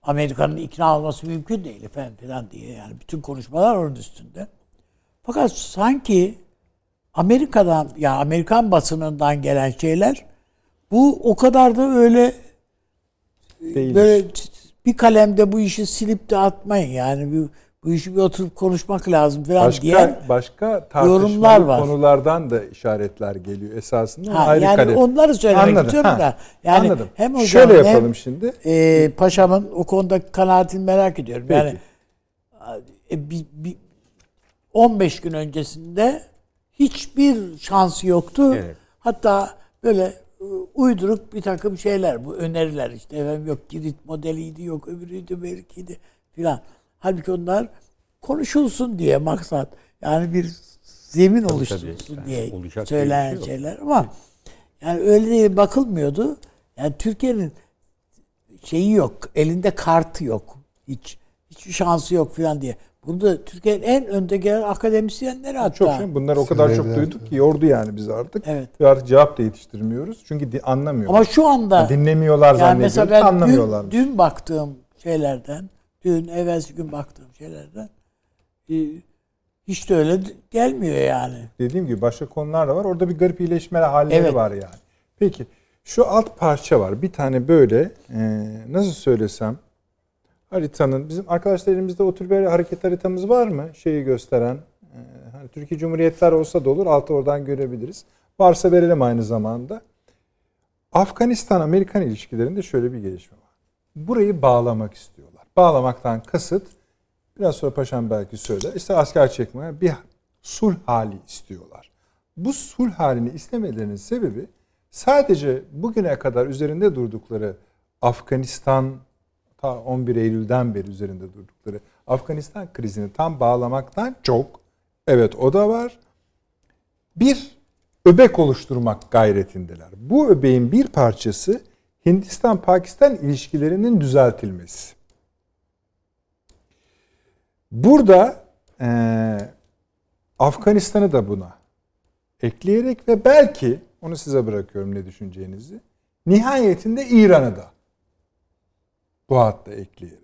S2: Amerika'nın ikna olması mümkün değil efendim falan diye. Yani bütün konuşmalar onun üstünde. Fakat sanki Amerika'dan ya Amerikan basınından gelen şeyler bu o kadar da öyle
S1: Değilmiş.
S2: böyle bir kalemde bu işi silip de atmayın yani bu, bu işi bir oturup konuşmak lazım falan
S1: Başka
S2: diye.
S1: başka
S2: yorumlar var.
S1: konulardan da işaretler geliyor esasında.
S2: Ha,
S1: ayrı
S2: yani
S1: kalem.
S2: onları söylemek
S1: Anladım,
S2: istiyorum
S1: ha.
S2: da. Yani
S1: Anladım.
S2: hem hocam
S1: Şöyle
S2: hem,
S1: yapalım şimdi.
S2: e, paşamın o konuda kanaatini merak ediyorum.
S1: Peki.
S2: Yani e, bir, bir 15 gün öncesinde hiçbir şansı yoktu.
S4: Evet.
S2: Hatta böyle e, uyduruk bir takım şeyler bu öneriler işte efendim yok Girit modeliydi yok öbürüydü belkiydi filan. Halbuki onlar konuşulsun diye maksat. Yani bir zemin oluşturulsun
S4: tabii.
S2: diye
S4: Yani diye
S2: söylenen
S4: şey yok.
S2: şeyler ama yani öyle değil bakılmıyordu. Yani Türkiye'nin şeyi yok. Elinde kartı yok. Hiç hiçbir şansı yok falan diye. Bunu da Türkiye'nin en önde gelen akademisyenleri hatta.
S1: Çok şey. Bunları o kadar çok duyduk ki yordu yani biz artık.
S2: Evet.
S1: Ve artık cevap da yetiştirmiyoruz. Çünkü di- anlamıyorlar.
S2: Ama şu anda
S1: dinlemiyorlar
S2: yani
S1: zannediyoruz.
S2: mesela ben dün,
S1: anlamıyorlar.
S2: dün baktığım şeylerden, dün evvelsi gün baktığım şeylerden e, hiç de öyle gelmiyor yani.
S1: Dediğim gibi başka konular da var. Orada bir garip iyileşme halleri
S2: Evet.
S1: var yani. Peki şu alt parça var. Bir tane böyle e, nasıl söylesem haritanın bizim arkadaşlar elimizde o tür bir hareket haritamız var mı? Şeyi gösteren e, hani Türkiye Cumhuriyetler olsa da olur. Altı oradan görebiliriz. Varsa verelim aynı zamanda. Afganistan-Amerikan ilişkilerinde şöyle bir gelişme var. Burayı bağlamak istiyorlar. Bağlamaktan kasıt biraz sonra paşam belki söyler. İşte asker çekmeye bir sulh hali istiyorlar. Bu sulh halini istemelerinin sebebi sadece bugüne kadar üzerinde durdukları Afganistan ta 11 Eylül'den beri üzerinde durdukları Afganistan krizini tam bağlamaktan çok evet o da var. Bir öbek oluşturmak gayretindeler. Bu öbeğin bir parçası Hindistan-Pakistan ilişkilerinin düzeltilmesi. Burada eee, Afganistan'ı da buna ekleyerek ve belki onu size bırakıyorum ne düşüneceğinizi. Nihayetinde İran'ı da bu hatta ekleyerek.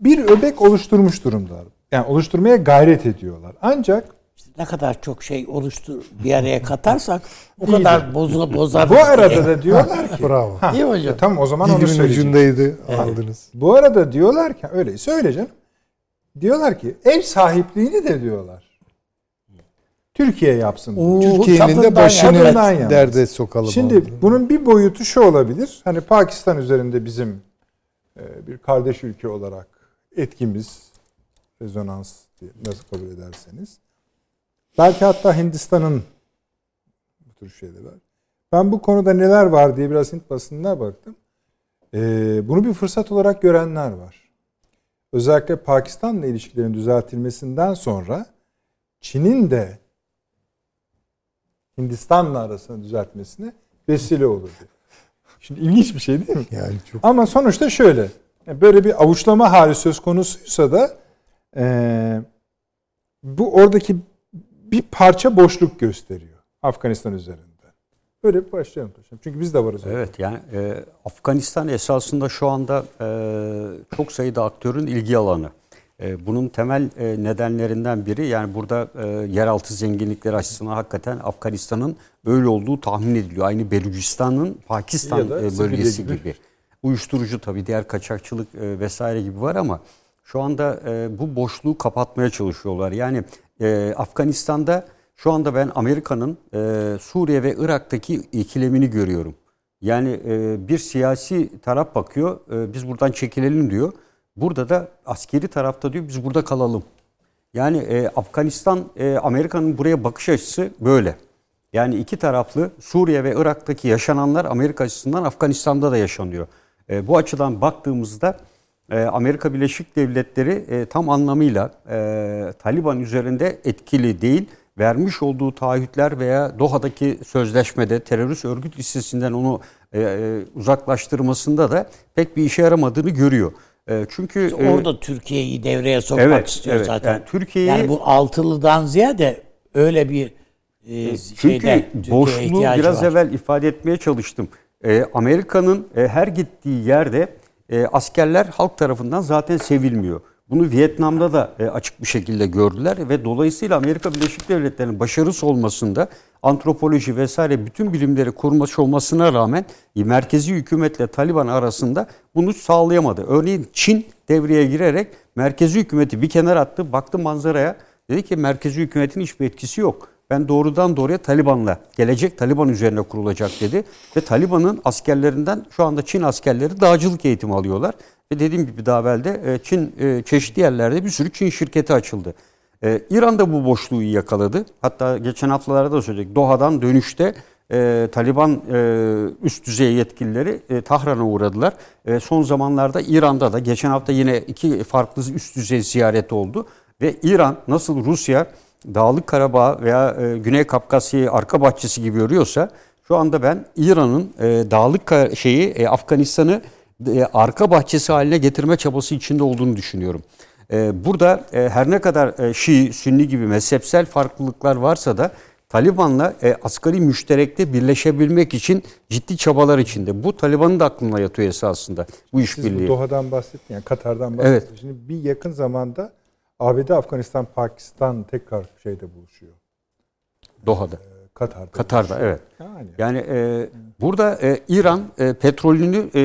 S1: Bir öbek oluşturmuş durumdalar. Yani oluşturmaya gayret ediyorlar. Ancak
S2: İşte ne kadar çok şey oluştur bir araya katarsak o kadar bozu bozar.
S1: bu arada da diyorlar ki
S3: Bravo.
S1: Ha,
S2: İyi mi hocam?
S1: e, tamam o zaman onu
S3: Dilimin
S1: söyleyeceğim.
S3: ucundaydı aldınız.
S1: Bu arada diyorlar ki öyle söyle canım. Diyorlar ki ev sahipliğini de diyorlar. Türkiye yapsın.
S2: Oo,
S3: Türkiye'nin de başını derde sokalım.
S1: Şimdi
S3: oldu.
S1: bunun bir boyutu şu olabilir. Hani Pakistan üzerinde bizim e, bir kardeş ülke olarak etkimiz, rezonans nasıl kabul ederseniz. Belki hatta Hindistan'ın bu tür şeyleri var. Ben bu konuda neler var diye biraz Hint basınına baktım. E, bunu bir fırsat olarak görenler var. Özellikle Pakistan'la ilişkilerin düzeltilmesinden sonra Çin'in de Hindistan'la arasını düzeltmesine vesile olur diyor. Şimdi ilginç bir şey değil mi?
S3: yani çok
S1: Ama sonuçta şöyle. Böyle bir avuçlama hali söz konusuysa da eee, bu oradaki bir parça boşluk gösteriyor Afganistan üzerinde. Böyle bir başlayalım. Çünkü biz de varız.
S4: Evet yani e, Afganistan esasında şu anda e, çok sayıda aktörün ilgi alanı. E, bunun temel e, nedenlerinden biri yani burada e, yeraltı zenginlikleri açısından hakikaten Afganistan'ın öyle olduğu tahmin ediliyor. Aynı Belucistan'ın Pakistan e, bölgesi
S1: gibi.
S4: gibi. Uyuşturucu tabii diğer kaçakçılık e, vesaire gibi var ama şu anda e, bu boşluğu kapatmaya çalışıyorlar. Yani e, Afganistan'da şu anda ben Amerika'nın e, Suriye ve Irak'taki ikilemini görüyorum. Yani e, bir siyasi taraf bakıyor, e, biz buradan çekilelim diyor. Burada da askeri tarafta diyor, biz burada kalalım. Yani e, Afganistan, e, Amerika'nın buraya bakış açısı böyle. Yani iki taraflı Suriye ve Irak'taki yaşananlar Amerika açısından Afganistan'da da yaşanıyor. E, bu açıdan baktığımızda e, Amerika Birleşik Devletleri e, tam anlamıyla e, Taliban üzerinde etkili değil. Vermiş olduğu taahhütler veya Doha'daki sözleşmede terörist örgüt listesinden onu e, e, uzaklaştırmasında da pek bir işe yaramadığını görüyor. E, çünkü e,
S2: Orada Türkiye'yi devreye sokmak
S4: Evet,
S2: istiyor
S4: evet.
S2: zaten.
S4: Yani Türkiye'yi-
S2: yani bu altılıdan ziyade öyle bir e,
S4: Çünkü boşluğu biraz
S2: var.
S4: evvel ifade etmeye çalıştım. Ee, Amerika'nın e, her gittiği yerde e, askerler halk tarafından zaten sevilmiyor. Bunu Vietnam'da da e, açık bir şekilde gördüler ve dolayısıyla Amerika Birleşik Devletleri'nin başarısı olmasında antropoloji vesaire bütün bilimleri kurmuş olmasına rağmen e, merkezi hükümetle Taliban arasında bunu sağlayamadı. Örneğin Çin devreye girerek merkezi hükümeti bir kenara attı, baktı manzaraya dedi ki merkezi hükümetin hiçbir etkisi yok. Ben doğrudan doğruya Taliban'la, gelecek Taliban üzerine kurulacak dedi. Ve Taliban'ın askerlerinden şu anda Çin askerleri dağcılık eğitimi alıyorlar. Ve dediğim gibi daha evvel de e, Çin e, çeşitli yerlerde bir sürü Çin şirketi açıldı. E, İran da bu boşluğu yakaladı. Hatta geçen haftalarda da söyledik. Doha'dan dönüşte Taliban üst düzey yetkilileri Tahran'a uğradılar. Son zamanlarda İran'da da geçen hafta yine iki farklı üst düzey ziyaret oldu. Ve İran nasıl Rusya Dağlık Karabağ veya Güney Kafkasya'yı arka bahçesi gibi görüyorsa şu anda ben İran'ın Dağlık şeyi Afganistan'ı e, arka bahçesi haline getirme çabası içinde olduğunu düşünüyorum. E, burada e, her ne kadar e, Şii, Sünni gibi mezhepsel farklılıklar varsa da Taliban'la e, asgari müşterekte birleşebilmek için ciddi çabalar içinde. Bu Taliban'ın da aklına yatıyor esasında bu
S1: Siz bu
S4: işbirliği.
S1: Doha'dan bahsettin yani Katar'dan bahsettin.
S4: Evet.
S1: Şimdi bir yakın zamanda ABD, Afganistan, Pakistan tekrar şeyde buluşuyor.
S4: Doha'da.
S1: Ee, Katar'da.
S4: Katar'da
S1: buluşuyor.
S4: evet.
S1: Yani
S4: Yani e, burada e, İran e, petrolünü e,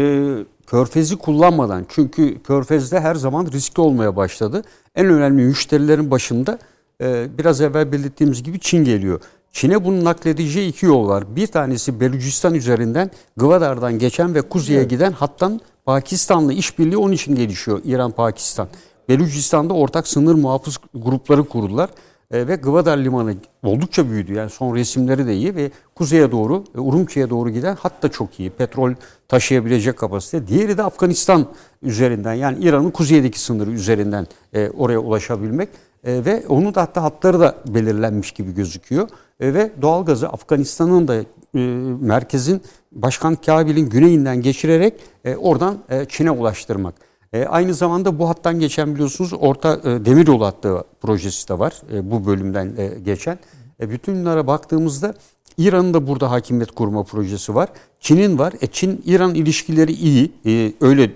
S4: körfezi kullanmadan çünkü körfezde her zaman riskli olmaya başladı. En önemli müşterilerin başında e, biraz evvel belirttiğimiz gibi Çin geliyor. Çin'e bunu nakledeceği iki yol var. Bir tanesi Belucistan üzerinden Gwadar'dan geçen ve kuzeye giden hattan Pakistan'la işbirliği onun için gelişiyor İran-Pakistan. Belucistan'da ortak sınır muhafız grupları kurdular. E, ve Gwadar Limanı oldukça büyüdü. Yani son resimleri de iyi ve kuzeye doğru, e, doğru giden hat da çok iyi. Petrol taşıyabilecek kapasite. Diğeri de Afganistan üzerinden yani İran'ın kuzeydeki sınırı üzerinden e, oraya ulaşabilmek. E, ve onun da hatta hatları da belirlenmiş gibi gözüküyor. E, ve doğalgazı Afganistan'ın da merkezin Başkan Kabil'in güneyinden geçirerek oradan Çin'e ulaştırmak. E, aynı zamanda bu hattan geçen biliyorsunuz Orta e, Demiryolu hattı projesi de var e, bu bölümden e, geçen. E, bütün bunlara baktığımızda İran'ın da burada hakimiyet kurma projesi var. Çin'in var. E, Çin-İran ilişkileri iyi. E, öyle e,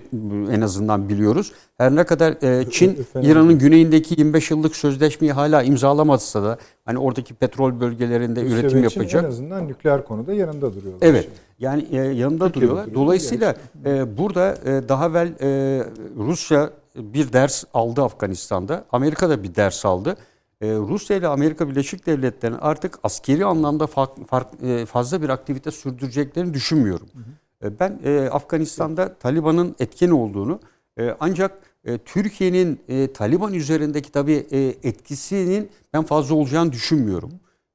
S4: en azından biliyoruz. Her ne kadar e, Çin İran'ın güneyindeki 25 yıllık sözleşmeyi hala imzalamazsa da hani oradaki petrol bölgelerinde
S1: Rusya
S4: üretim yapacak.
S1: en azından nükleer konuda yanında duruyorlar.
S4: Evet. Yani e, yanında
S1: Türkiye'de
S4: duruyorlar.
S1: duruyor.
S4: Dolayısıyla e, burada e, daha evvel e, Rusya bir ders aldı Afganistan'da. Amerika da bir ders aldı. E, Rusya ile Amerika Birleşik Devletleri'nin artık askeri anlamda fark, fark, e, fazla bir aktivite sürdüreceklerini düşünmüyorum. E, ben e, Afganistan'da Taliban'ın etken olduğunu e, ancak e, Türkiye'nin e, Taliban üzerindeki tabii e, etkisinin ben fazla olacağını düşünmüyorum.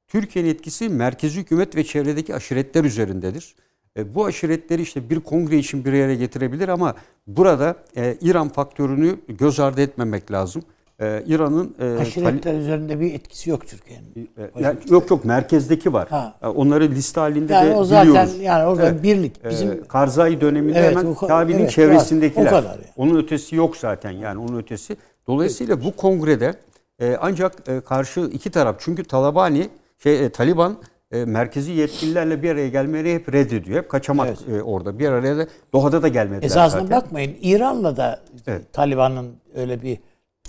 S4: Türkiye'nin etkisi merkezi hükümet ve çevredeki aşiretler üzerindedir. E, bu aşiretleri işte bir kongre için bir yere getirebilir ama burada e, İran faktörünü göz ardı etmemek lazım. E, İran'ın e,
S2: Aşiretler üzerinde bir etkisi yok Türkiye'nin.
S4: Tali- e, yani yok yok merkezdeki var.
S2: Ha.
S4: E, Onları liste halinde
S2: Yani
S4: de
S2: o zaten
S4: biliyoruz.
S2: yani orada
S4: Evet.
S2: birlik
S4: Ee,
S2: bizim
S4: Karzai döneminde
S2: Evet,
S4: hemen Kabil'in
S2: evet,
S4: çevresindekiler.
S2: o kadar yani.
S4: Onun ötesi yok zaten yani onun ötesi. Dolayısıyla bu kongrede e, ancak e, karşı iki taraf çünkü Talabani şey e, Taliban e, merkezi yetkililerle bir araya gelmeyi hep reddediyor. Hep kaçamak
S2: Evet.
S4: e, orada. Bir araya da Doha'da da gelmediler
S2: esasına
S4: zaten.
S2: bakmayın İran'la da
S4: Evet.
S2: Taliban'ın öyle bir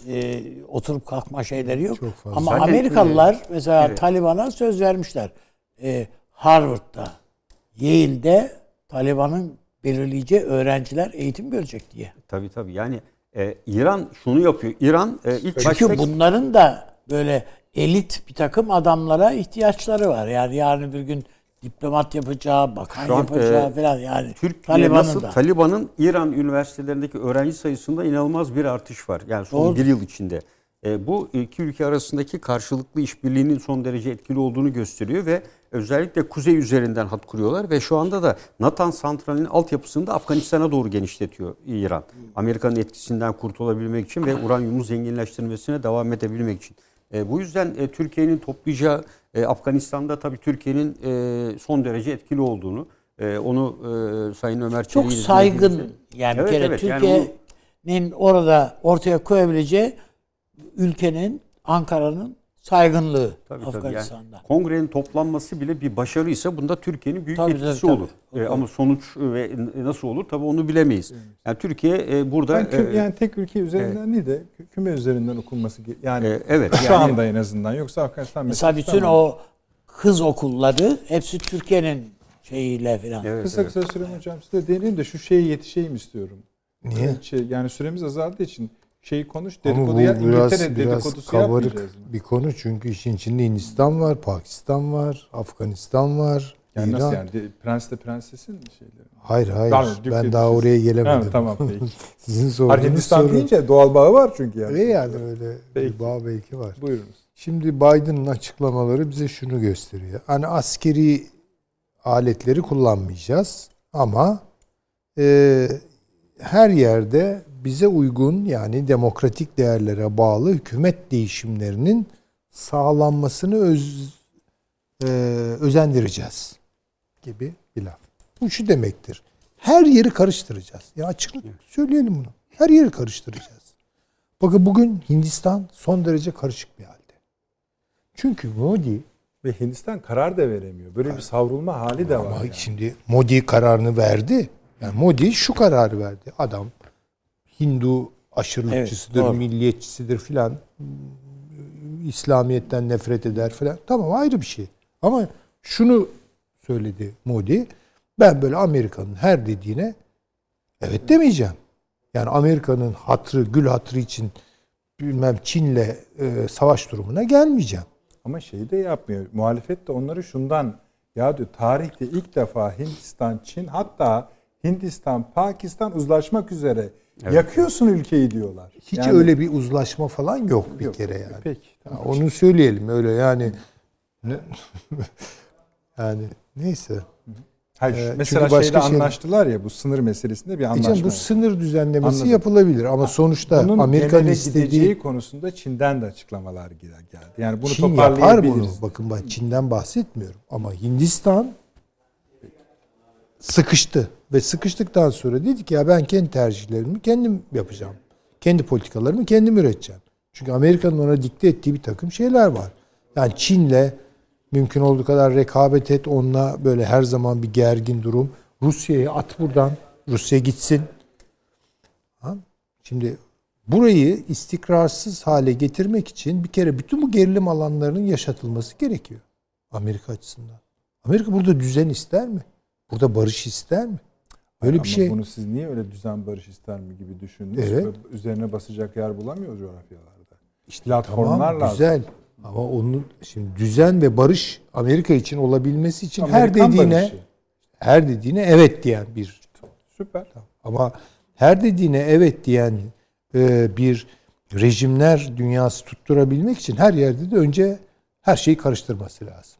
S2: e, oturup kalkma şeyleri yok.
S3: Çok fazla.
S2: Ama
S4: Zaten,
S2: Amerikalılar
S4: e,
S2: mesela
S4: evet.
S2: Taliban'a söz vermişler. E, Harvard'da, Yale'de Taliban'ın belirleyeceği öğrenciler eğitim görecek diye.
S4: Tabii tabii. Yani e, İran şunu yapıyor. İran e, ilk
S2: Çünkü
S4: başta
S2: bunların da böyle elit bir takım adamlara ihtiyaçları var. Yani yarın bir gün diplomat yapacağı, bakan
S4: Şu an,
S2: yapacağı
S4: e,
S2: falan yani
S4: Türkiye
S2: Taliban'ın da.
S4: Taliban'ın İran üniversitelerindeki öğrenci sayısında inanılmaz bir artış var. Yani son
S2: Doğru.
S4: bir yıl içinde. E, bu iki ülke arasındaki karşılıklı işbirliğinin son derece etkili olduğunu gösteriyor ve özellikle kuzey üzerinden hat kuruyorlar ve şu anda da Natan santralinin altyapısını da Afganistan'a doğru genişletiyor İran. Amerika'nın etkisinden kurtulabilmek için ve uranyumu zenginleştirmesine devam edebilmek için. E, bu yüzden e, Türkiye'nin toplayacağı e, Afganistan'da tabii Türkiye'nin e, son derece etkili olduğunu e, onu e, Sayın Ömer
S2: Çok
S4: Çelik'in
S2: saygın yani
S4: Evet,
S2: bir kere
S4: evet. Yani
S2: Türkiye'nin orada ortaya koyabileceği ülkenin Ankara'nın saygınlığı
S4: Tabii, tabii.
S2: Afganistan'da.
S4: Yani kongrenin toplanması bile bir başarıysa bunda Türkiye'nin büyük
S2: Tabii,
S4: etkisi
S2: tabii,
S4: olur.
S2: tabii.
S4: E, ama sonuç ve nasıl olur tabii onu bilemeyiz. Yani Türkiye e, burada
S1: Ben küm-
S4: e,
S1: yani tek ülke üzerinden değil de kü- küme üzerinden okunması yani
S4: e, evet
S1: şu
S4: yani
S1: anda en azından yoksa Afganistan
S2: Mesela bütün
S1: tamam.
S2: o kız okulları hepsi Türkiye'nin şeyiyle falan.
S4: evet,
S1: kısa
S4: evet.
S1: kısa sürem hocam size deneyim de şu şeye yetişeyim istiyorum.
S3: Niye?
S1: Şey, yani süremiz azaldığı için şeyi konuş
S3: Ama
S1: dedikodu
S3: bu
S1: ya
S3: biraz,
S1: İngiltere
S3: biraz
S1: dedikodusu
S3: kabarık bir konu çünkü işin içinde Hindistan var, Pakistan var, Afganistan var,
S1: Yani
S3: İran.
S1: nasıl yani? De- Prens de prensesin şeyleri.
S3: Hayır hayır.
S1: Dük
S3: ben daha
S1: siz.
S3: oraya gelemedim.
S1: Ha, tamam peki.
S3: Sizin
S1: Hayır,
S3: sorduğunuz
S1: Hindistan
S3: soru.
S1: deyince doğal bağı var çünkü yani.
S3: E yani öyle
S1: Peki.
S3: bir bağ belki var.
S1: Buyurunuz.
S3: Şimdi Biden'ın açıklamaları bize şunu gösteriyor. Hani askeri aletleri kullanmayacağız ama e, her yerde bize uygun yani demokratik değerlere bağlı hükümet değişimlerinin sağlanmasını öz, e, özendireceğiz gibi bir laf. Bu şu demektir. Her yeri karıştıracağız. Ya açık söyleyelim bunu. Her yeri karıştıracağız. Bakın bugün Hindistan son derece karışık bir halde. Çünkü Modi
S1: Ve Hindistan karar da veremiyor. Böyle bir savrulma hali de var.
S3: ama
S1: yani.
S3: şimdi Modi kararını verdi. Yani Modi şu kararı verdi. Adam Hindu aşırılıkçısıdır,
S2: Evet, doğru.
S3: milliyetçisidir filan. İslamiyet'ten nefret eder filan. Tamam ayrı bir şey. Ama şunu söyledi Modi. Ben böyle Amerika'nın her dediğine evet demeyeceğim. Yani Amerika'nın hatrı, gül hatrı için bilmem Çin'le e, savaş durumuna gelmeyeceğim.
S1: Ama şeyi de yapmıyor. Muhalefet de onları şundan ya diyor tarihte ilk defa Hindistan, Çin hatta Hindistan, Pakistan uzlaşmak üzere. Yakıyorsun ülkeyi diyorlar.
S3: Hiç
S1: Yani-
S3: öyle bir uzlaşma falan yok bir
S1: Yok.
S3: kere yani.
S1: Peki.
S3: Ya onu söyleyelim öyle yani. Ne- yani neyse.
S1: Hayır,
S3: Ee,
S1: mesela
S3: başka
S1: şeyde
S3: şey-
S1: anlaştılar ya bu sınır meselesinde bir anlaşma.
S3: Diyeceğim, bu sınır düzenlemesi
S1: Anladım.
S3: yapılabilir ama sonuçta
S1: Bunun
S3: Amerika'nın istediği
S1: konusunda Çin'den de açıklamalar gel- geldi. Yani bunu
S3: Çin yapar bunu. Bakın ben Çin'den bahsetmiyorum ama Hindistan sıkıştı ve sıkıştıktan sonra dedi ki ya ben kendi tercihlerimi kendim yapacağım. Kendi politikalarımı kendim üreteceğim. Çünkü Amerika'nın ona dikte ettiği bir takım şeyler var. Yani Çin'le mümkün olduğu kadar rekabet et onunla böyle her zaman bir gergin durum. Rusya'yı at buradan. Rusya gitsin. Şimdi burayı istikrarsız hale getirmek için bir kere bütün bu gerilim alanlarının yaşatılması gerekiyor. Amerika açısından. Amerika burada düzen ister mi? Burada barış ister mi? Böyle
S1: Ama
S3: bir şey.
S1: Bunu siz niye öyle düzen barış ister mi gibi düşündünüz?
S3: Evet.
S1: Ve Üzerine basacak yer bulamıyor coğrafyalarda.
S3: İşte
S1: Platformlar
S3: tamam,
S1: lazım.
S3: güzel. Ama onun şimdi düzen ve barış Amerika için olabilmesi için her
S1: Amerikan
S3: dediğine
S1: barışı.
S3: her dediğine evet diyen bir
S1: Süper.
S3: Ama her dediğine evet diyen e, bir rejimler dünyası tutturabilmek için her yerde de önce her şeyi karıştırması lazım.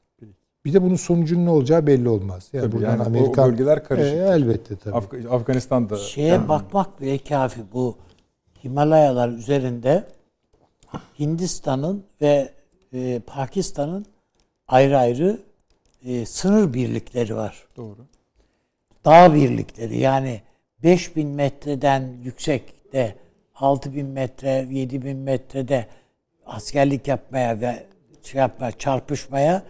S3: Bir de bunun sonucunun ne olacağı belli olmaz. Yani
S1: Tabii
S3: buradan
S1: yani o
S3: Amerikan
S1: bölgeler karışık.
S3: E, elbette tabii.
S1: Afg- Afganistan'da
S2: Şeye bakmak bile kafi. Bu Himalayalar üzerinde Hindistan'ın ve e, Pakistan'ın ayrı ayrı e, sınır birlikleri var.
S1: Doğru.
S2: Dağ birlikleri yani 5000 metreden yüksekte 6000 metre 7000 metrede askerlik yapmaya ve şey yapmaya çarpışmaya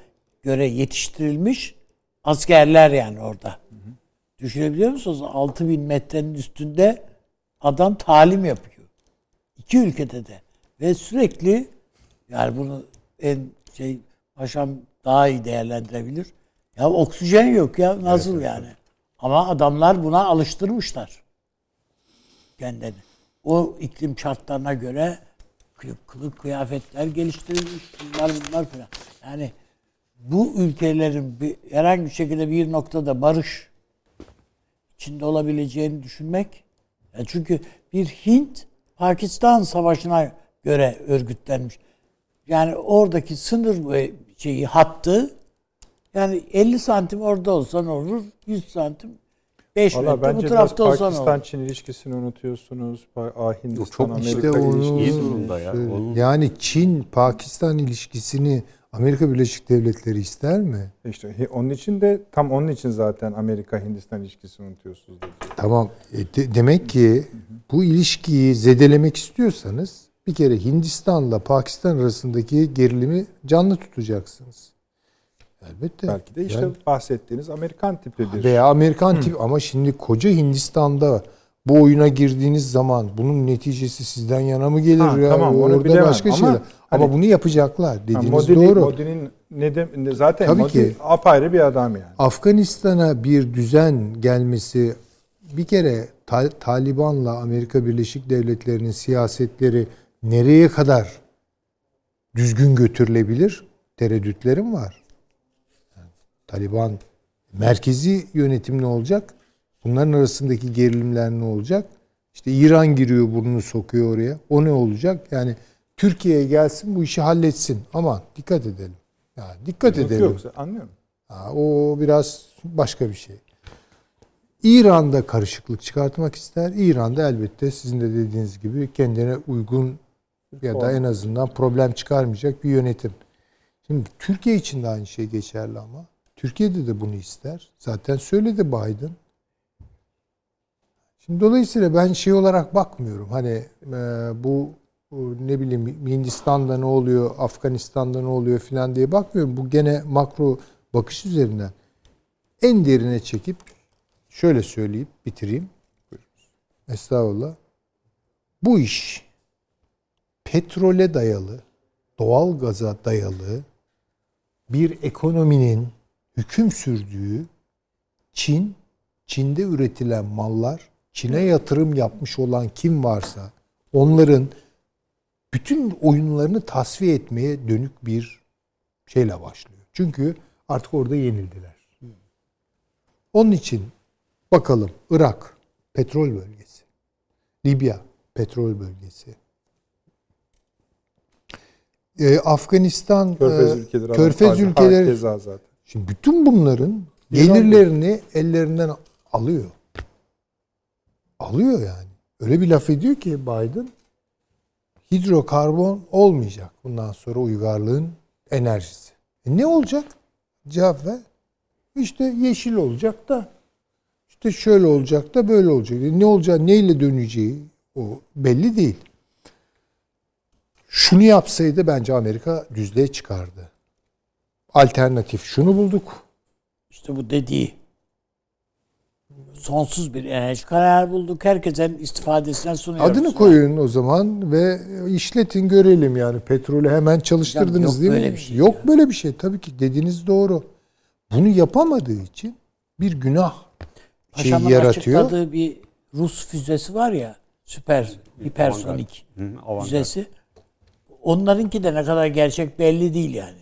S2: göre yetiştirilmiş askerler yani orada. Düşünebiliyor musunuz? 6000 metrenin üstünde adam talim yapıyor. İki ülkede de. Ve sürekli yani bunu en şey paşam daha iyi değerlendirebilir. Ya oksijen yok ya nasıl yani? Ama adamlar buna alıştırmışlar kendini. O iklim şartlarına göre kı- kılık kıyafetler geliştirilmiş bunlar bunlar falan. Yani bu ülkelerin bir, herhangi bir şekilde bir noktada barış içinde olabileceğini düşünmek. Ya çünkü bir Hint Pakistan savaşına göre örgütlenmiş. Yani oradaki sınır ve şeyi hattı yani 50 santim orada olsa ne olur? 100 santim 5
S1: Valla
S2: metre bu tarafta olsa ne olur?
S1: Pakistan-Çin ilişkisini unutuyorsunuz. Ah, Hindistan,
S4: çok
S1: Amerika
S3: İşte onu
S1: ilişkisi.
S4: iyi durumda ya. Onun-
S3: Yani Çin Pakistan ilişkisini Amerika Birleşik Devletleri ister mi?
S1: İşte onun için de tam onun için zaten Amerika-Hindistan ilişkisini unutuyorsunuz. dedi.
S3: Tamam. E, de- demek ki bu ilişkiyi zedelemek istiyorsanız bir kere Hindistan'la Pakistan arasındaki gerilimi canlı tutacaksınız. Elbette.
S1: Belki de işte
S3: Yani-
S1: bahsettiğiniz Amerikan tipi bir
S3: veya Amerikan tip ama şimdi koca Hindistan'da bu oyuna girdiğiniz zaman bunun neticesi sizden yana mı gelir
S1: Ha,
S3: ya?
S1: tamam, onu
S3: Orada
S1: bilemem
S3: başka
S1: ama
S3: şeyler. Ama
S1: hani-
S3: bunu yapacaklar. Dediğiniz
S1: Modi'nin,
S3: doğru.
S1: Modi'nin ne de, zaten
S3: Tabii
S1: Modi
S3: ki.
S1: apayrı bir adam yani.
S3: Afganistan'a bir düzen gelmesi bir kere Ta- Taliban'la Amerika Birleşik Devletleri'nin siyasetleri nereye kadar düzgün götürülebilir tereddütlerim var. Yani Taliban merkezi yönetim ne olacak? Bunların arasındaki gerilimler ne olacak? İşte İran giriyor burnunu sokuyor oraya. O ne olacak? Yani Türkiye'ye gelsin bu işi halletsin. Ama dikkat edelim. Ya dikkat
S1: Yok,
S3: edelim.
S1: Yoksa anlıyorum.
S3: Ha, o biraz başka bir şey. İran'da karışıklık çıkartmak ister. İran'da elbette sizin de dediğiniz gibi kendine uygun ya da en azından problem çıkarmayacak bir yönetim. Şimdi Türkiye için de aynı şey geçerli ama. Türkiye'de de bunu ister. Zaten söyledi Biden. Şimdi dolayısıyla ben şey olarak bakmıyorum. Hani e, bu ne bileyim Hindistan'da ne oluyor, Afganistan'da ne oluyor filan diye bakmıyorum. Bu gene makro bakış üzerinden en derine çekip şöyle söyleyip bitireyim. Estağfurullah. Bu iş petrole dayalı, doğal gaza dayalı bir ekonominin hüküm sürdüğü Çin, Çin'de üretilen mallar, Çin'e yatırım yapmış olan kim varsa onların bütün oyunlarını tasfiye etmeye dönük bir şeyle başlıyor. Çünkü artık orada yenildiler. Onun için bakalım Irak petrol bölgesi, Libya petrol bölgesi, Ee, Afganistan,
S1: Körfez
S3: e,
S1: ülkeleri.
S3: Körfez ülkeleri,
S1: zaten.
S3: Şimdi bütün bunların gelirlerini ellerinden alıyor. Alıyor yani. Öyle bir laf ediyor ki Biden hidrokarbon olmayacak bundan sonra uygarlığın enerjisi. E ne olacak? Cevap ver. İşte yeşil olacak da işte şöyle olacak da böyle olacak. E Ne olacak, neyle döneceği o belli değil. Şunu yapsaydı bence Amerika düzlüğe çıkardı. Alternatif şunu bulduk.
S2: İşte bu dediği sonsuz bir enerji kaynağı bulduk. Herkesin istifadesine sunuyoruz.
S3: Adını koyun o zaman ve işletin görelim yani petrolü hemen çalıştırdınız
S2: Hocam yok
S3: değil mi?
S2: böyle bir şey
S3: yok
S2: ya.
S3: böyle bir şey tabii ki dediğiniz doğru. Bunu yapamadığı için bir günah şeyi
S2: Paşamın
S3: yaratıyor.
S2: açıkladığı bir Rus füzesi var ya süper hipersonik füzesi. Onlarınki de ne kadar gerçek belli değil yani.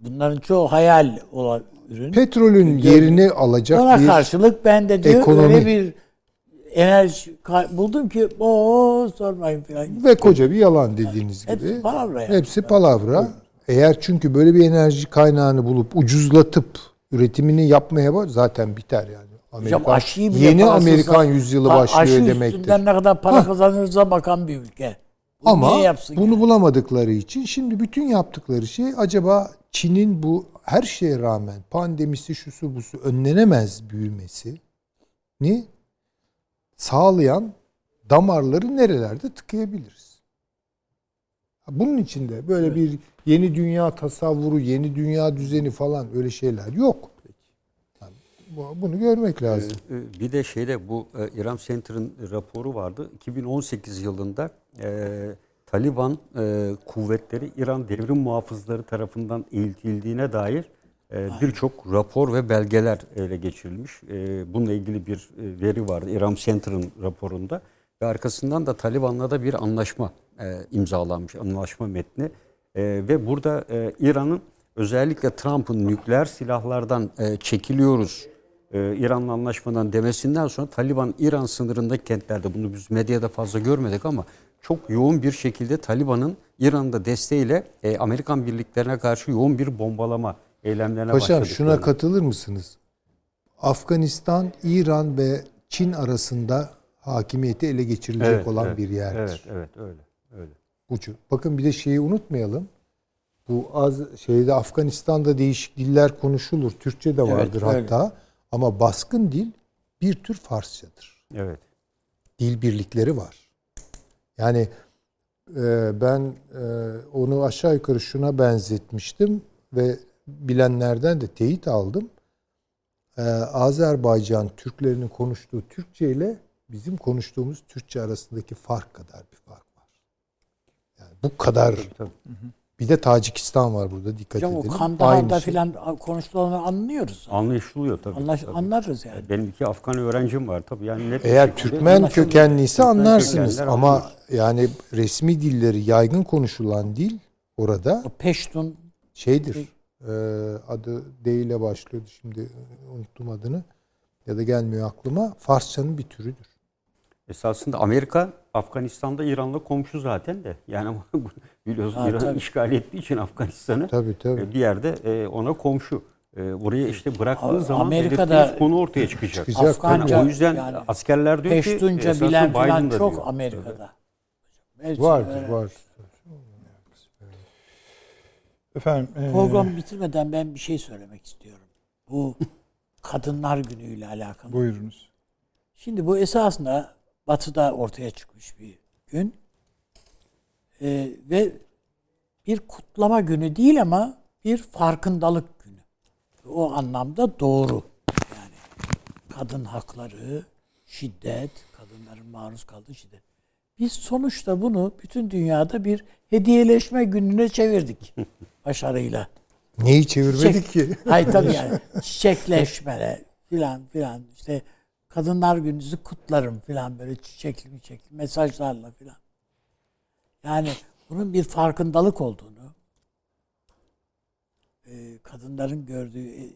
S2: Bunların çoğu hayal olan ürün.
S3: Petrolün
S2: Gör-
S3: yerini alacak
S2: Ona
S3: bir
S2: karşılık ben de diyor
S3: ekonomi.
S2: öyle bir enerji buldum ki o sormayın falan.
S3: ve koca bir yalan dediğiniz
S2: Hepsi
S3: gibi.
S2: palavra yani.
S3: Hepsi palavra. Eğer çünkü böyle bir enerji kaynağını bulup ucuzlatıp üretimini yapmaya var zaten biter yani.
S2: Hocam
S3: Amerika,
S2: aşıyı bile
S3: yeni Amerikan yüzyılı
S2: Ha,
S3: başlıyor
S2: aşı
S3: demektir.
S2: üstünden ne kadar para kazanırsa bakan bir ülke. Bunu
S3: Ama bunu
S2: yani?
S3: bulamadıkları için şimdi bütün yaptıkları şey acaba Çin'in bu her şeye rağmen pandemisi şusu busu önlenemez büyümesi ni sağlayan damarları nerelerde tıkayabiliriz? Bunun içinde böyle bir yeni dünya tasavvuru, yeni dünya düzeni falan öyle şeyler yok. Yani bu- bunu görmek lazım.
S4: Ee, Bir de şeyde bu e, İrem Center'ın raporu vardı. 2018 yılında e, Taliban e, kuvvetleri İran devrim muhafızları tarafından eğitildiğine dair e, birçok rapor ve belgeler ele geçirilmiş. E, bununla ilgili bir e, veri vardı İran Center'ın raporunda ve arkasından da Taliban'la da bir anlaşma e, imzalanmış, anlaşma metni. E, ve burada e, İran'ın özellikle Trump'ın nükleer silahlardan e, çekiliyoruz e, İran'la anlaşmadan demesinden sonra Taliban İran sınırındaki kentlerde bunu biz medyada fazla görmedik ama çok yoğun bir şekilde Taliban'ın İran'da desteğiyle e, Amerikan birliklerine karşı yoğun bir bombalama eylemlerine
S3: Paşam
S4: başladık.
S3: şuna katılır mısınız? Afganistan, İran ve Çin arasında hakimiyeti ele geçirilecek
S4: Evet,
S3: olan
S4: evet,
S3: bir yerdir.
S4: Evet, evet öyle. öyle.
S3: Ucu. Bakın bir de şeyi unutmayalım. Bu az şeyde Afganistan'da değişik diller konuşulur. Türkçe de vardır
S2: öyle.
S3: hatta. Ama baskın dil bir tür Farsçadır.
S4: Evet.
S3: Dil birlikleri var. Yani e, ben e, onu aşağı yukarı şuna benzetmiştim ve bilenlerden de teyit aldım. E, Azerbaycan Türklerinin konuştuğu Türkçe ile bizim konuştuğumuz Türkçe arasındaki fark kadar bir fark var. Yani bu kadar.
S4: tabii.
S3: Bir de Tacikistan var burada dikkat
S2: Hocam o
S3: edelim.
S2: Kandahar'da
S3: Aynı şey.
S2: filan konuşulanı anlıyoruz.
S4: Anlaşılıyor tabii.
S2: Anlaş,
S4: tabii.
S2: anlarız yani.
S4: Benim iki Afgan öğrencim var tabii. Yani net
S3: Eğer Türkmen kökenliyse
S4: Türkmen
S3: anlarsınız ama
S4: anlıyoruz.
S3: yani resmi dilleri yaygın konuşulan dil orada
S2: O Peştun
S3: şeydir. e, adı D ile başlıyordu şimdi unuttum adını ya da gelmiyor aklıma. Farsçanın bir türüdür.
S4: Esasında Amerika Afganistan'da İran'la komşu zaten de. Yani biliyorsun
S2: Ha,
S4: İran
S2: tabii.
S4: işgal ettiği için Afganistan'ı
S3: Tabii tabii.
S4: e, bir yerde e, ona komşu. E, Buraya işte bıraktığı zaman
S2: Amerika'da
S4: konu ortaya çıkacak.
S3: Çıkacak.
S2: Afganca
S4: Yani o yüzden
S2: yani
S4: askerler diyor ki
S2: Peştunca bilen
S4: da
S2: çok
S4: diyor.
S2: Amerika'da. Hepsi
S3: Vardır
S2: öyle.
S3: var.
S1: Efendim e,
S2: Programı bitirmeden ben bir şey söylemek istiyorum. Bu Kadınlar Günü'yle alakalı.
S1: buyurunuz.
S2: Şimdi bu esasında Batı'da ortaya çıkmış bir gün. Ee, ve bir kutlama günü değil ama bir farkındalık günü. O anlamda doğru. Yani kadın hakları, şiddet, kadınların maruz kaldığı şiddet. Biz sonuçta bunu bütün dünyada bir hediyeleşme gününe çevirdik başarıyla.
S3: Neyi çevirmedik
S2: Çiçek-
S3: ki?
S2: Hayır tabii yani çiçekleşmeler filan filan işte kadınlar gününüzü kutlarım filan böyle çiçekli çiçekli mesajlarla filan. Yani bunun bir farkındalık olduğunu e, kadınların gördüğü e,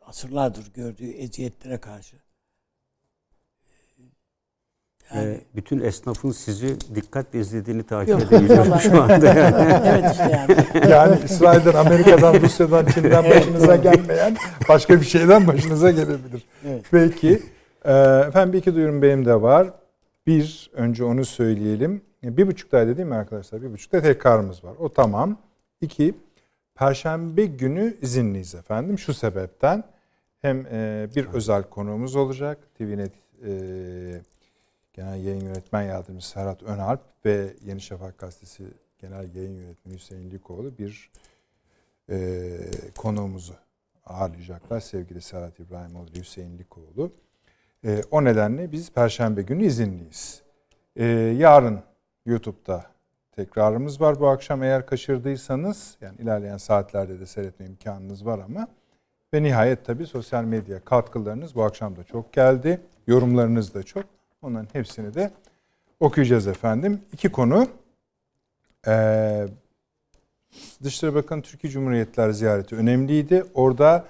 S2: asırlardır gördüğü eziyetlere karşı yani
S4: E, bütün esnafın sizi dikkatle izlediğini takip
S2: Yok,
S4: edebiliyorum
S2: inşallah.
S4: şu anda. Yani.
S2: evet işte yani
S1: Yani İsrail'den, Amerika'dan, Rusya'dan, Çin'den başınıza gelmeyen başka bir şeyden başınıza gelebilir.
S2: Evet.
S1: Peki. Ee, efendim bir iki duyurum benim de var. Bir, önce onu söyleyelim. Bir buçuktaydı değil mi arkadaşlar? Bir buçukta tekrarımız var. O tamam. İki, Perşembe günü izinliyiz efendim. Şu sebepten hem e, bir özel konuğumuz olacak. TVNet e, Genel Yayın Yönetmen Yardımcısı Serhat Önalp ve Yeni Şafak Gazetesi Genel Yayın Yönetmeni Hüseyin Likoğlu bir e, konuğumuzu ağırlayacaklar. Sevgili Serhat İbrahimoğlu ve Hüseyin Likoğlu. E, o nedenle biz Perşembe günü izinliyiz. E, yarın YouTube'da tekrarımız var bu akşam eğer kaçırdıysanız yani ilerleyen saatlerde de seyretme imkanınız var ama ve nihayet tabii sosyal medya katkılarınız bu akşam da çok geldi. Yorumlarınız da çok. Onların hepsini de okuyacağız efendim. İki konu. Ee, Dışişleri Bakanı Türkiye Cumhuriyetler ziyareti önemliydi. Orada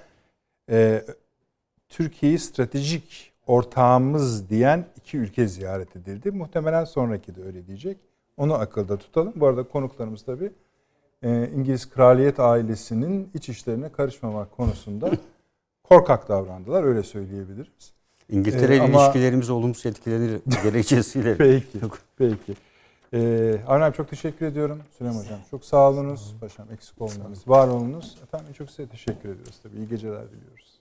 S1: e, Türkiye'yi stratejik ortağımız diyen iki ülke ziyaret edildi. Muhtemelen sonraki de öyle diyecek. Onu akılda tutalım. Bu arada konuklarımız tabii e, İngiliz kraliyet ailesinin iç işlerine karışmamak konusunda korkak davrandılar. Öyle söyleyebiliriz.
S4: İngiltere
S1: Ee,
S4: ile
S1: ama-
S4: ilişkilerimiz olumsuz etkilenir gerekçesiyle.
S1: Peki. Peki. Ee, abi çok teşekkür ediyorum. Süleyman Hocam çok sağ olunuz. Paşam eksik olmayınız. Var olunuz. Efendim çok size teşekkür ediyoruz. Tabii iyi geceler diliyoruz.